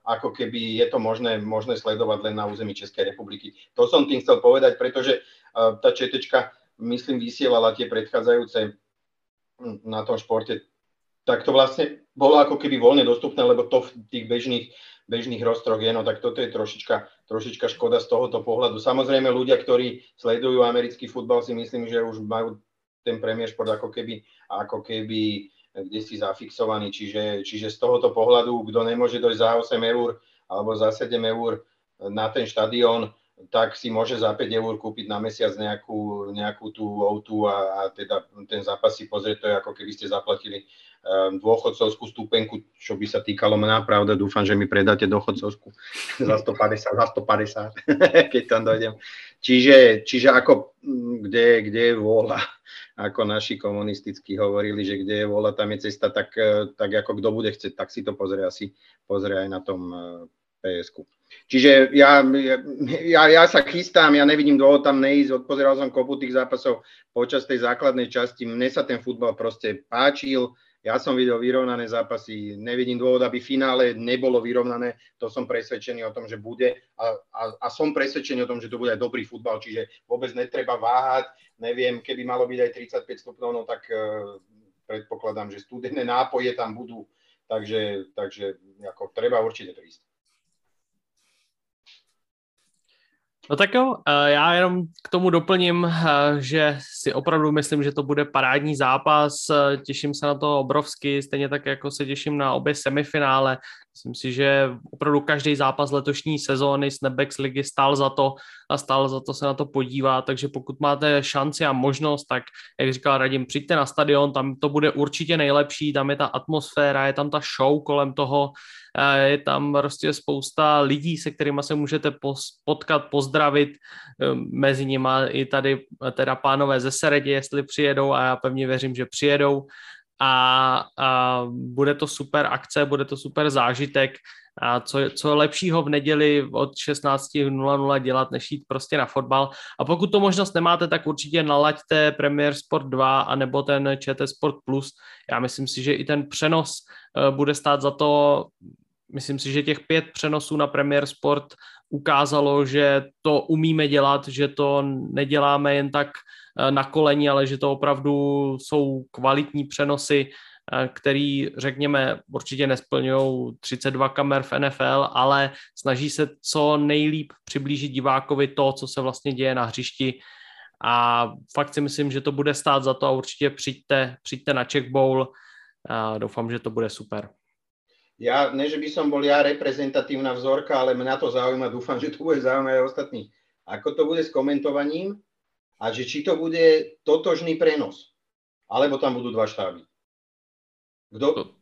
ako keby je to možné, možné sledovať len na území Českej republiky. To som tým chcel povedať, pretože uh, tá četečka, myslím, vysielala tie predchádzajúce hm, na tom športe, tak to vlastne bolo ako keby voľne dostupné, lebo to v tých bežných, bežných roztroch je, no tak toto je trošička, trošička škoda z tohoto pohľadu. Samozrejme ľudia, ktorí sledujú americký futbal, si myslím, že už majú ten Premier Sport ako keby, ako keby kde si zafixovaný. Čiže, čiže z tohoto pohľadu, kto nemôže dojsť za 8 eur alebo za 7 eur na ten štadión, tak si môže za 5 eur kúpiť na mesiac nejakú, nejakú tú outu a, a teda ten zápas si pozrieť, to je ako keby ste zaplatili um, dôchodcovskú stupenku, čo by sa týkalo mňa, pravda, dúfam, že mi predáte dôchodcovskú za 150, za 150, keď tam dojdem. Čiže, čiže ako, kde, kde je vôľa, ako naši komunistickí hovorili, že kde je vola, tam je cesta, tak, eh, tak ako kto bude chcieť, tak si to pozrie asi, pozrie aj na tom eh, PSK. Čiže ja, ja, ja sa chystám, ja nevidím dôvod tam neísť, odpozeral som kopu tých zápasov počas tej základnej časti, mne sa ten futbal proste páčil, ja som videl vyrovnané zápasy, nevidím dôvod, aby finále nebolo vyrovnané, to som presvedčený o tom, že bude a, a, a som presvedčený o tom, že to bude aj dobrý futbal, čiže vôbec netreba váhať, neviem, keby malo byť aj 35 stupňov, no tak uh, predpokladám, že studené nápoje tam budú, takže, takže ako, treba určite to ísť. No tak jo, eh, já jenom k tomu doplním, eh, že si opravdu myslím, že to bude parádní zápas, těším se na to obrovsky, stejně tak jako se těším na obě semifinále, Myslím si, že opravdu každý zápas letošní sezóny Snapbacks ligy stál za to a stál za to se na to podívat, takže pokud máte šanci a možnost, tak jak říkal Radim, přijďte na stadion, tam to bude určitě nejlepší, tam je ta atmosféra, je tam ta show kolem toho, je tam prostě spousta lidí, se kterými se můžete potkat, pozdravit, ehm, mezi nimi i tady teda pánové ze Seredě, jestli přijedou a já pevně věřím, že přijedou a, a bude to super akce, bude to super zážitek a co, co lepšího v neděli od 16.00 dělat, než jít prostě na fotbal. A pokud to možnost nemáte, tak určitě nalaďte Premier Sport 2 a nebo ten ČT Sport Plus. Já myslím si, že i ten přenos uh, bude stát za to. Myslím si, že těch pět přenosů na Premier Sport ukázalo, že to umíme dělat, že to neděláme jen tak na koleni, ale že to opravdu jsou kvalitní přenosy, Eh, který, řekněme, určitě nesplňují 32 kamer v NFL, ale snaží se co nejlíp přiblížit divákovi to, co se vlastně děje na hřišti a fakt si myslím, že to bude stát za to a určitě přijďte, přijďte na Czech Bowl a doufám, že to bude super. Ja, ne, že by som bol ja reprezentatívna vzorka, ale mňa to zaujíma, dúfam, že to bude zaujímať aj ostatní. Ako to bude s komentovaním a že či to bude totožný prenos, alebo tam budú dva štáby. Kdo,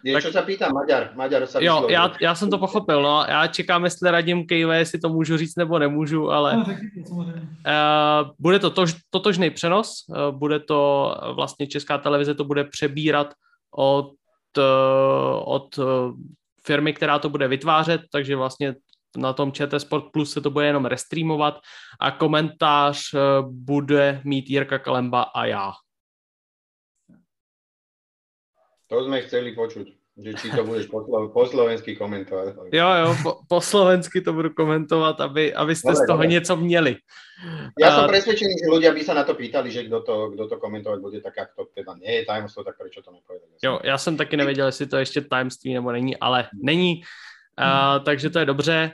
je, tak, čo sa pýtam, Maďar, Maďar sa Jo, já, já jsem to pochopil, no. Já čekám, jestli radím kejve, jestli to můžu říct nebo nemůžu, ale no, uh, bude to tož, totožný přenos, uh, bude to vlastně Česká televize to bude přebírat od, uh, od uh, firmy, která to bude vytvářet, takže vlastně na tom ČT Sport Plus se to bude jenom restreamovat a komentář uh, bude mít Jirka Kalemba a já. To sme chceli počuť, že či to budeš po, po slovensky komentovať. Jo, jo, po, po slovensky to budu komentovat, aby, abyste dobre, z toho dobre. něco měli. Ja som presvedčený, že ľudia by sa na to pýtali, že kdo to, kdo to komentovať bude, tak jak to teda nie je tajemstvo, tak prečo to nepovedali. Jo, já jsem taky nevěděl, jestli to ještě tajemství nebo není, ale není, uh, takže to je dobře.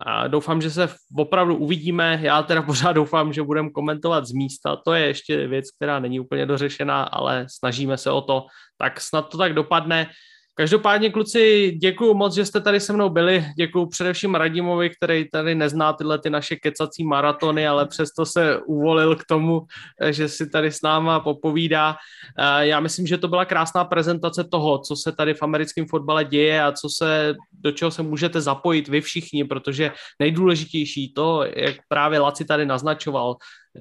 A doufám, že se opravdu uvidíme. Já teda pořád doufám, že budeme komentovat z místa. To je ještě věc, která není úplně dořešená, ale snažíme se o to. Tak snad to tak dopadne. Každopádně, kluci, děkuji moc, že jste tady se mnou byli. Děkuji především Radimovi, který tady nezná tyhle ty naše kecací maratony, ale přesto se uvolil k tomu, že si tady s náma popovídá. Eh, já myslím, že to byla krásná prezentace toho, co se tady v americkém fotbale děje a co se, do čeho se můžete zapojit vy všichni, protože nejdůležitější to, jak právě Laci tady naznačoval,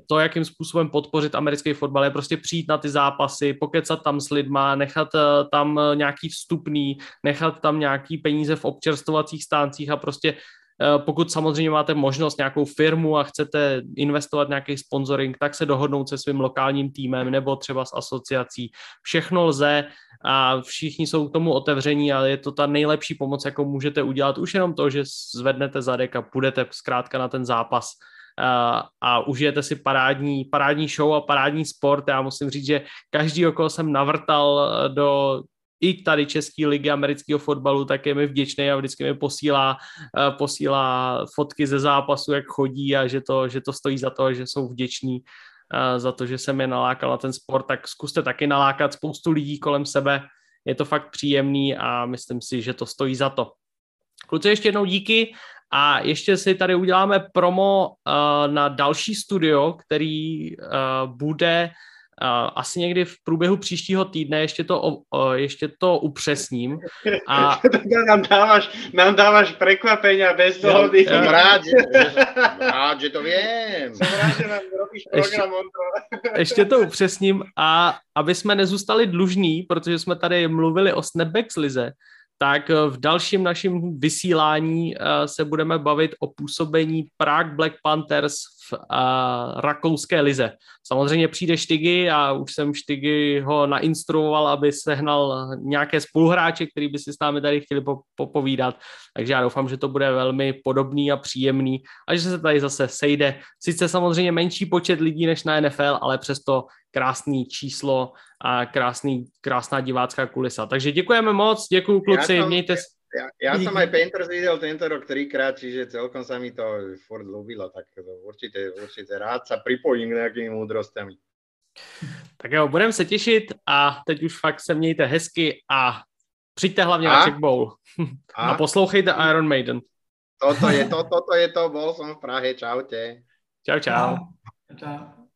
to, jakým způsobem podpořit americký fotbal, je prostě přijít na ty zápasy, pokecat tam s lidma, nechat eh, tam eh, nějaký vstupný, nechat tam nějaký peníze v občerstvovacích stáncích a prostě eh, pokud samozřejmě máte možnost nějakou firmu a chcete investovat nějaký sponsoring, tak se dohodnout se svým lokálním týmem nebo třeba s asociací. Všechno lze a všichni jsou k tomu otevření a je to ta nejlepší pomoc, jakou můžete udělat. Už jenom to, že zvednete zadek a půjdete zkrátka na ten zápas a užijete si parádní, parádní show a parádní sport. Já musím říct, že každý, koho jsem navrtal eh, do i tady České ligy amerického fotbalu, tak je mi vděčný a vždycky mi posílá, eh, posílá fotky ze zápasu, jak chodí a že to, že to stojí za to, že jsou vděční eh, za to, že jsem je nalákal na ten sport, tak zkuste taky nalákat spoustu lidí kolem sebe. Je to fakt příjemný a myslím si, že to stojí za to. Kluci, ještě jednou díky a ještě si tady uděláme promo uh, na další studio, který uh, bude uh, asi někdy v průběhu příštího týdne, ještě to, uh, ještě to upřesním. A... nám, dáváš, nám dáváš překvapení bez toho. Ja, jsem rád, že, rád, že to vím. Jsem rád, že nám robíš program. Ještě, ještě to upřesním a aby jsme nezůstali dlužní, protože jsme tady mluvili o Snapbacks lize, tak eh, v dalším našem vysílání eh, se budeme bavit o působení Prague Black Panthers v uh, rakouské lize. Samozřejmě přijde Štygy a už jsem Štygy ho nainstruoval, aby sehnal nějaké spoluhráče, který by si s námi tady chtěli popovídat. Takže já doufám, že to bude velmi podobný a příjemný a že se tady zase sejde. Sice samozřejmě menší počet lidí než na NFL, ale přesto krásný číslo a krásný, krásná divácká kulisa. Takže děkujeme moc, děkuji kluci, mějte se. Ja, ja som aj Painters videl tento rok trikrát, čiže celkom sa mi to furt ľúbilo, tak určite, určite rád sa pripojím k nejakými múdrostami. Tak jo, budeme se těšit a teď už fakt se mějte hezky a Přijďte hlavně a? na Czech Bowl. A? a poslouchejte Iron Maiden. Toto je to, toto je to, bol som v Prahe, čaute. Čau, čau. Čau. čau.